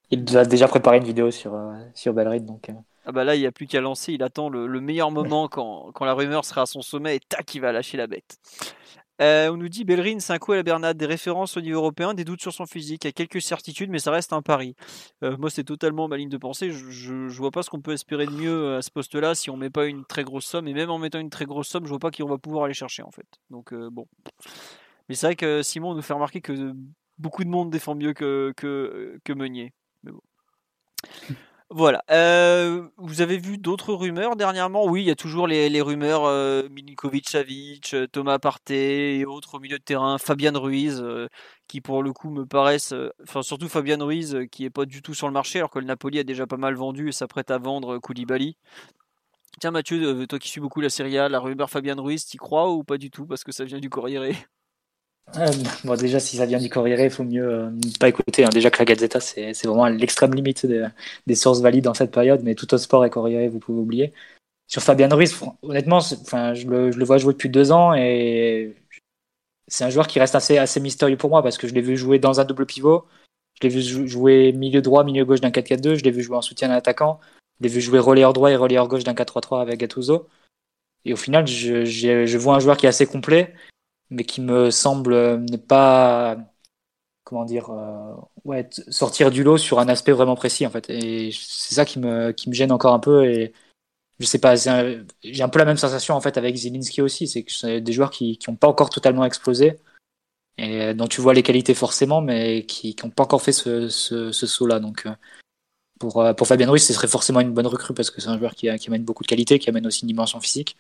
Il a déjà préparé une vidéo sur, euh, sur. Donc, euh.
Ah bah là, il n'y a plus qu'à lancer. Il attend le, meilleur moment quand, quand, la rumeur sera à son sommet et tac, il va lâcher la bête. Euh, on nous dit Bellerin, c'est un coup à la Bernade, des références au niveau européen, des doutes sur son physique, il y a quelques certitudes, mais ça reste un pari. moi, c'est totalement ma ligne de pensée. Je, ne vois pas ce qu'on peut espérer de mieux à ce poste-là si on met pas une très grosse somme. Et même en mettant une très grosse somme, je vois pas qui on va pouvoir aller chercher en fait. Donc bon. Mais c'est vrai que Simon nous fait remarquer que beaucoup de monde défend mieux que, que Meunier. Voilà. Euh, vous avez vu d'autres rumeurs dernièrement? Oui, il y a toujours les, rumeurs euh, Milinkovic-Savic, euh, Thomas Partey et autres au milieu de terrain, Fabian Ruiz, qui pour le coup me paraissent, enfin surtout Fabian Ruiz qui est pas du tout sur le marché alors que le Napoli a déjà pas mal vendu et s'apprête à vendre Koulibaly. Tiens Mathieu, toi qui suis beaucoup la Serie A, la rumeur Fabian Ruiz, t'y crois ou pas du tout? Parce que ça vient du Corriere
euh, bon, déjà, si ça vient du Corriere, il faut mieux euh, pas écouter. Hein. Déjà que la Gazzetta, c'est vraiment l'extrême limite des, sources valides dans cette période, mais tout au sport et Corriere, vous pouvez oublier. Sur Fabien Ruiz, honnêtement, enfin, je le, je, le, vois jouer depuis deux ans et c'est un joueur qui reste assez, assez mystérieux pour moi parce que je l'ai vu jouer dans un double pivot, je l'ai vu jouer milieu droit, milieu gauche d'un 4-4-2, je l'ai vu jouer en soutien d'un attaquant, je l'ai vu jouer relayeur droit et relayeur gauche d'un 4-3-3 avec Gattuso. Et au final, je, je vois un joueur qui est assez complet mais qui me semble euh, ne pas comment dire euh, ouais sortir du lot sur un aspect vraiment précis en fait et c'est ça qui me qui me gêne encore un peu et je sais pas j'ai un peu la même sensation en fait avec Zielinski aussi c'est que c'est des joueurs qui qui ont pas encore totalement explosé et dont tu vois les qualités forcément mais qui n'ont pas encore fait ce, ce, ce saut là donc euh, pour, pour Fabien Ruiz, ce serait forcément une bonne recrue parce que c'est un joueur qui, qui amène beaucoup de qualité, qui amène aussi une dimension physique.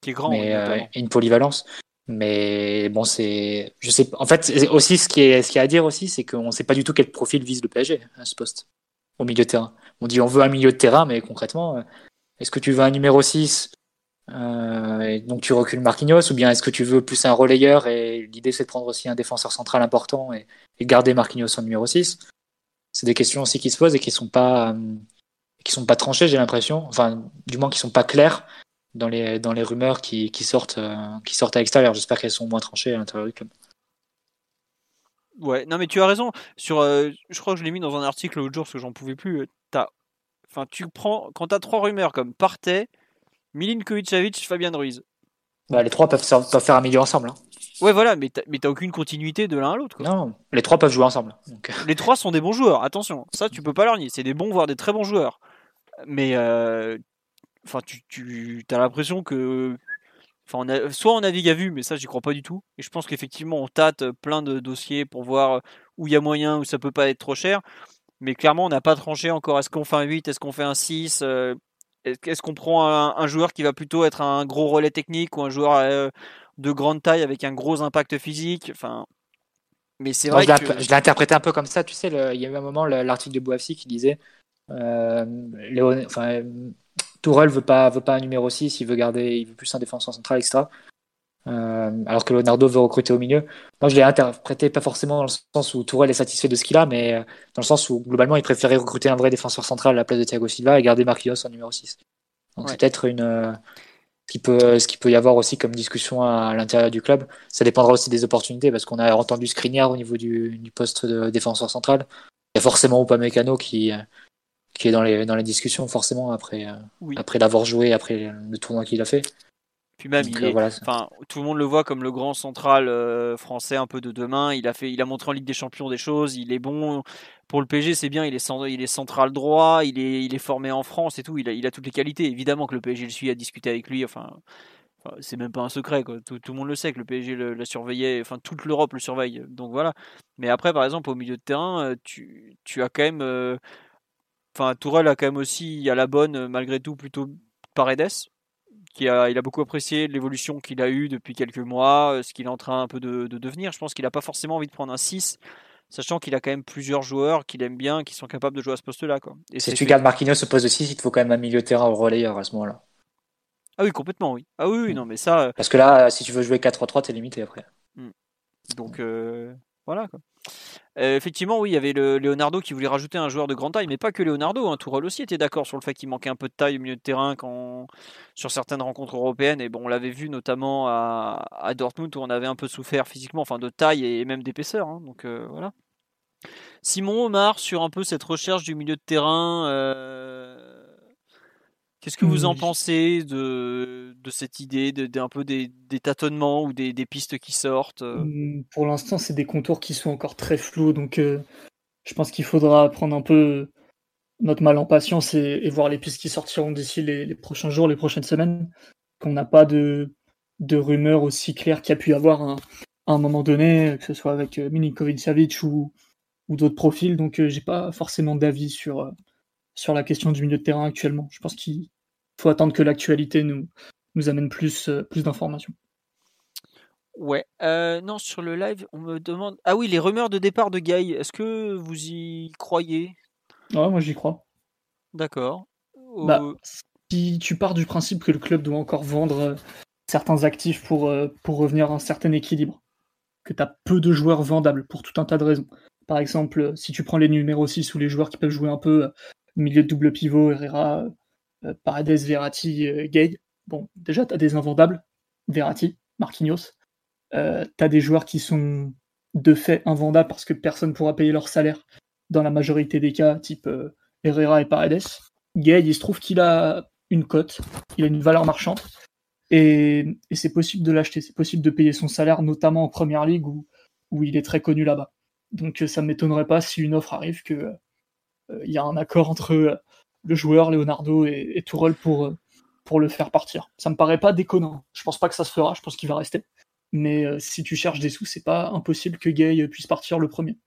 Qui est grand.
et une polyvalence. Mais bon, c'est, je sais, en fait, aussi ce qui est, ce qu'il y a à dire aussi, c'est qu'on ne sait pas du tout quel profil vise le PSG à ce poste, au milieu de terrain. On dit on veut un milieu de terrain, mais concrètement, euh, est-ce que tu veux un numéro 6 euh, et donc tu recules Marquinhos, ou bien est-ce que tu veux plus un relayeur et l'idée c'est de prendre aussi un défenseur central important et, et garder Marquinhos en numéro 6 C'est des questions aussi qui se posent et qui sont pas, euh, qui sont pas tranchées, j'ai l'impression, enfin, du moins qui sont pas claires dans les, dans les rumeurs qui, qui sortent, euh, qui sortent à l'extérieur. J'espère qu'elles sont moins tranchées à l'intérieur du club.
Ouais, non mais tu as raison. Sur, euh, je crois que je l'ai mis dans un article l'autre jour parce que j'en pouvais plus. Euh, as, enfin, tu prends quand tu as trois rumeurs comme Partey, Milinkovic-Savic, Fabien Ruiz.
Bah, les trois peuvent, peuvent, faire un milieu ensemble. Hein.
Ouais, voilà, mais t'as aucune continuité de l'un à l'autre.
Non, les trois peuvent jouer ensemble.
Les trois sont des bons joueurs, attention. Ça, tu peux pas leur nier. C'est des bons, voire des très bons joueurs. Mais, enfin, tu, tu as l'impression que Enfin, on soit on navigue à vue, mais ça, j'y crois pas du tout. Et je pense qu'effectivement, on tâte plein de dossiers pour voir où il y a moyen, où ça peut pas être trop cher. Mais clairement, on n'a pas tranché encore. Est-ce qu'on fait un 8 Est-ce qu'on fait un 6 euh, Est-ce qu'on prend un, joueur qui va plutôt être un gros relais technique ou un joueur euh, de grande taille avec un gros impact physique? Enfin,
mais c'est vrai je que... Je l'ai interprété un peu comme ça. Tu sais, il y avait un moment l'article de Boafsi qui disait euh, Léon... enfin, Tourelle veut pas, veut pas un numéro 6, il veut garder, il veut plus un défenseur central, etc. Euh, alors que Leonardo veut recruter au milieu. Moi, je l'ai interprété pas forcément dans le sens où Tourelle est satisfait de ce qu'il a, mais euh, dans le sens où globalement, il préférait recruter un vrai défenseur central à la place de Thiago Silva et garder Marquinhos en numéro 6. Donc c'est peut-être une euh, ce qui peut ce qui peut y avoir aussi comme discussion à, l'intérieur du club. Ça dépendra aussi des opportunités parce qu'on a entendu Skriniar au niveau du, du, poste de défenseur central. Il y a forcément Upamecano qui qui est dans les dans les discussions forcément après après l'avoir joué après le tournoi qu'il a fait.
Puis même, il euh, enfin, tout le monde le voit comme le grand central euh, français un peu de demain. Il a fait, il a montré en Ligue des Champions des choses. Il est bon pour le PSG, c'est bien. Il est, il est central droit. Il est, il est formé en France et tout. Il a, il a toutes les qualités. Évidemment que le PSG le suit, a discuté avec lui. Enfin, c'est même pas un secret. Quoi. Tout, tout, le monde le sait que le PSG l'a surveillait. Enfin, toute l'Europe le surveille. Donc voilà. Mais après, par exemple, au milieu de terrain, euh, tu, tu as quand même, enfin, Tourelle a quand même aussi, à la bonne, malgré tout, plutôt Paredes a, il a beaucoup apprécié l'évolution qu'il a eue depuis quelques mois, euh, ce qu'il est en train un peu de, devenir. Je pense qu'il n'a pas forcément envie de prendre un 6, sachant qu'il a quand même plusieurs joueurs qu'il aime bien, qui sont capables de jouer à ce poste-là.
Et si tu gardes Marquinhos au poste de 6, il te faut quand même un milieu de terrain au relayeur à ce moment-là.
Ah oui, complètement, oui. Ah oui, oui non, mais ça. Euh,
Parce que là, si tu veux jouer 4-3-3, t'es limité après. Hmm.
Donc, euh, voilà. Quoi. Euh, effectivement, oui, il y avait le Leonardo qui voulait rajouter un joueur de grande taille, mais pas que Leonardo. Hein. Aussi était d'accord sur le fait qu'il manquait un peu de taille au milieu de terrain quand, sur certaines rencontres européennes. Et bon, on l'avait vu notamment à, Dortmund où on avait un peu souffert physiquement, enfin de taille et même d'épaisseur. Hein. euh, voilà. Simon Omar sur un peu cette recherche du milieu de terrain. Euh, Qu'est-ce que vous en pensez de, de cette idée, d'un peu des, des, tâtonnements ou des, des, pistes qui sortent euh?
mmh, Pour l'instant, c'est des contours qui sont encore très flous, donc euh, je pense qu'il faudra prendre un peu notre mal en patience et, voir les pistes qui sortiront d'ici les, les, prochains jours, les prochaines semaines. Qu'on n'a pas de, de rumeurs aussi claires qu'il y a pu y avoir à un moment donné, que ce soit avec euh, Milinkovic-Savic ou, ou d'autres profils, donc j'ai pas forcément d'avis sur, sur la question du milieu de terrain actuellement. Je pense qu'il faut attendre que l'actualité nous, nous amène plus, euh, plus d'informations.
Ouais, euh, non, sur le live, on me demande. Ah oui, les rumeurs de départ de Guy, est-ce que vous y croyez?
Ouais, moi j'y crois.
D'accord.
Bah, si tu pars du principe que le club doit encore vendre euh, certains actifs pour, pour revenir à un certain équilibre, que tu as peu de joueurs vendables pour tout un tas de raisons. Par exemple, si tu prends les numéros 6 ou les joueurs qui peuvent jouer un peu milieu de double pivot, Herrera, euh, Paredes, Verratti, euh, Gay. Bon, déjà, tu as des invendables, Verratti, Marquinhos. Euh, tu as des joueurs qui sont de fait invendables parce que personne ne pourra payer leur salaire dans la majorité des cas, type Herrera et Paredes. Gay, il se trouve qu'il a une cote, il a une valeur marchande, et, c'est possible de l'acheter, c'est possible de payer son salaire, notamment en première ligue où, il est très connu là-bas. Donc ça ne m'étonnerait pas si une offre arrive que il y a un accord entre le joueur, Leonardo et, et Tourelle pour, euh, pour le faire partir. Ça me paraît pas déconnant. Je pense pas que ça se fera, je pense qu'il va rester. Mais euh, si tu cherches des sous, c'est pas impossible que Gay puisse partir le premier.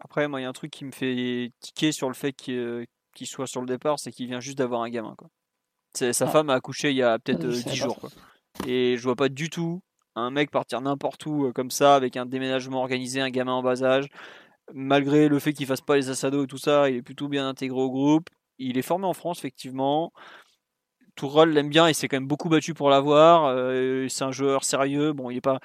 Après, moi, il y a un truc qui me fait tiquer sur le fait qu'il soit sur le départ, c'est qu'il vient juste d'avoir un gamin. Quoi. Sa ah. femme a accouché il y a peut-être 10 euh, jours. Et je vois pas du tout un mec partir n'importe où comme ça, avec un déménagement organisé, un gamin en bas âge. Malgré le fait qu'il fasse pas les assados et tout ça, il est plutôt bien intégré au groupe. Il est formé en France, effectivement. Tourelle l'aime bien et s'est quand même beaucoup battu pour l'avoir. Euh, c'est un joueur sérieux. Bon, il est pas.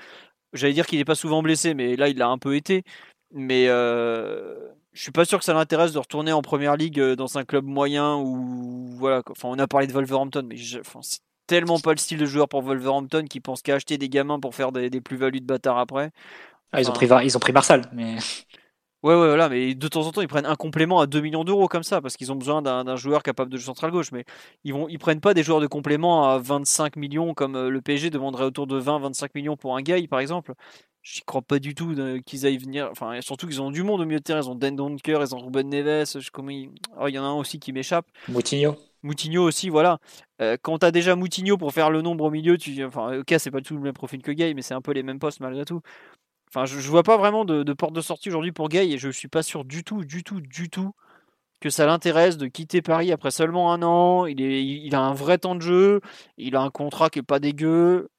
J'allais dire qu'il n'est pas souvent blessé, mais là, il l'a un peu été. Mais euh, je suis pas sûr que ça l'intéresse de retourner en première ligue euh, dans un club moyen où voilà. Enfin, on a parlé de Wolverhampton, mais enfin, c'est tellement pas le style de joueur pour Wolverhampton qui pense qu'à acheter des gamins pour faire des, plus-values de bâtard après.
Ah, ils ont pris ils ont pris Marsal, mais
Ouais, ouais, voilà, mais de temps en temps, ils prennent un complément à 2 millions d'euros comme ça, parce qu'ils ont besoin d'un joueur capable de jouer central gauche. Mais ils vont, ils prennent pas des joueurs de complément à 25 millions comme euh, le PSG demanderait autour de 20-25 millions pour un gars, par exemple. J'y crois pas du tout qu'ils aillent venir. Enfin, surtout qu'ils ont du monde au milieu de terrain. Ils ont Den Donker, ils ont Ruben Neves. Je, il... Oh, il y en a un aussi qui m'échappe.
Moutinho.
Moutinho aussi, voilà. Euh, quand tu as déjà Moutinho pour faire le nombre au milieu, tu... enfin, ok, c'est pas tout le même profil que Gay, mais c'est un peu les mêmes postes malgré tout. Enfin, je, vois pas vraiment de, porte de sortie aujourd'hui pour Gay et je suis pas sûr du tout, du tout, du tout que ça l'intéresse de quitter Paris après seulement un an. Il, est, il a un vrai temps de jeu, il a un contrat qui est pas dégueu.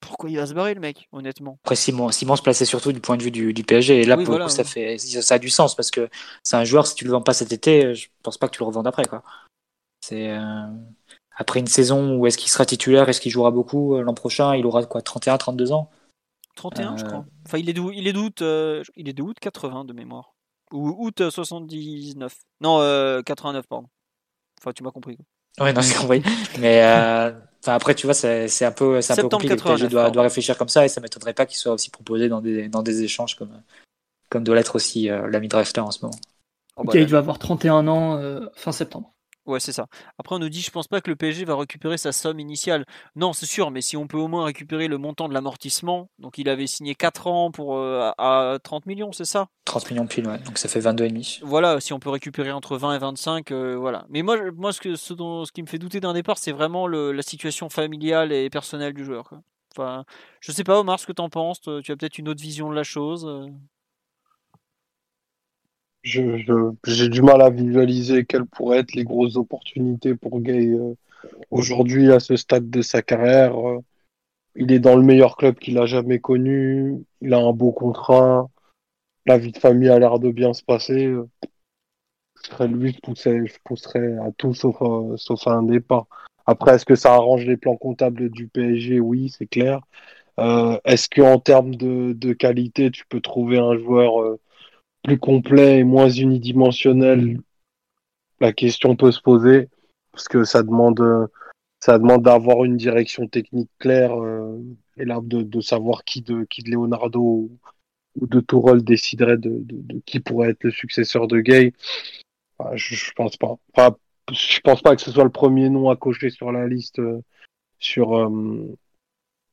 Pourquoi il va se barrer le mec, honnêtement?
Après Simon, Simon se plaçait surtout du point de vue du, PSG et là pour le coup ça fait ça a du sens parce que c'est un joueur si tu le vends pas cet été, je pense pas que tu le revendes après quoi. C'est euh, après une saison où est-ce qu'il sera titulaire, est-ce qu'il jouera beaucoup euh, l'an prochain, il aura quoi 31 32 ans?
31, je crois. Enfin, il est d'août, il est d'août, euh, il est d'août 80 de mémoire. Ou août 79. Non, 89, pardon. Enfin, tu m'as compris. (laughs)
Oui, non, j'ai compris. Mais après, tu vois, c'est un peu, c'est un peu compliqué. Le PSG doit, doit, réfléchir comme ça et ça m'étonnerait pas qu'il soit aussi proposé dans des, dans des échanges comme, comme doit l'être aussi l'ami Drexler en ce moment.
Oh, bah, ok, il va avoir 31 ans fin septembre.
Ouais, c'est ça. Après, on nous dit, je pense pas que le PSG va récupérer sa somme initiale. Non, c'est sûr, mais si on peut au moins récupérer le montant de l'amortissement, donc il avait signé 4 ans pour euh, à 30 millions, c'est ça?
30 millions pile, ouais. Donc ça fait 22,5.
Voilà, si on peut récupérer entre 20 et 25, euh, voilà. Mais moi, moi ce, que, ce, dont, ce qui me fait douter d'un départ, c'est vraiment la situation familiale et personnelle du joueur. Quoi. Enfin, je sais pas, Omar, ce que tu en penses. Tu as peut-être une autre vision de la chose. Euh
je, j'ai du mal à visualiser quelles pourraient être les grosses opportunités pour Gay euh, aujourd'hui à ce stade de sa carrière. Euh, il est dans le meilleur club qu'il a jamais connu. Il a un beau contrat. La vie de famille a l'air de bien se passer. Je serais lui, je pousserais, je pousserais à tout sauf, euh, sauf à un départ. Après, est-ce que ça arrange les plans comptables du PSG Oui, c'est clair. Euh, est-ce qu'en termes de, de, qualité, tu peux trouver un joueur plus complet et moins unidimensionnel, la question peut se poser parce que ça demande ça demande d'avoir une direction technique claire euh, et là de, de, savoir qui de qui de Leonardo ou de Tourelle déciderait de, de, qui pourrait être le successeur de Gay. je, je, pense pas. Je pense pas que ce soit le premier nom à cocher sur la liste euh, sur euh,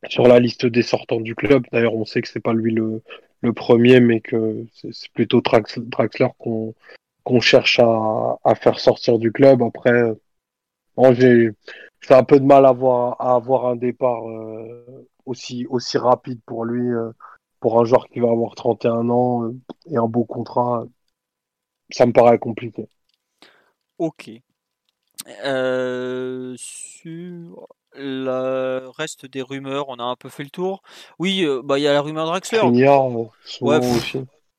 sur la liste des sortants du club. D'ailleurs, on sait que c'est pas lui le, le premier, mais que c'est plutôt Draxler qu'on cherche à, faire sortir du club. Après, j'ai un peu de mal à avoir, un départ euh, aussi, aussi rapide pour lui, euh, pour un joueur qui va avoir 31 ans euh, et un beau contrat. Ça me paraît compliqué.
Ok. sur le reste des rumeurs, on a un peu fait le tour. Oui, euh, bah il y a la rumeur Draxler.
Euh, ouais,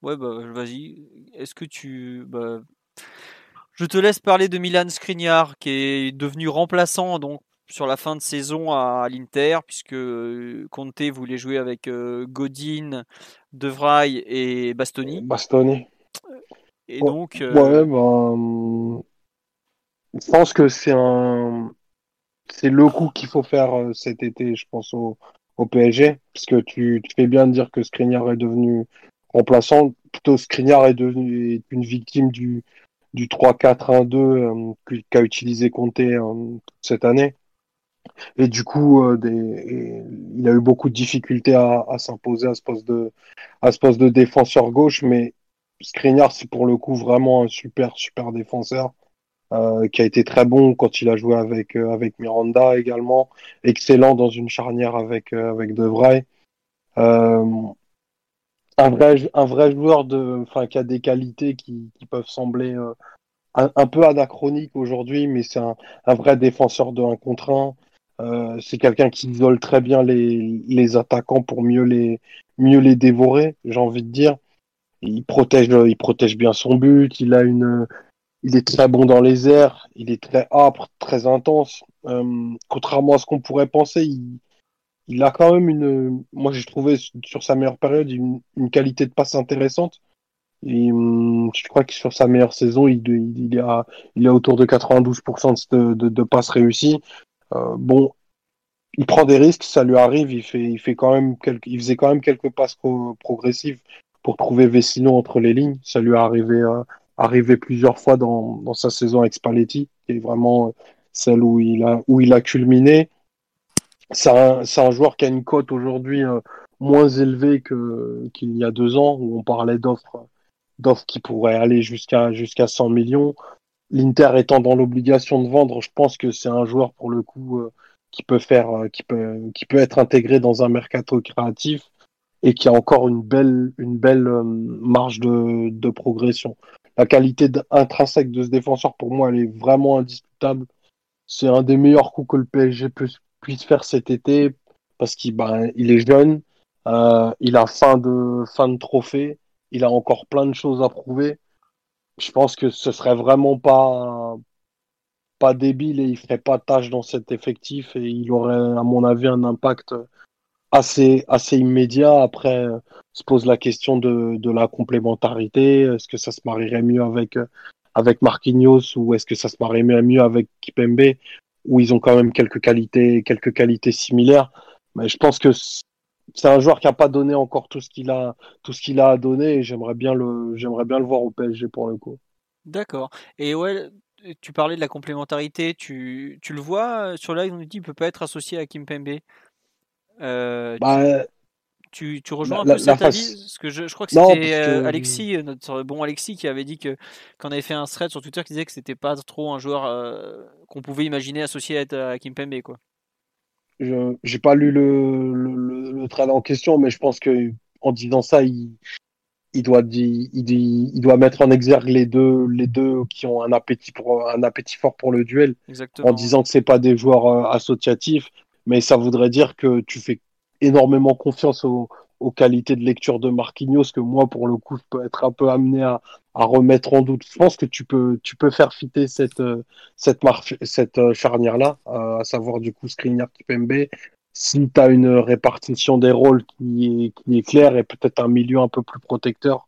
ouais, bah vas-y. Est-ce que tu, bah, je te laisse parler de Milan Skriniar qui est devenu remplaçant donc sur la fin de saison à, l'Inter puisque euh, Conte voulait jouer avec Godin, De Vrij et Bastoni.
Bastoni.
Et donc.
Ouais, ben, je pense que c'est un c'est le coup qu'il faut faire euh, cet été, je pense, au, au PSG, parce que tu, fais bien de dire que Skriniar est devenu remplaçant. Plutôt, Skriniar est devenu une victime du, du 3-4-1-2 euh, qu'a utilisé Conte euh, cette année. Et du coup, euh, il a eu beaucoup de difficultés à, à s'imposer à ce poste de à ce poste de défenseur gauche, mais Skriniar, c'est pour le coup vraiment un super super défenseur. Euh, qui a été très bon quand il a joué avec euh, avec Miranda également, excellent dans une charnière avec euh, avec De Vrij. un vrai un vrai joueur de enfin qui a des qualités qui, qui peuvent sembler un, un, peu anachroniques aujourd'hui, mais c'est un, un, vrai défenseur de 1 contre 1. Euh, c'est quelqu'un qui isole très bien les, les attaquants pour mieux les, mieux les dévorer, j'ai envie de dire. Il protège, il protège bien son but, il a une, il est très bon dans les airs, il est très âpre, très intense. Euh, contrairement à ce qu'on pourrait penser, il, a quand même une, moi j'ai trouvé sur sa meilleure période une, qualité de passe intéressante. Hum, je crois que sur sa meilleure saison, il, est autour de 92% de, de, de, passes réussies. Euh, bon, il prend des risques, ça lui arrive. Il fait, il fait quand même il faisait quand même quelques passes pro progressives pour trouver Vecino entre les lignes. Ça lui est arrivé, arrivé plusieurs fois dans, dans sa saison avec Spalletti, qui est vraiment celle où il a, où il a culminé. C'est un, un, joueur qui a une cote aujourd'hui moins élevée qu'il y a deux ans, où on parlait d'offres d'offres qui pourraient aller jusqu'à jusqu'à 100 millions. L'Inter étant dans l'obligation de vendre, je pense que c'est un joueur pour le coup euh, qui peut faire, euh, qui peut, qui peut être intégré dans un mercato créatif et qui a encore une belle, une belle euh, marge de, de progression. La qualité intrinsèque de ce défenseur, pour moi, elle est vraiment indiscutable. C'est un des meilleurs coups que le PSG puisse faire cet été parce qu'il ben, est jeune, euh, il a fin de, fin trophée, il a encore plein de choses à prouver je pense que ce serait vraiment pas débile et il ferait pas tâche dans cet effectif et il aurait à mon avis un impact assez immédiat. Après se pose la question de, de la complémentarité. Est-ce que ça se marierait mieux avec avec Marquinhos ou est-ce que ça se marierait mieux avec Kipembe où ils ont quand même quelques qualités quelques qualités similaires. Mais je pense que c'est un joueur qui n'a pas donné encore tout ce qu'il a, tout ce qu'il a à donner et j'aimerais bien le, j'aimerais bien le voir au PSG pour le coup.
D'accord. Et ouais, tu parlais de la complémentarité, tu, tu le vois euh, sur live, on nous dit qu'il peut pas être associé à Kim Pembe. Euh, bah, tu, tu, rejoins un peu cet avis? Parce que je, je crois que c'était euh, Alexis, notre bon Alexis, qui avait dit que qu'on avait fait un thread sur Twitter qui disait que c'était pas trop un joueur qu'on pouvait imaginer associé à, à Kim Pembe, quoi.
Je n'ai pas lu le, le, le, trade en question, mais je pense que en disant ça, il, il doit, il, il, doit mettre en exergue les deux, les deux qui ont un appétit, pour, un appétit fort pour le duel,
Exactement.
en disant que c'est pas des joueurs euh, associatifs, mais ça voudrait dire que tu fais énormément confiance aux, aux qualités de lecture de Marquinhos, que moi, pour le coup, je peux être un peu amené à, à remettre en doute. Je pense que tu peux, tu peux faire fitter cette, euh, cette, cette euh, charnière-là, euh, à savoir du coup Skriniar Kipembe. Si tu as une répartition des rôles qui est, qui est claire et peut-être un milieu un peu plus protecteur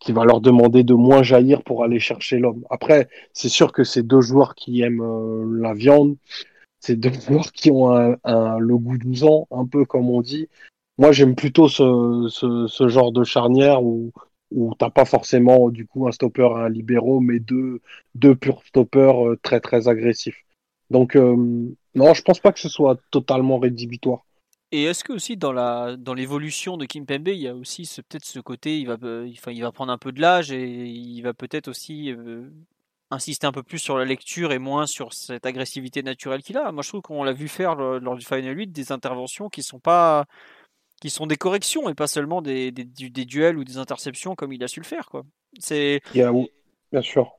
qui va leur demander de moins jaillir pour aller chercher l'homme. Après, c'est sûr que c'est deux joueurs qui aiment la viande, c'est deux joueurs qui ont le goût 12 ans, un peu comme on dit. Moi, j'aime plutôt ce, ce, genre de charnière où, où t'as pas forcément du coup un stopper et un libéraux, mais deux, deux purs stoppers euh, très très agressifs. Donc euh, non, je pense pas que ce soit totalement rédhibitoire.
Et est-ce que aussi dans la dans l'évolution de Kim Pembe, il y a aussi peut-être ce côté, il va euh, il va prendre un peu de l'âge et il va peut-être aussi insister un peu plus sur la lecture et moins sur cette agressivité naturelle qu'il a. Moi, je trouve qu'on l'a vu faire lors du Final 8 des interventions qui sont pas qui sont des corrections et pas seulement des, des, duels ou des interceptions comme il a su le faire. Quoi. C'est...
bien sûr.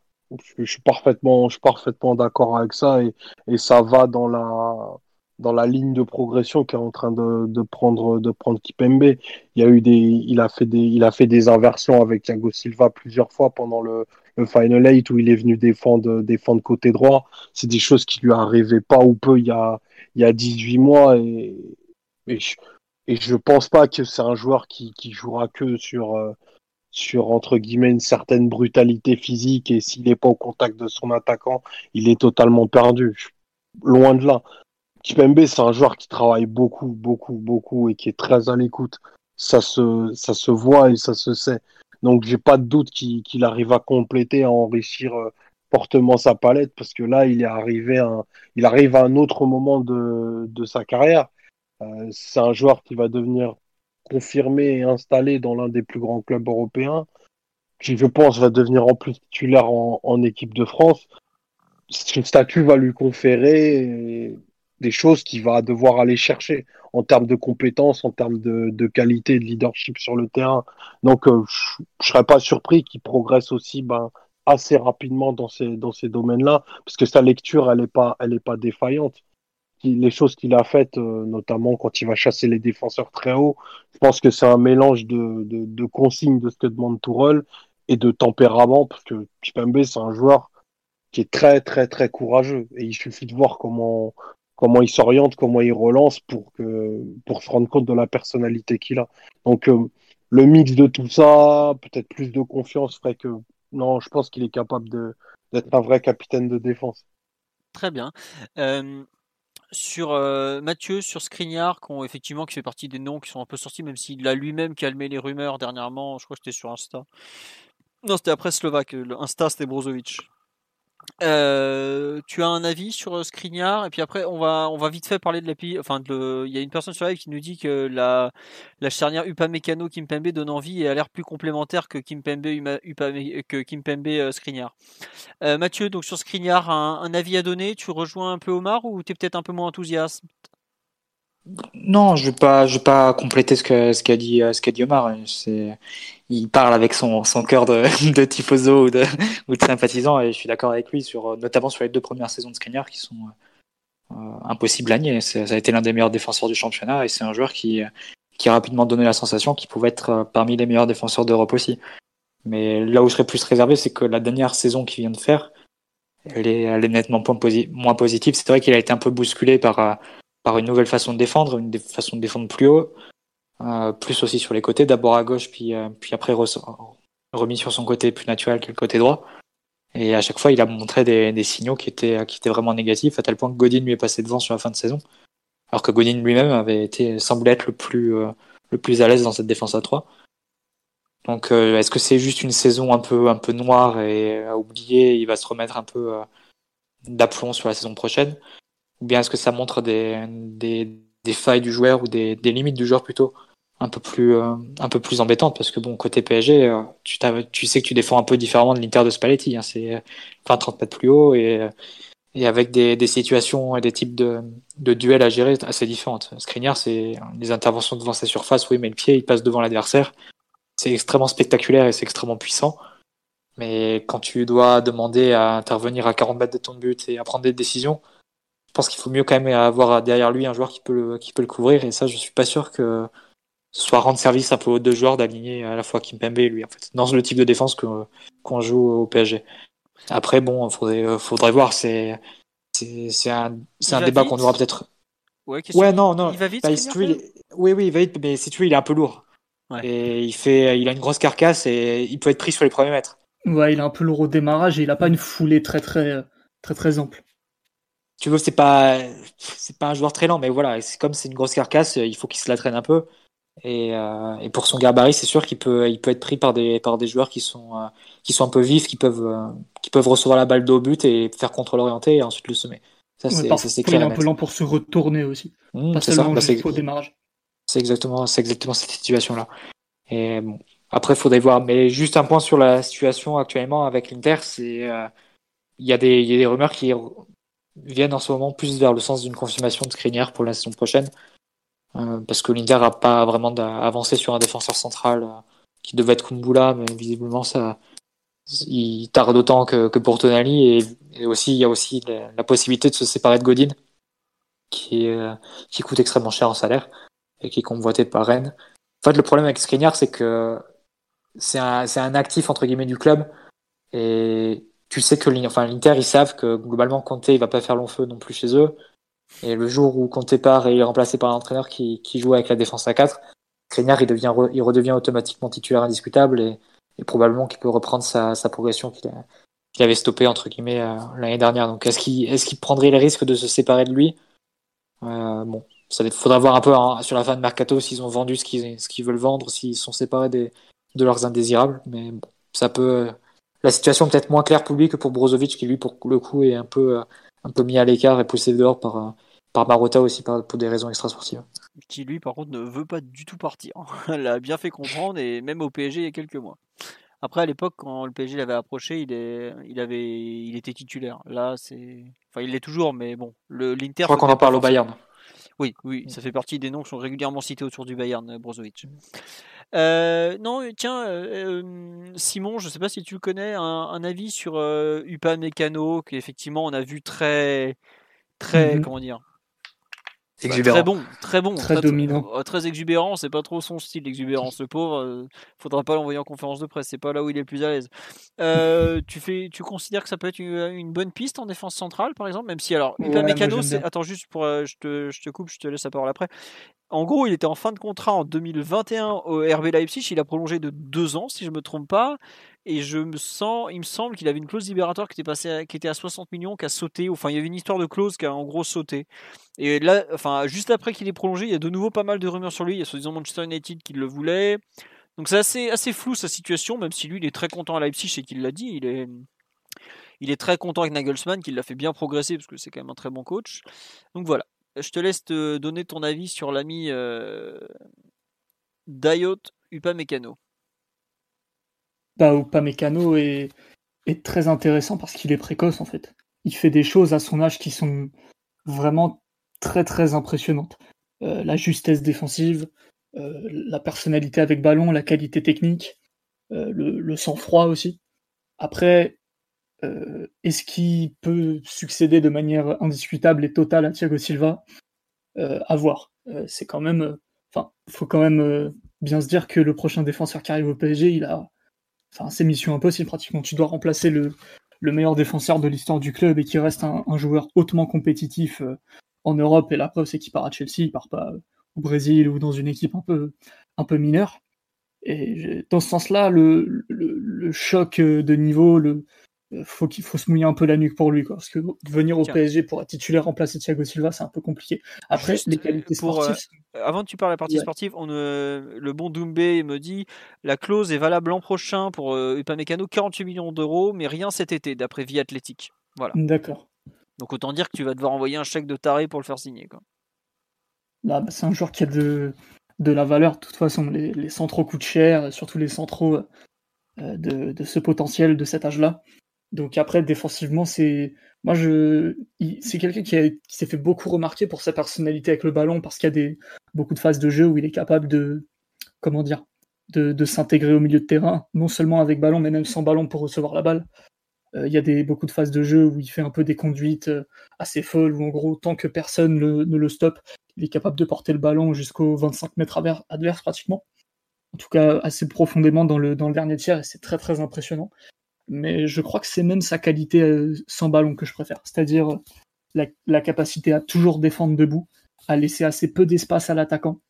Je, suis parfaitement, je suis parfaitement d'accord avec ça et, et, ça va dans la, dans la ligne de progression qui est en train de, de prendre, de prendre Kipembe. Il a il fait des, il a fait des inversions avec Thiago Silva plusieurs fois pendant le Final 8 où il est venu défendre, défendre côté droit. C'est des choses qui lui arrivaient pas ou peu il y a, il y a 18 mois et, et je, et je pense pas que c'est un joueur qui, qui jouera que sur, euh, sur, entre guillemets, une certaine brutalité physique. Et s'il n'est pas au contact de son attaquant, il est totalement perdu. Loin de là. Kipembe, c'est un joueur qui travaille beaucoup, beaucoup, beaucoup et qui est très à l'écoute. Ça se, ça se voit et ça se sait. Donc, j'ai pas de doute qu'il arrive à compléter, à enrichir euh, fortement sa palette parce que là, il est arrivé à il arrive à un autre moment de, de sa carrière euh, c'est un joueur qui va devenir confirmé et installé dans l'un des plus grands clubs européens, qui je pense va devenir en plus titulaire en, équipe de France. Ce statut va lui conférer des choses qu'il va devoir aller chercher en termes de compétences, en termes de, qualité de leadership sur le terrain. Donc, euh, je ne serais pas surpris qu'il progresse aussi ben, assez rapidement dans ces, dans ces domaines-là, parce que sa lecture, elle n'est pas, pas défaillante les choses qu'il a faites, euh, notamment quand il va chasser les défenseurs très haut, je pense que c'est un mélange de, de, de, consignes de ce que demande Tourelle et de tempérament, parce que Kipembe, c'est un joueur qui est très, très, très courageux. Et il suffit de voir comment, comment il s'oriente, comment il relance pour, se rendre compte de la personnalité qu'il a. Donc, euh, le mix de tout ça, peut-être plus de confiance, ferait que, non, je pense qu'il est capable d'être un vrai capitaine de défense.
Très bien. Euh, sur Mathieu, sur Skriniar, qui effectivement qui fait partie des noms qui sont un peu sortis, même s'il a lui-même calmé les rumeurs dernièrement. Je crois que c'était sur Insta. Non, c'était après Slovaque. Insta, c'était Brozovic. Euh, tu as un avis sur euh, Skriniar et puis après on va on va vite fait parler de la enfin de, il y a une personne sur live qui nous dit que la la charnière Upamecano Kimpembe donne envie et a l'air plus complémentaire que Kimpembe Upame, que Kimpembe euh, Skriniar. Mathieu donc sur Skriniar un, un, avis à donner, tu rejoins un peu Omar ou tu es peut-être un peu moins enthousiaste?
Non, je vais pas, vais pas compléter ce que ce qu'a dit ce qu'a dit Omar. Il parle avec son son cœur de, (laughs) de tifoso ou de sympathisant et je suis d'accord avec lui sur notamment sur les deux premières saisons de Skriniar qui sont euh, impossibles à nier. Ça a été l'un des meilleurs défenseurs du championnat et c'est un joueur qui qui a rapidement donné la sensation qu'il pouvait être euh, parmi les meilleurs défenseurs d'Europe aussi. Mais là où je serais plus réservé, c'est que la dernière saison qu'il vient de faire, elle est, elle est nettement moins positive. C'est vrai qu'il a été un peu bousculé par euh, par une nouvelle façon de défendre, une façon de défendre plus haut, euh, plus aussi sur les côtés, d'abord à gauche, puis, euh, puis après remis sur son côté plus naturel que le côté droit. Et à chaque fois, il a montré des, des signaux qui étaient, qui étaient vraiment négatifs, à tel point que Godin lui est passé devant sur la fin de saison. Alors que Godin lui-même avait été, semblait être le plus, euh, le plus à l'aise dans cette défense à 3. Donc, est-ce que c'est juste une saison un peu, un peu noire et à oublier, il va se remettre un peu d'aplomb sur la saison prochaine? Ou bien est-ce que ça montre des, des, failles du joueur ou des, des limites du joueur plutôt? Un peu plus euh, un peu plus parce que bon côté PSG euh, tu, tu sais que tu défends un peu différemment de l'Inter de Spalletti hein, c'est 20-30 mètres plus haut et, et avec des, des situations et des types de, de duels à gérer assez différentes. Skriniar c'est les interventions devant sa surface oui mais le pied il passe devant l'adversaire. C'est extrêmement spectaculaire et c'est extrêmement puissant. Mais quand tu dois demander à intervenir à 40 mètres de ton but et à prendre des décisions je pense qu'il faut mieux quand même avoir derrière lui un joueur qui peut le, qui peut le couvrir. Et ça, je suis pas sûr que ce soit rendre service un peu aux deux joueurs d'aligner à la fois Kimpembe et lui, en fait, dans le type de défense qu'on joue au PSG. Après, bon, faudrait, faudrait voir. C'est, c'est, un, c'est un débat qu'on aura peut-être.
Ouais,
ouais, non, non.
Il va vite.
Bah, Oui, oui, il va vite, mais si tu veux, il est un peu lourd. Et il fait, il a une grosse carcasse et il peut être pris sur les premiers mètres.
Ouais, il est un peu lourd au démarrage et il a pas une foulée très, très, très, très ample
tu veux, c'est pas, c'est pas un joueur très lent, mais voilà, c'est comme c'est une grosse carcasse, il faut qu'il se la traîne un peu. Et, euh, et pour son gabarit, c'est sûr qu'il peut, il peut être pris par des, par des joueurs qui sont, euh, qui sont un peu vifs, qui peuvent, euh, qui peuvent recevoir la balle de au but et faire contre l'orienté et ensuite le semer.
Ça, c'est, c'est clair. Il est un peu lent pour se retourner aussi. Mmh, pas seulement bah, au démarrage.
C'est exactement, c'est exactement cette situation-là. Et bon, après, faudrait voir. Mais juste un point sur la situation actuellement avec l'Inter, c'est, il y a des, il y a des rumeurs qui viennent en ce moment plus vers le sens d'une confirmation de Skriniar pour la saison prochaine. Euh, parce que l'Inter n'a pas vraiment avancé sur un défenseur central euh, qui devait être Kumbula, mais visiblement ça, il tarde autant que, que pour Tonali et, aussi il y a aussi la, possibilité de se séparer de Godin, qui, euh, qui coûte extrêmement cher en salaire et qui est convoité par Rennes. En fait, le problème avec Skriniar, c'est que c'est un, un actif entre guillemets du club et tu sais que l'Inter, ils savent que globalement, Conte, il va pas faire long feu non plus chez eux. Et le jour où Conte part et il est remplacé par un entraîneur qui, qui joue avec la défense à 4, Skriniar, il, devient, il redevient automatiquement titulaire indiscutable et, et probablement qu'il peut reprendre sa, sa progression qu'il qu'il avait stoppé entre guillemets euh, l'année dernière. Donc est-ce qu'il est-ce qu'il prendrait les risques de se séparer de lui? Euh, Bon, ça faudra voir un peu hein, sur la fin de mercato s'ils ont vendu ce qu'ils qu'ils veulent vendre, s'ils sont séparés des, de leurs indésirables. Mais bon, ça peut la situation peut-être moins claire pour lui que pour Brozovic, qui lui, pour le coup, est un peu, euh, un peu mis à l'écart et poussé dehors par, euh, par Marotta aussi pour des raisons extrasportives.
Qui lui, par contre, ne veut pas du tout partir. (laughs) Elle l'a bien fait comprendre et même au PSG il y a quelques mois. Après, à l'époque, quand le PSG l'avait approché, il, est, il, avait, il était titulaire. Là, c'est. Enfin, il l'est toujours, mais bon. L'Inter.
Je crois qu'on en parle au Bayern.
Oui, oui, ça fait partie des noms qui sont régulièrement cités autour du Bayern, Brozovic. Euh, non, tiens, euh, euh, Simon, je ne sais pas si tu connais, un, avis sur Upa Mécano, qu'effectivement on a vu très, très, mhm. comment dire,
bah,
très bon, très bon,
très, dominant,
oh, très exubérant. C'est pas trop son style l'exubérance. Le pauvre, faudra pas l'envoyer en conférence de presse. C'est pas là où il est le plus à l'aise. tu fais, tu considères que ça peut être une, bonne piste en défense centrale, par exemple, même si alors Upa Mécano, c'est, attends juste pour, je te, je te coupe, je te laisse la parole après. En gros, il était en fin de contrat en 2021 au RB Leipzig. Il a prolongé de deux ans, si je ne me trompe pas. Et je me sens, il me semble qu'il avait une clause libératoire qui était passée, qui était à 60 millions, qui a sauté. Enfin, il y avait une histoire de clause qui a en gros sauté. Et là, enfin, juste après qu'il est prolongé, il y a de nouveau pas mal de rumeurs sur lui. Il y a soi-disant Manchester United qui le voulait. Donc c'est assez, flou sa situation, même si lui il est très content à Leipzig et qu'il l'a dit. Il est, très content avec Nagelsmann, qui l'a fait bien progresser parce que c'est quand même un très bon coach. Donc voilà. Je te laisse donner ton avis sur l'ami euh, Dayot Upamecano.
Bah, Upamecano est, est très intéressant parce qu'il est précoce en fait. Il fait des choses à son âge qui sont vraiment très très impressionnantes. Euh, la justesse défensive, euh, la personnalité avec ballon, la qualité technique, euh, le, sang-froid aussi. Après, est-ce qu'il peut succéder de manière indiscutable et totale à Thiago Silva? À voir. c'est quand même, enfin, faut quand même bien se dire que le prochain défenseur qui arrive au PSG, il a, enfin, c'est mission impossible pratiquement. Tu dois remplacer le, le meilleur défenseur de l'histoire du club et qui reste un, joueur hautement compétitif euh, en Europe. Et la preuve, c'est qu'il part à Chelsea, il part pas au Brésil ou dans une équipe un peu, mineure. Et dans ce sens-là, le, le, choc de niveau, le, euh, faut qu'il faut se mouiller un peu la nuque pour lui, quoi, parce que venir au PSG pour être titulaire remplacer Thiago Silva, c'est un peu compliqué. Après, les qualités pour, sportives.
Euh, avant que tu parles de la partie sportive, on, le bon Doumbé me dit la clause est valable l'an prochain pour euh, Upamecano, 48 millions d'euros, mais rien cet été, d'après Vie Athlétique. Voilà.
D'accord.
Donc autant dire que tu vas devoir envoyer un chèque de taré pour le faire signer. Quoi.
Là, bah, c'est un joueur qui a de, de la valeur. De toute façon, les, les centraux coûtent cher, surtout les centraux de, de ce potentiel, de cet âge-là. Donc après, défensivement, c'est moi je c'est quelqu'un qui, s'est fait beaucoup remarquer pour sa personnalité avec le ballon parce qu'il y a des beaucoup de phases de jeu où il est capable de comment dire de, s'intégrer au milieu de terrain, non seulement avec ballon mais même sans ballon pour recevoir la balle. Euh, il y a des beaucoup de phases de jeu où il fait un peu des conduites euh, assez folles où en gros tant que personne ne le stoppe, il est capable de porter le ballon jusqu'aux 25 mètres adverse pratiquement. En tout cas assez profondément dans le dans le dernier tiers et c'est très très impressionnant mais je crois que c'est même sa qualité euh, sans ballon que je préfère, c'est-à-dire euh, la, capacité à toujours défendre debout, à laisser assez peu d'espace à l'attaquant,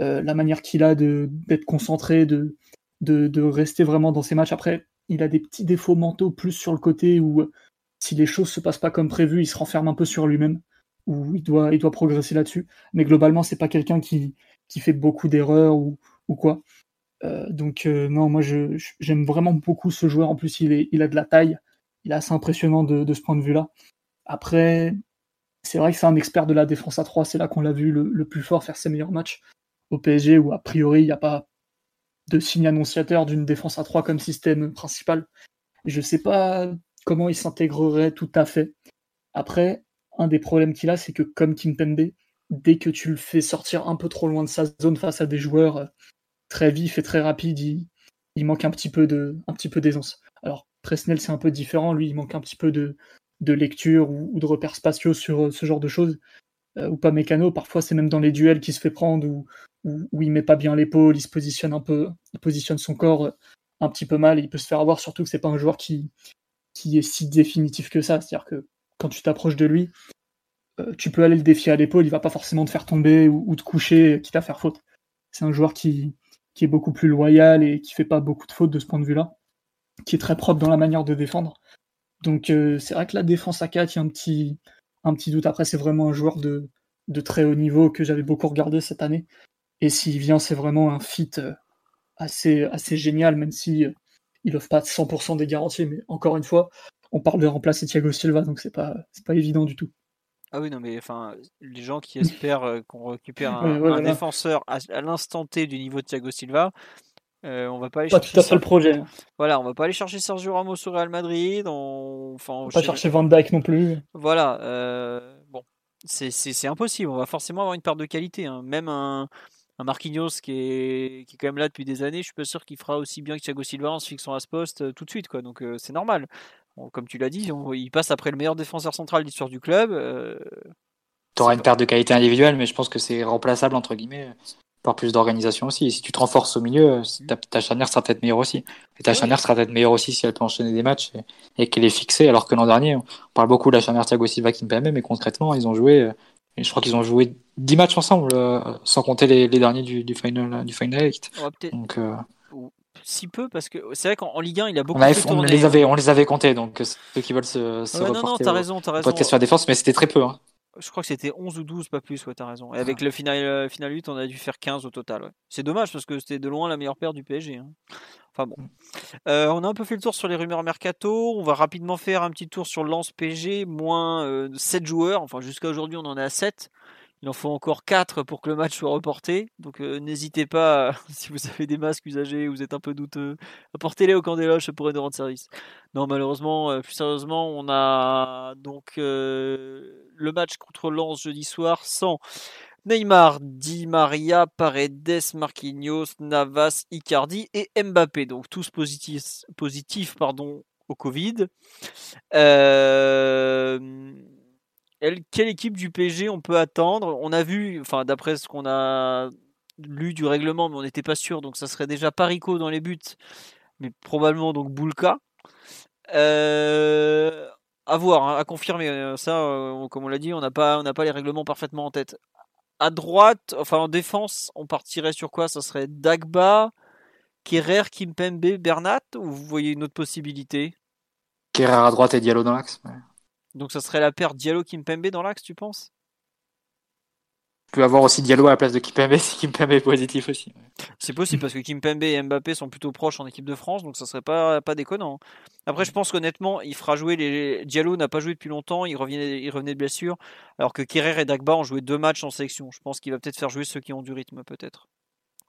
euh, la manière qu'il a d'être concentré, de, rester vraiment dans ses matchs. Après, il a des petits défauts mentaux plus sur le côté où si les choses se passent pas comme prévu, il se renferme un peu sur lui-même, où il doit, progresser là-dessus. Mais globalement, c'est pas quelqu'un qui, fait beaucoup d'erreurs ou quoi. Euh, donc euh, non, moi j'aime vraiment beaucoup ce joueur. En plus, il, a de la taille. Il est assez impressionnant de, ce point de vue-là. Après, c'est vrai que c'est un expert de la défense à 3. C'est là qu'on l'a vu le, plus fort faire ses meilleurs matchs au PSG, où a priori, il n'y a pas de signe annonciateur d'une défense à 3 comme système principal. Je ne sais pas comment il s'intégrerait tout à fait. Après, un des problèmes qu'il a, c'est que comme Kimpembe, dès que tu le fais sortir un peu trop loin de sa zone face à des joueurs très vif et très rapide, il, manque un petit peu de, un petit peu d'aisance. Alors Presnel c'est un peu différent, lui il manque un petit peu de, de lecture ou, de repères spatiaux sur euh, ce genre de choses. Euh, ou pas mécano, parfois c'est même dans les duels qu'il se fait prendre ou où, il met pas bien l'épaule, il se positionne un peu, il positionne son corps euh, un petit peu mal, il peut se faire avoir, surtout que c'est pas un joueur qui, qui est si définitif que ça. C'est-à-dire que quand tu t'approches de lui, tu peux aller le défier à l'épaule, il va pas forcément te faire tomber ou, ou te coucher, quitte à faire faute. C'est un joueur qui, qui est beaucoup plus loyal et qui fait pas beaucoup de fautes de ce point de vue-là, qui est très propre dans la manière de défendre. Donc euh, c'est vrai que la défense à 4, il y a un petit, doute. Après, c'est vraiment un joueur de, de très haut niveau que j'avais beaucoup regardé cette année. Et s'il vient, c'est vraiment un fit euh, assez, assez génial, même si euh, il offre pas 100% des garanties. Mais encore une fois, on parle de remplacer Thiago Silva, donc c'est pas, pas évident du tout.
Ah oui, non, mais enfin, les gens qui espèrent euh, qu'on récupère (laughs) un, défenseur à, l'instant T du niveau de Thiago Silva, euh, on va pas aller
pas chercher. Tout à le projet.
Voilà, on va pas aller chercher Sergio Ramos au Real Madrid. On...
Enfin, on va pas chercher Van Dijk non plus.
Voilà, euh, bon, c'est impossible. On va forcément avoir une part de qualité. Hein. Même un, un Marquinhos qui est, qui est quand même là depuis des années, je suis pas sûr qu'il fera aussi bien que Thiago Silva en se fixant à ce poste tout de suite. Quoi. Donc c'est normal comme tu l'as dit, il passe après le meilleur défenseur central de l'histoire du club. Euh,
tu auras une perte de qualité individuelle, mais je pense que c'est remplaçable, entre guillemets, par plus d'organisation aussi. Et si tu te renforces au milieu, ta, ta charnière sera peut-être meilleure aussi. Et ta charnière sera peut-être meilleure aussi si elle peut enchaîner des matchs et, qu'elle est fixée. Alors que l'an dernier, on parle beaucoup de la charnière Thiago Silva qui me permet, mais concrètement, ils ont joué, euh, je crois qu'ils ont joué 10 matchs ensemble, euh, sans compter les, derniers du, du, final, du final 8.
Donc, si peu parce que c'est vrai qu'en Ligue 1 il a beaucoup
on,
fait
on les avait on les avait comptés donc ceux qui veulent se, se
ouais, non non t'as raison t'as raison.
podcast sur la défense mais c'était très peu hein.
je crois que c'était 11 ou 12 pas plus ouais t'as raison. Et avec le final final 8 on a dû faire 15 au total ouais. c'est dommage parce que c'était de loin la meilleure paire du PSG hein. enfin bon. Euh, on a un peu fait le tour sur les rumeurs mercato. On va rapidement faire un petit tour sur le lance PSG moins euh, 7 joueurs. Enfin jusqu'à aujourd'hui on en est à 7 il en faut encore 4 pour que le match soit reporté. Donc euh, n'hésitez pas, (laughs) si vous avez des masques usagés, vous êtes un peu douteux, apportez-les au camp des loges, ça pourrait nous rendre service. Non, malheureusement, euh, plus sérieusement, on a donc euh, le match contre Lens jeudi soir sans Neymar, Di Maria, Paredes, Marquinhos, Navas, Icardi et Mbappé. Donc tous positifs, positifs pardon, au Covid. Euh quelle équipe du PSG on peut attendre? On a vu, enfin d'après ce qu'on a lu du règlement, mais on n'était pas sûr, donc ça serait déjà Parico dans les buts, mais probablement donc Boulka. Euh, à voir, hein, à confirmer. Euh, ça, euh, comme on l'a dit, on n'a pas, on n'a pas les règlements parfaitement en tête. À droite, enfin en défense, on partirait sur quoi? Ça serait Dagba, Kerrer, Kimpembe, Bernat, ou vous voyez une autre possibilité?
Kerrer à droite et Diallo dans l'axe.
Donc ça serait la paire Diallo-Kimpembe dans l'axe, tu penses?
Tu peux avoir aussi Diallo à la place de Kimpembe (laughs) si Kimpembe est positif aussi.
C'est possible parce que Kimpembe et Mbappé sont plutôt proches en équipe de France, donc ça serait pas, pas déconnant. Après, je pense qu'honnêtement, il fera jouer les. Diallo n'a pas joué depuis longtemps, il revenait, il revenait de blessure, alors que Kerrer et Dagba ont joué deux matchs en sélection. Je pense qu'il va peut-être faire jouer ceux qui ont du rythme, peut-être.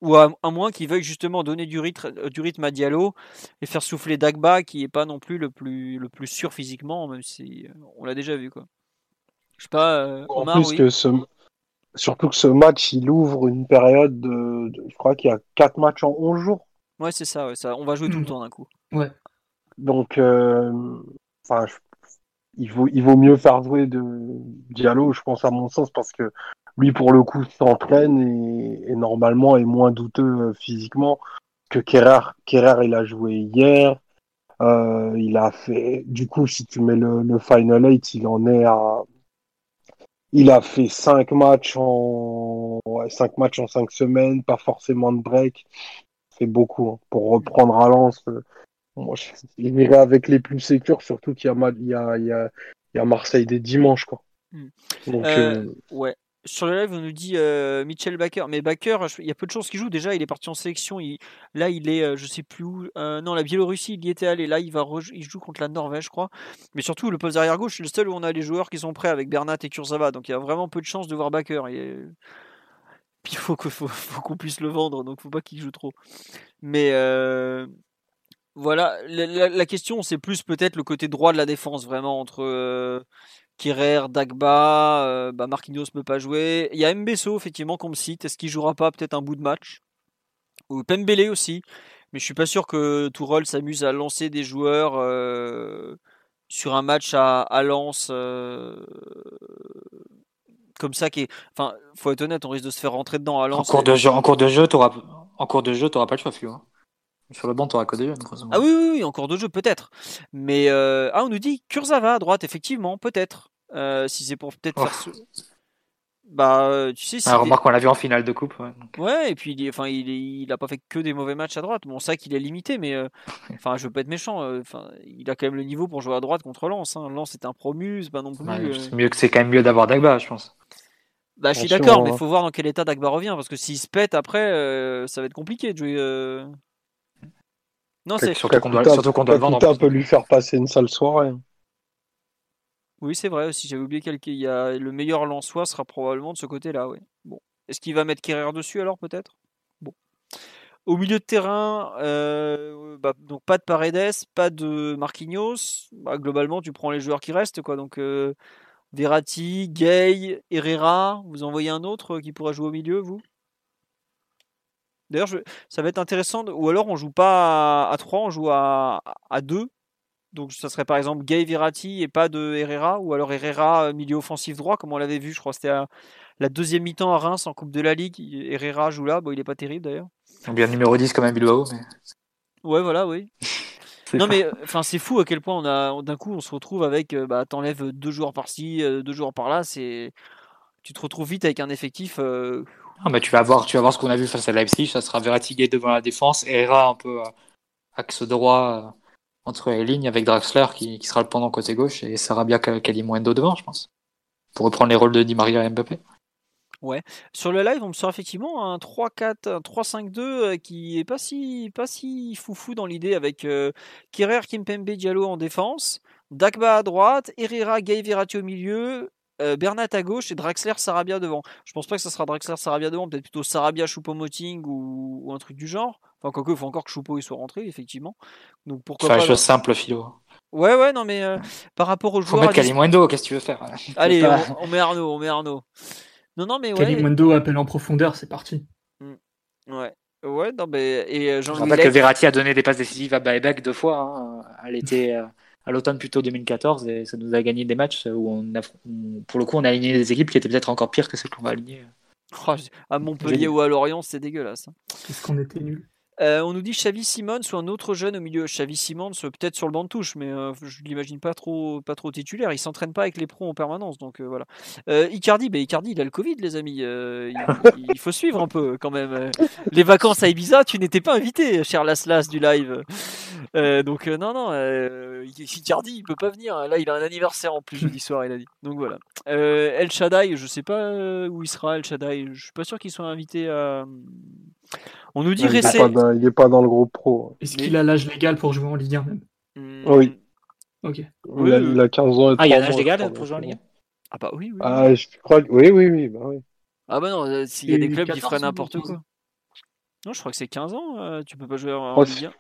Ou à, moins qu'il veuille justement donner du rythme, euh, du rythme à Diallo et faire souffler Dagba, qui est pas non plus le plus, le plus sûr physiquement, même si euh, on l'a déjà vu. Quoi. Je sais pas, euh, Omar,
en plus que ce... Surtout que ce match, il ouvre une période de. Je crois qu'il y a 4 matchs en 11 jours.
Ouais, c'est ça, ouais, ça. On va jouer tout le mmh. temps d'un coup.
Ouais.
Donc, enfin, il, vaut, il vaut mieux faire jouer de Diallo, je pense, à mon sens, parce que lui pour le coup s'entraîne et, normalement est moins douteux euh, physiquement que Kerrer. Kerrer il a joué hier. Euh, il a fait, du coup, si tu mets le, Final 8, il en est à. Il a fait 5 matchs en ouais, cinq matchs en 5 semaines, pas forcément de break. C'est beaucoup hein. pour reprendre à Lens. Euh, moi, je, (laughs) je avec les plus sécures, surtout qu'il y a, il y, a, il y, a, il y a Marseille des dimanches. Quoi.
Hmm. Euh, ouais sur le live, on nous dit euh, Mitchell Baker. Mais Baker, il y a peu de chances qu'il joue. Déjà, il est parti en sélection. là, il est, euh, je sais plus où. Euh, non, la Biélorussie, il y était allé. Là, il, va il joue contre la Norvège, je crois. Mais surtout, le poste arrière gauche, c'est le seul où on a les joueurs qui sont prêts avec Bernat et Kurzawa. Donc, il y a vraiment peu de chances de voir Baker. Il faut qu'on puisse le vendre. Donc, faut pas qu'il joue trop. Mais. Voilà, la, la question c'est plus peut-être le côté droit de la défense vraiment entre Kirer, Dagba, euh, bah Marquinhos ne peut pas jouer. Il y a Mbesso, effectivement, qu'on me cite. Est-ce qu'il jouera pas peut-être un bout de match? Ou Pembele aussi. Mais je suis pas sûr que Tourol s'amuse à lancer des joueurs euh, sur un match à, à Lens. Euh, comme ça qui est enfin faut être honnête on risque de se faire rentrer dedans à Lens
en cours de jeu en cours de jeu t'auras en cours de jeu t'auras pas le choix hein. Sur le banc t'auras que des jeunes
ah oui, oui, oui en cours de jeu peut-être mais ah on nous dit Kurzawa à droite effectivement peut-être euh, si c'est pour peut-être faire. Oh. Bah, euh, tu sais.
Ah, remarque, on l'a vu en finale de coupe.
Ouais, et puis il, enfin, il, il a pas fait que des mauvais matchs à droite. Bon, c'est qu'il est limité, mais euh, (laughs) enfin, je veux pas être méchant. Enfin, il a quand même le niveau pour jouer à droite contre Lens. Hein. Lens est un promu, c'est pas non plus.
c'est mieux que c'est quand même mieux d'avoir Dagba, je pense.
Bah, je suis d'accord, mais il faut voir dans quel état Dagba revient, parce que s'il se pète après, ça va être compliqué de jouer.
Non, c'est surtout qu'on doit, surtout qu'on doit le vendre. peut lui faire passer une sale soirée.
Oui, c'est vrai aussi. J'avais oublié qu'il y a le meilleur Lensois sera probablement de ce côté-là. Oui. Bon. Est-ce qu'il va mettre Kerrer dessus alors peut-être? Bon. Au milieu de terrain, euh, bah, donc pas de Paredes, pas de Marquinhos. Bah, globalement, tu prends les joueurs qui restent, quoi. Donc euh, Verratti, Gay, Herrera. Vous en voyez un autre qui pourra jouer au milieu, vous? D'ailleurs, ça va être intéressant. Ou alors, on joue pas à 3, on joue à, à 2 donc ça serait par exemple Gay Verratti et pas de Herrera, ou alors Herrera euh, milieu offensif droit, comme on l'avait vu, je crois c'était la deuxième mi-temps à Reims en Coupe de la Ligue. Herrera joue là, bon il est pas terrible d'ailleurs.
Bien numéro 10 comme un Bilbao. Mais...
Ouais voilà, oui. (laughs) non mais euh, enfin c'est fou à quel point on a d'un coup on se retrouve avec euh, bah t'enlèves deux joueurs par-ci, deux joueurs par-là, c'est tu te retrouves vite avec un effectif
Ah, tu vas voir, tu vas voir ce qu'on a vu face à Leipzig. Ça sera Verratti devant la défense, Herrera un peu axe droit entre les lignes avec Draxler qui, sera le pendant côté gauche et Sarabia Kalimwendo devant, je pense, pour reprendre les rôles de Di Maria et Mbappé.
Ouais. Sur le live, on me sort effectivement un 3-4, 3-5-2 euh, qui est pas si, pas si foufou dans l'idée avec euh, Kirer, Kimpembe, Diallo en défense, Dagba à droite, Herrera, Gay Verratti au milieu, euh, Bernat à gauche et Draxler, Sarabia devant. Je pense pas que ça sera Draxler, Sarabia devant, peut-être plutôt Sarabia, Choupo-Moting ou, ou, un truc du genre. Enfin, quoique, il faut encore que Choupo soit rentré, effectivement. Donc pourquoi
Faire pas. chose simple, Philo.
Ouais, ouais, non, mais par rapport aux joueurs.
Faut mettre Kalimundo, qu'est-ce que tu veux faire (laughs)
Allez, on, on, met Arnaud, on met Arnaud. Non, non, mais ouais.
Kalimundo appelle en profondeur, c'est parti.
Mmh. Ouais. Ouais, non, mais. Et euh,
Je rappelle que Verratti a donné des passes décisives à Baebek deux fois. Hein. Elle était euh, à l'automne plutôt 2014 et ça nous a gagné des matchs où on a, pour le coup, on a aligné des équipes qui étaient peut-être encore pires que celles qu'on va aligner.
Oh, à Montpellier ou à Lorient, c'est dégueulasse. Hein.
Qu'est-ce qu'on était nuls?
Euh, on nous dit Xavi Simons ou un autre jeune au milieu. Xavi Simons, euh, peut-être sur le banc de touche, mais euh, je l'imagine pas trop, pas trop titulaire. Il s'entraîne pas avec les pros en permanence, donc voilà. Icardi, bah, Icardi, il a le Covid, les amis. (laughs) Il, faut suivre un peu quand même. Les vacances à Ibiza, tu n'étais pas invité, cher Laslas du live. donc non, non, Icardi, il peut pas venir. Là, il a un anniversaire en plus jeudi soir, il a dit. Donc voilà. El Shaddai, je sais pas où il sera. El Shaddai, je suis pas sûr qu'il soit invité à on nous dit
il n'est pas, dans le groupe pro.
Est-ce qu'il a l'âge légal pour jouer en Ligue 1 même?
Hmm. Oui.
Ok.
Il, a, 15 ans.
ah, il y a l'âge légal pour jouer en Ligue 1
Ah bah oui, oui.
Ah, je crois Oui, oui, oui. Bah, oui.
Ah bah non, euh, s'il y a des clubs qui feraient n'importe quoi. Non, je crois que c'est 15 ans, euh, tu peux pas jouer en, Ligue 1.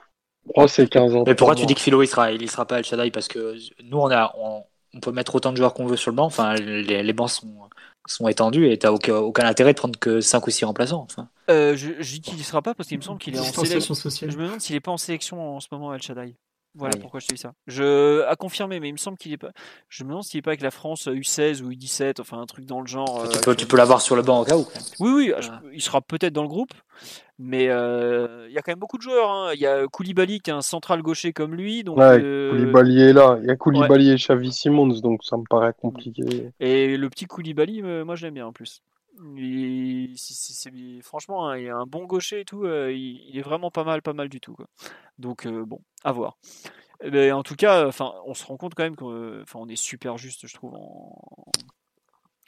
Oh, c'est 15 ans.
Mais pourquoi tu dis que Philo il sera, il sera pas Al Shaddai Parce que nous, on, a, on, peut mettre autant de joueurs qu'on veut sur le banc. Enfin, les, les bancs sont, sont étendus et t'as aucun, aucun intérêt de prendre que 5 ou 6 remplaçants. Enfin.
Euh, je, sera pas parce qu'il me semble qu'il est en sélection. Je me demande s'il n'est pas en sélection en ce moment, El Shaddai. Voilà pourquoi je te dis ça. Je à confirmer, mais il me semble qu'il est pas. Je me demande s'il est pas avec la France U16 ou U17, enfin un truc dans le genre.
Tu peux, tu peux l'avoir sur le banc au cas où.
Oui, oui, il sera peut-être dans le groupe, mais euh, il y a quand même beaucoup de joueurs. Hein. Il y a Koulibaly qui est un central gaucher comme lui, donc.
Ouais, euh... Koulibaly est là. Il y a Koulibaly et Xavi Simons, donc ça me paraît compliqué.
Et le petit Koulibaly, euh, moi je l'aime bien en plus. Il, franchement, hein, il a un bon gaucher et tout. Euh, il, est vraiment pas mal, pas mal du tout. Donc euh, bon, à voir. Mais eh ben, en tout cas, enfin, on se rend compte quand même qu'on on est super juste, je trouve.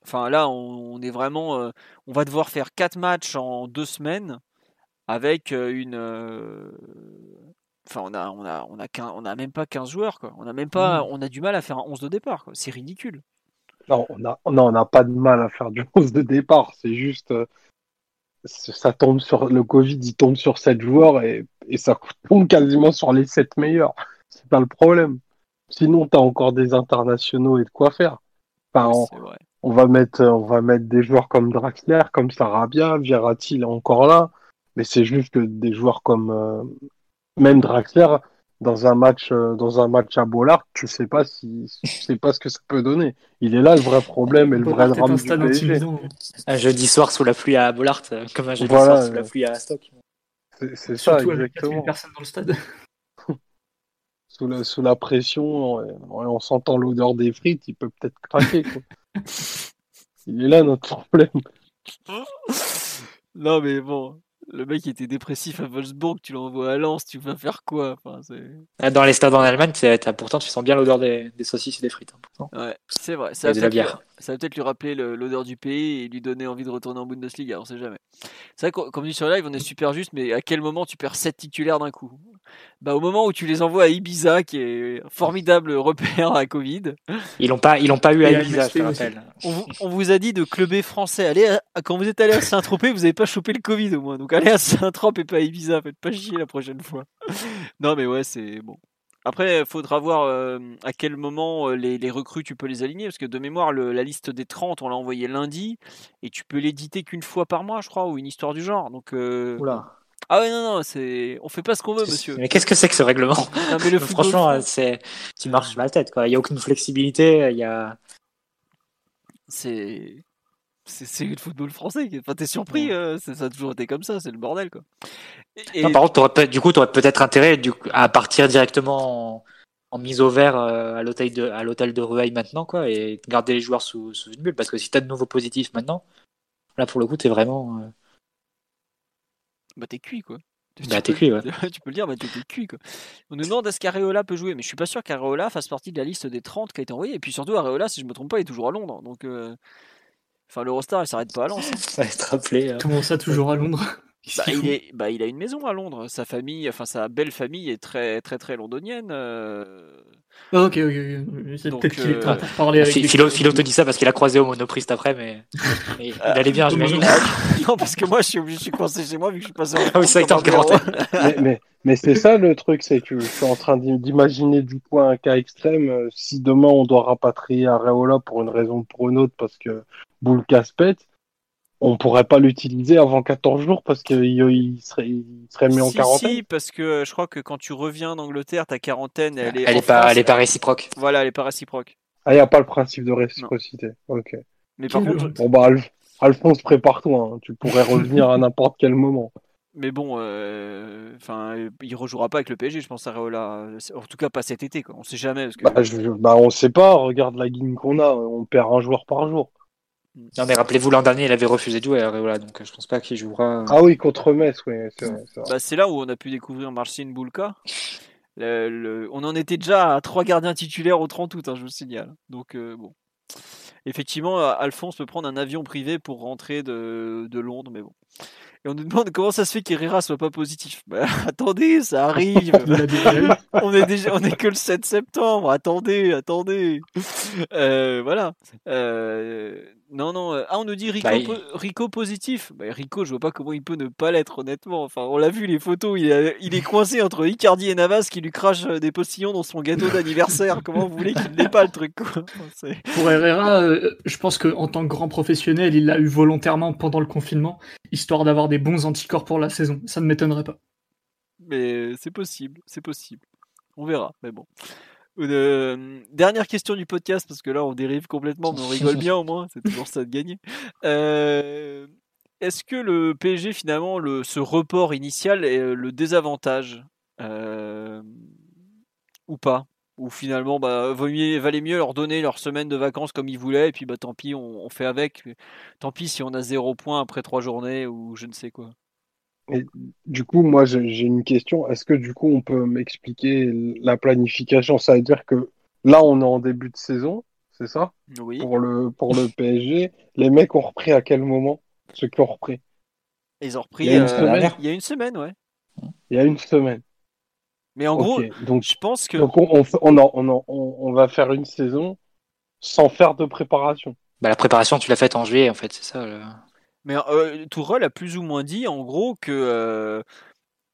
Enfin là, on, est vraiment, euh, on va devoir faire quatre matchs en deux semaines avec une. Enfin, on a, on a, on a, on a même pas 15 joueurs, quoi. On a même pas, mmh. on a du mal à faire un 11 de départ, C'est ridicule.
Non, on n'a pas de mal à faire du 11 de départ. C'est juste. Euh, ça tombe sur. Le Covid, il tombe sur 7 joueurs et, ça tombe quasiment sur les 7 meilleurs. C'est pas le problème. Sinon, tu as encore des internationaux et de quoi faire. Enfin, on, va mettre, on va mettre des joueurs comme Draxler, comme Sarabia, Verratti, il est encore là. Mais c'est juste que des joueurs comme. Euh, même Draxler, dans un match euh, dans un match à Bollard, tu sais pas si tu sais pas ce que ça peut donner. Il est là le vrai problème et le vrai drame du PSG.
Un jeudi soir sous la pluie à Bollard, euh, comme un jeudi soir sous la pluie à Stock.
C'est ça exactement.
personne dans le stade. (laughs)
sous, la, sous la pression, en, sentant l'odeur des frites, il peut peut-être craquer. (laughs) il est là notre problème.
non mais bon, le mec était dépressif à Wolfsburg, tu l'envoies à Lens, tu vas faire quoi? Enfin,
ah, Dans les stades en Allemagne, pourtant tu sens bien l'odeur des, saucisses et des frites.
Hein, ouais, c'est vrai. Ça va, peut-être lui rappeler l'odeur du pays et lui donner envie de retourner en Bundesliga, on sait jamais. C'est vrai, comme dit sur live, on est super juste, mais à quel moment tu perds 7 titulaires d'un coup? Bah, Au moment où tu les envoies à Ibiza, qui est un formidable repère à Covid.
Ils l'ont pas, ils pas eu à Ibiza, je te rappelle.
On, vous a dit de clubber français. Allez, quand vous êtes allé à Saint-Tropez, vous n'avez pas chopé le Covid au moins. Donc allez à Saint-Tropez et pas à Ibiza, faites pas chier la prochaine fois. non mais ouais, c'est bon. Après, il faudra voir euh, à quel moment euh, les, recrues tu peux les aligner, parce que de mémoire, la liste des 30, on l'a envoyé lundi, et tu peux l'éditer qu'une fois par mois, je crois, ou une histoire du genre. Donc, euh,
Oula.
Ah ouais, non, non, c'est... on fait pas ce qu'on veut, monsieur.
Mais qu'est-ce que c'est que ce règlement mais le (laughs) Franchement, c'est... tu marches mal la tête, quoi. Il n'y a aucune flexibilité, il y a...
C'est c'est le football français. Enfin, t'es surpris, euh, ça a toujours été comme ça, c'est le bordel, quoi.
Et... par contre, du coup, tu aurais peut-être intérêt du, à partir directement en, mise au vert euh, à l'hôtel de, à l'hôtel de Rueil maintenant, quoi, et garder les joueurs sous, sous une bulle. Parce que si t'as de nouveaux positifs maintenant, là, pour le coup, t'es vraiment, euh,
bah t'es cuit quoi.
Bah, t'es cuit, ouais. (laughs)
tu peux le dire, bah t'es cuit quoi. On nous demande est-ce qu'Areola peut jouer, mais je suis pas sûr qu'Areola fasse partie de la liste des 30 qui a été envoyée. Et puis surtout, Areola, si je me trompe pas, il est toujours à Londres. Donc, euh, enfin, l'Eurostar, il s'arrête pas à Lens.
Ça va être rappelé. hein. (laughs)
Comment ça, toujours à Londres (laughs)
Bah, il, est, bah, il a une maison à Londres. Sa famille, enfin sa belle famille est très très très londonienne. euh.
Ah, ok, ok, ok. C'est peut-être qu'il est
euh,
temps pour parler avec
Philo, Philo te dit ça parce qu'il a croisé au Monoprix après, mais, mais il allait bien, j'imagine. (laughs)
non, parce que moi je suis obligé, je suis coincé chez moi vu que je suis passé en
Ah oui, quarantaine. (laughs)
mais, mais, mais c'est ça le truc, c'est que je suis en train d'im- d'imaginer du coup un cas extrême. euh, Si demain on doit rapatrier Areola pour une raison ou pour une autre parce que Boulka se pète, on pourrait pas l'utiliser avant 14 jours parce qu'il il serait, il serait mis en quarantaine.
si, parce que euh, je crois que quand tu reviens d'Angleterre, ta quarantaine, elle est.
Elle
en
est pas,
France,
elle est pas réciproque.
Voilà, elle est pas réciproque.
Ah, il n'y a pas le principe de réciprocité. Ok.
Mais par contre.
Bon bah Alphonse, prépare-toi. hein. Tu pourrais revenir à n'importe quel moment.
mais bon, euh, enfin, il rejouera pas avec le PSG, je pense à Reola. En tout cas, pas cet été, quoi. On sait jamais. Parce que...
Bah, je, bah on sait pas. Regarde la game qu'on a. On perd un joueur par jour.
Non, mais rappelez-vous, l'an dernier, il avait refusé de jouer, Areola, donc euh, je pense pas qu'il jouera.
Ah oui, contre Metz, oui, c'est vrai. c'est vrai.
Bah, c'est là où on a pu découvrir Marcin Boulka. Le- le- on en était déjà à trois gardiens titulaires au 30 août, hein, je vous signale. Donc, euh, bon. Effectivement, euh, Alphonse peut prendre un avion privé pour rentrer de, de Londres, mais bon. Et on nous demande comment ça se fait qu'Herrera soit pas positif. (laughs) Bah, attendez, ça arrive. (laughs) (laughs) On est déjà, on est que le 7 septembre. Attendez, attendez. Euh, voilà. Euh, non, non. euh, Ah, on nous dit Rico,
Bah, il-
po- Rico positif. Bah, Rico, je vois pas comment il peut ne pas l'être, honnêtement. Enfin, on l'a vu les photos. Il est, il est coincé entre Icardi et Navas qui lui crache euh, des postillons dans son gâteau d'anniversaire. (laughs) comment vous voulez qu'il n'ait pas le truc quoi? (laughs)
Pour Herrera, euh, je pense qu'en tant que grand professionnel, il l'a eu volontairement pendant le confinement, histoire d'avoir des bons anticorps pour la saison. Ça ne m'étonnerait pas.
Mais c'est possible, c'est possible. On verra, mais bon. Euh, dernière question du podcast, parce que là on dérive complètement, mais on rigole (laughs) bien au moins, c'est toujours ça de gagner. Euh, Est-ce que le PSG finalement, le, ce report initial est euh, le désavantage euh, ou pas? Ou finalement, bah, valait mieux leur donner leur semaine de vacances comme ils voulaient, et puis bah tant pis, on, on fait avec. Tant pis si on a zéro point après trois journées ou je ne sais quoi.
Du coup, moi, j'ai une question. Est-ce que du coup, on peut m'expliquer la planification? Ça veut dire que là, on est en début de saison, c'est ça?
Oui.
Pour le, pour le PSG. Les mecs ont repris à quel moment? Ceux qui ont repris?
Ils ont repris
Il y a une
euh,
semaine
il y a une semaine, ouais.
Il y a une semaine.
Mais en gros.
Donc,
je pense que
donc on, on, on, on va faire une saison sans faire de préparation.
Bah, la préparation, tu l'as faite en juillet, en fait, c'est ça. le-
mais euh, Tourelle a plus ou moins dit en gros que euh,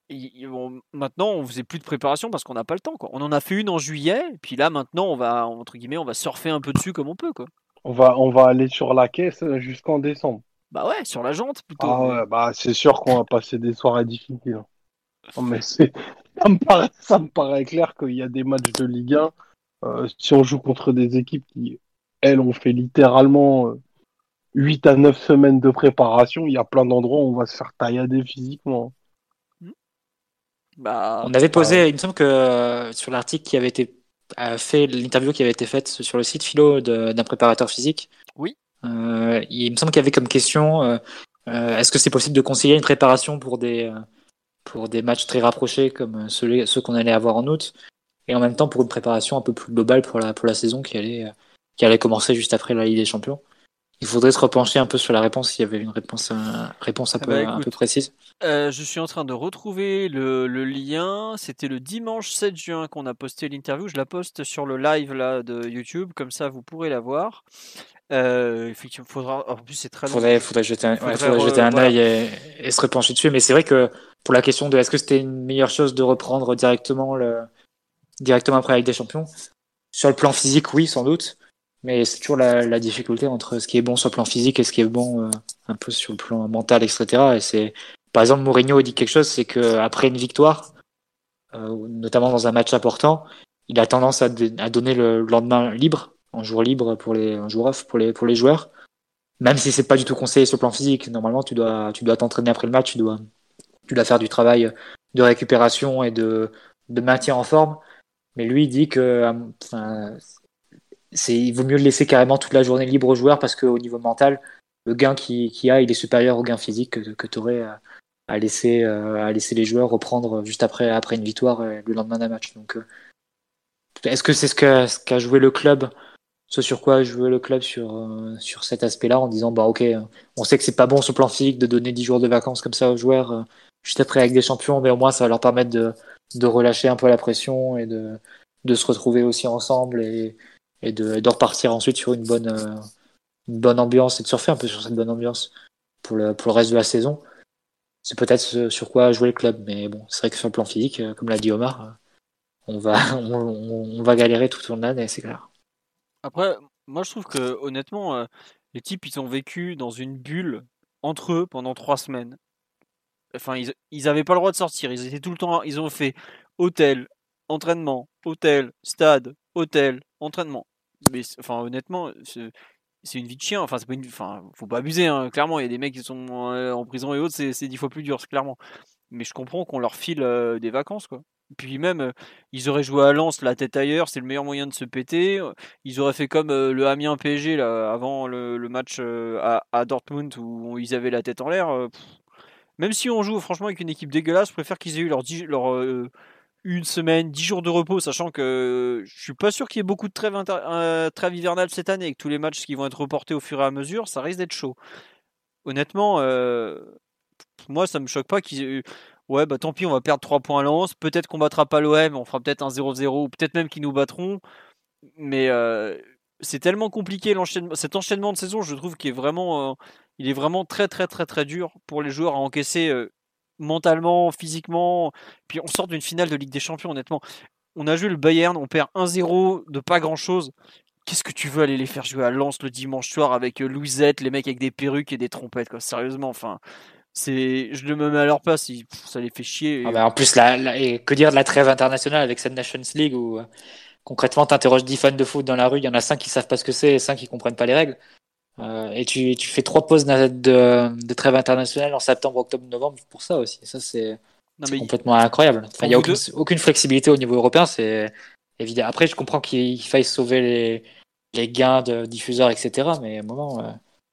ils vont- maintenant on faisait plus de préparation parce qu'on n'a pas le temps quoi. On en a fait une en juillet, et puis là maintenant on va entre guillemets on va surfer un peu dessus comme on peut quoi.
On va, on va aller sur la caisse jusqu'en décembre.
Bah ouais, sur la jante plutôt.
Ah ouais, bah c'est sûr qu'on va passer des soirées difficiles. Non, mais c'est, ça me paraît, ça me paraît clair qu'il y a des matchs de Ligue 1. euh, si on joue contre des équipes qui, elles, ont fait littéralement euh, 8 à 9 semaines de préparation, il y a plein d'endroits où on va se faire taillader physiquement.
Bah
On avait posé, il me semble que euh, sur l'article qui avait été euh, fait, l'interview qui avait été faite sur le site Philo de- d'un préparateur physique.
Oui.
Euh, il me semble qu'il y avait comme question euh, est-ce que c'est possible de conseiller une préparation pour des, pour des matchs très rapprochés comme ceux, ceux qu'on allait avoir en août et en même temps pour une préparation un peu plus globale pour la, pour la saison qui allait, qui allait commencer juste après la Ligue des Champions? Il faudrait se repencher un peu sur la réponse s'il y avait une réponse, euh, réponse un,
Ah
peu,
bah,
un peu précise.
Euh, je suis en train de retrouver le, le lien. C'était le dimanche 7 juin qu'on a posté l'interview. Je la poste sur le live là de YouTube, comme ça vous pourrez la voir. Euh, effectivement, faudra. En plus, c'est très.
Faudrait, faudrait jeter un, ouais,
Faudrait
jeter un
voilà.
œil et, et se repencher dessus. Mais c'est vrai que pour la question de est-ce que c'était une meilleure chose de reprendre directement le, directement après Ligue des Champions, sur le plan physique, oui, sans doute. Mais c'est toujours la, la difficulté entre ce qui est bon sur le plan physique et ce qui est bon euh, un peu sur le plan mental, etc. Et c'est, par exemple, Mourinho dit quelque chose, c'est que après une victoire, euh, notamment dans un match important, il a tendance à, à donner le lendemain libre, en jour libre pour les, en jour off pour les, pour les joueurs. Même si c'est pas du tout conseillé sur le plan physique, normalement tu dois, tu dois t'entraîner après le match, tu dois, tu dois faire du travail de récupération et de, de maintien en forme. Mais lui il dit que, enfin, c'est, il vaut mieux le laisser carrément toute la journée libre aux joueurs parce qu'au niveau mental, le gain qu'il qui a, il est supérieur au gain physique que, tu aurais à laisser, à laisser les joueurs reprendre juste après, après une victoire le lendemain d'un match. Donc, est-ce que c'est ce qu'a ce joué le club ce sur quoi joué le club sur, sur cet aspect-là en disant bah ok on sait que c'est pas bon sur plan physique de donner 10 jours de vacances comme ça aux joueurs juste après avec des champions mais au moins ça va leur permettre de, de relâcher un peu la pression et de, de se retrouver aussi ensemble et, et de, repartir ensuite sur une bonne, euh, une bonne ambiance et de surfer un peu sur cette bonne ambiance pour le, reste de la saison. C'est peut-être sur quoi jouer le club, mais bon, c'est vrai que sur le plan physique, euh, comme l'a dit Omar, euh, on va, (laughs) on, va galérer tout au long de l'année, c'est clair.
Après, moi je trouve que honnêtement, les types ils ont vécu dans une bulle entre eux pendant trois semaines. Enfin, ils, ils avaient pas le droit de sortir. Ils étaient tout le temps, ils ont fait hôtel, entraînement, hôtel, stade, hôtel, entraînement. Mais enfin, honnêtement, c'est une vie de chien. Enfin, c'est pas une, enfin, faut pas abuser. Hein. Clairement, il y a des mecs qui sont en prison et autres, c'est dix fois plus dur, clairement. Mais je comprends qu'on leur file euh, des vacances, quoi. Puis même, euh, ils auraient joué à Lens la tête ailleurs, c'est le meilleur moyen de se péter. Ils auraient fait comme euh, le Amiens PSG là, avant le, match à, Dortmund où ils avaient la tête en l'air. même si on joue franchement avec une équipe dégueulasse, je préfère qu'ils aient eu leur une semaine, dix jours de repos, sachant que je suis pas sûr qu'il y ait beaucoup de trêve, euh, hivernale cette année, avec tous les matchs qui vont être reportés au fur et à mesure, ça risque d'être chaud. Honnêtement, euh, moi ça me choque pas qu'ils ouais bah tant pis on va perdre 3 points à Lens, peut-être qu'on battra pas l'OM, on fera peut-être un 0-0 ou peut-être même qu'ils nous battront, mais euh, c'est tellement compliqué cet enchaînement de saison, je trouve qu'il est vraiment, est vraiment très très très très dur pour les joueurs à encaisser mentalement, physiquement. Puis on sort d'une finale de Ligue des Champions, honnêtement. On a joué le Bayern, on perd 1-0 de pas grand chose. Qu'est-ce que tu veux aller les faire jouer à Lens le dimanche soir avec euh, Louisette, les mecs avec des perruques et des trompettes, quoi. Sérieusement, enfin. C'est, je le mets à leur place, ça les fait chier.
Ah bah, en plus, la, et que dire de la trêve internationale avec cette Nations League où euh, concrètement, tu interroges 10 fans de foot dans la rue, il y en a 5 qui savent pas ce que c'est et 5 qui comprennent pas les règles. Euh, et tu, tu, fais trois pauses de, de, trêve internationale en septembre, octobre, novembre pour ça aussi. Ça, c'est complètement incroyable. il n'y a aucune, aucune, flexibilité au niveau européen, c'est évident. Après, je comprends qu'il faille sauver les, les gains de diffuseurs, etc. Mais à un moment, euh,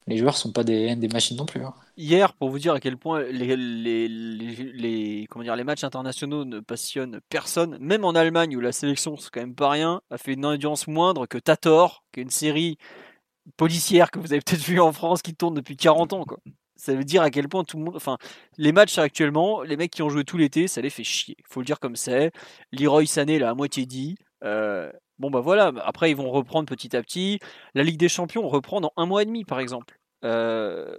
les joueurs sont pas des, des machines non plus. Hein.
Hier, pour vous dire à quel point les, les, les, comment dire, les matchs internationaux ne passionnent personne, même en Allemagne où la sélection, c'est quand même pas rien, a fait une audience moindre que Tator, qui est une série policière que vous avez peut-être vu en France qui tourne depuis 40 ans. Quoi. Ça veut dire à quel point tout le monde. Enfin, les matchs actuellement, les mecs qui ont joué tout l'été, ça les fait chier. Faut le dire comme c'est. Leroy Sané l'a à moitié dit. Euh, bon, bah voilà. Après, ils vont reprendre petit à petit. La Ligue des Champions reprend dans un mois et demi, par exemple. Euh,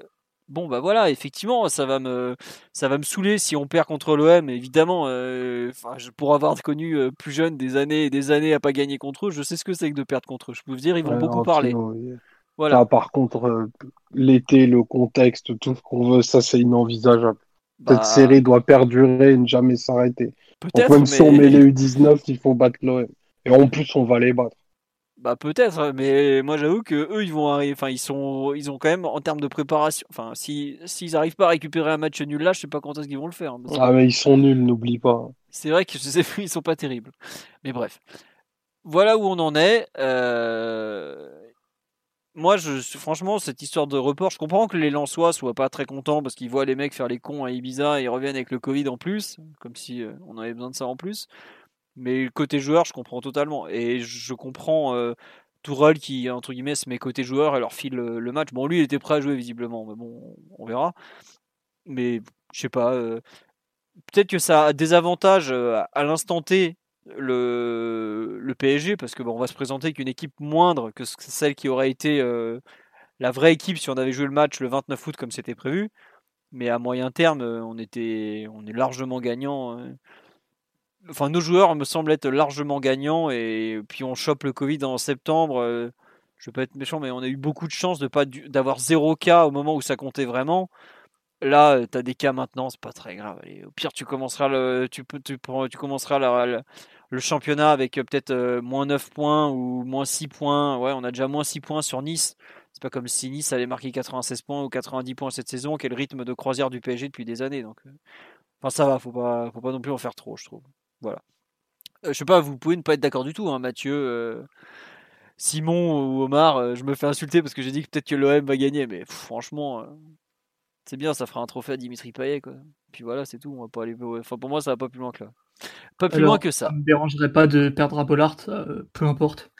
bon, bah voilà. Effectivement, ça va me, ça va me saouler si on perd contre l'OM. Évidemment, euh, pour avoir connu plus jeune des années et des années à pas gagner contre eux, je sais ce que c'est que de perdre contre eux. Je peux vous dire, ils vont beaucoup parler.
Voilà. par contre, euh, l'été, le contexte, tout ce qu'on veut, ça c'est inenvisageable. Cette bah, série doit perdurer et ne jamais s'arrêter. Même si on met les U19, il faut battre l'OM. Et en plus, on va les battre.
Bah peut-être, mais moi j'avoue que eux ils vont arriver, enfin ils sont, ils ont quand même en termes de préparation, enfin si s'ils arrivent pas à récupérer un match nul là, je sais pas quand est-ce qu'ils vont le faire. Hein,
ah mais ils sont nuls, n'oublie pas.
C'est vrai que je sais (laughs) ils sont pas terribles, mais bref, voilà où on en est. Euh moi, je, franchement, cette histoire de report, je comprends que les Lensois soient pas très contents parce qu'ils voient les mecs faire les cons à Ibiza et ils reviennent avec le Covid en plus, comme si euh, on avait besoin de ça en plus. Mais côté joueur, je comprends totalement. Et je comprends euh, qui, entre guillemets, se met côté joueur et leur file le, match. Bon, lui, il était prêt à jouer visiblement, mais bon, on verra. Mais je sais pas. Euh, peut-être que ça a des avantages euh, à l'instant T le, PSG parce que bon, on va se présenter avec une équipe moindre que celle qui aurait été euh, la vraie équipe si on avait joué le match le 29 août comme c'était prévu. Mais à moyen terme, euh, on était, on est largement gagnant. Euh. Enfin, nos joueurs me semblent être largement gagnants et puis on chope le Covid en septembre. Je vais pas être méchant, mais on a eu beaucoup de chance de pas d'avoir zéro cas au moment où ça comptait vraiment. Là, tu as des cas maintenant, c'est pas très grave. au pire, tu commenceras le, tu tu, tu commenceras le championnat avec euh, peut-être euh, moins 9 points ou moins 6 points. On a déjà moins 6 points sur Nice. C'est pas comme si Nice allait marquer 96 points ou 90 points cette saison, quel rythme de croisière du PSG depuis des années. Donc, euh, enfin, ça va, faut pas, faut pas non plus en faire trop, je trouve. Voilà. je sais pas, vous pouvez ne pas être d'accord du tout, hein, Mathieu. Simon ou Omar, je me fais insulter parce que j'ai dit que peut-être que l'OM va gagner, mais franchement, C'est bien, ça fera un trophée à Dimitri Payet, quoi. Puis voilà, c'est tout. On va pas aller. Enfin, pour moi, ça va pas plus loin que là. Pas plus loin que ça.
Ça me dérangerait pas de perdre à Bollard, euh, peu importe.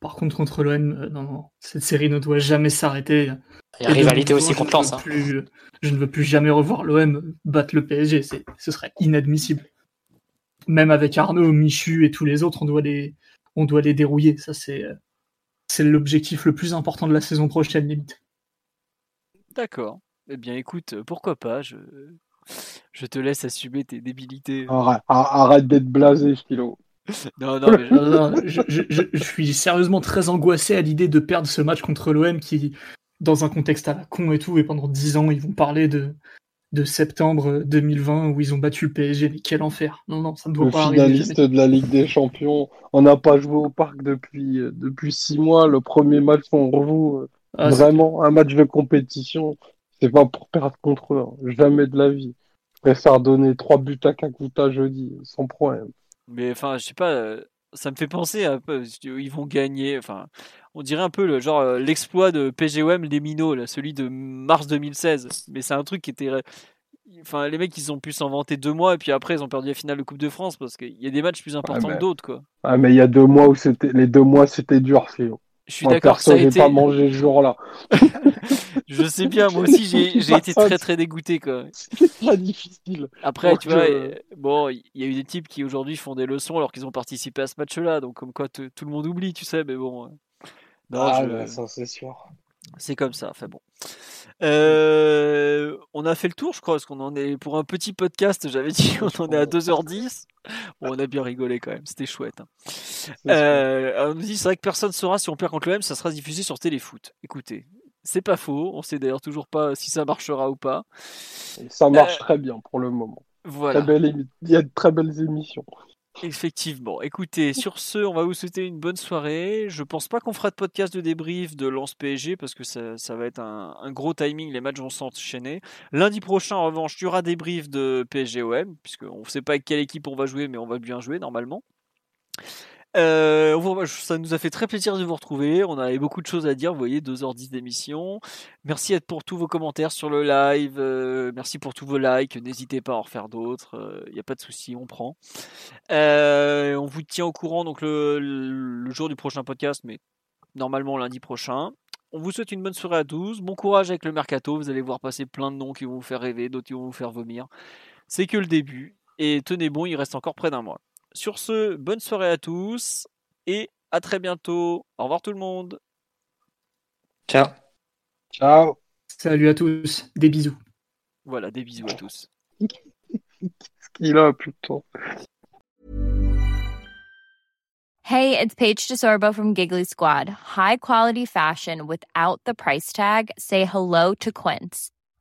Par contre, contre l'OM, euh, non, non, cette série ne doit jamais s'arrêter.
Il y a rivalité aussi contre Lens. Hein.
Je ne veux plus jamais revoir l'OM battre le PSG. Ce serait inadmissible. Même avec Arnaud, Michu et tous les autres, on doit les, on doit les dérouiller. Ça, c'est, c'est l'objectif le plus important de la saison prochaine, limite.
D'accord. Eh bien, écoute, pourquoi pas je... je te laisse assumer tes débilités.
Arrête, d'être blasé, Philo. (laughs)
non, non, mais...
je, je, suis sérieusement très angoissé à l'idée de perdre ce match contre l'OM qui, dans un contexte à la con et tout, et pendant 10 ans, ils vont parler de, de septembre 2020 où ils ont battu le PSG. Mais quel enfer. Non, non, ça ne doit
le
pas
finaliste de la Ligue des Champions. On n'a pas joué au parc depuis, depuis 6 mois. Le premier match qu'on revoue, ah, vraiment, un match de compétition. C'est pas pour perdre contre eux. Hein. Jamais de la vie. Je préfère donner 3 buts à Kakuta jeudi, sans problème.
Mais enfin, je sais pas, euh, ça me fait penser un peu, ils vont gagner, enfin, on dirait un peu le genre euh, l'exploit de PGOM les minots, celui de mars 2016. Mais c'est un truc qui était. Enfin, les mecs, ils ont pu s'en vanter deux mois et puis après, ils ont perdu la finale de Coupe de France parce qu'il y a des matchs plus importants que d'autres, quoi.
Ah, mais il y a deux mois où c'était. Les deux mois, c'était dur, Philo.
Je suis d'accord ça a été.
pas mangé ce jour-là. (laughs)
je sais bien, moi aussi j'ai été très très dégoûté quoi.
C'est très difficile.
Après, tu vois, euh, bon, il y a eu des types qui aujourd'hui font des leçons alors qu'ils ont participé à ce match-là, donc comme quoi tout le monde oublie, tu sais, mais bon. Euh.
ah, bah, ça c'est sûr.
C'est comme ça, enfin bon. Euh, on a fait le tour, je crois, parce qu'on en est pour un petit podcast. J'avais dit on en est à 2h10. Bon, on a bien rigolé quand même, c'était chouette. Hein. Euh, on nous dit c'est vrai que personne ne saura si on perd contre l'OM, ça sera diffusé sur Téléfoot. Écoutez, c'est pas faux. On sait d'ailleurs toujours pas si ça marchera ou pas.
Ça marche euh, très bien pour le moment.
Voilà.
Il y a de très belles émissions.
Effectivement. Écoutez, sur ce, on va vous souhaiter une bonne soirée. Je pense pas qu'on fera de podcast de débrief de Lance PSG parce que ça, va être un, gros timing. Les matchs vont s'enchaîner. Lundi prochain, en revanche, il y aura débrief de PSG-OM puisqu'on ne sait pas avec quelle équipe on va jouer, mais on va bien jouer normalement. Euh, ça nous a fait très plaisir de vous retrouver. On avait beaucoup de choses à dire. Vous voyez, 2h10 d'émission. Merci pour tous vos commentaires sur le live. Euh, merci pour tous vos likes. N'hésitez pas à en refaire d'autres. Il euh, n'y a pas de souci, on prend. on vous tient au courant donc le, jour du prochain podcast, mais normalement lundi prochain. On vous souhaite une bonne soirée à tous. Bon courage avec le mercato. Vous allez voir passer plein de noms qui vont vous faire rêver, d'autres qui vont vous faire vomir. C'est que le début. Et tenez bon, il reste encore près d'un mois. Sur ce, bonne soirée à tous et à très bientôt. Au revoir tout le monde.
Ciao.
Ciao.
Salut à tous. Des bisous.
Voilà, des bisous à tous.
Qu'est-ce qu'il a plutôt
Hey, it's Paige DeSorbo from Giggly Squad. High quality fashion without the price tag. Say hello to Quince.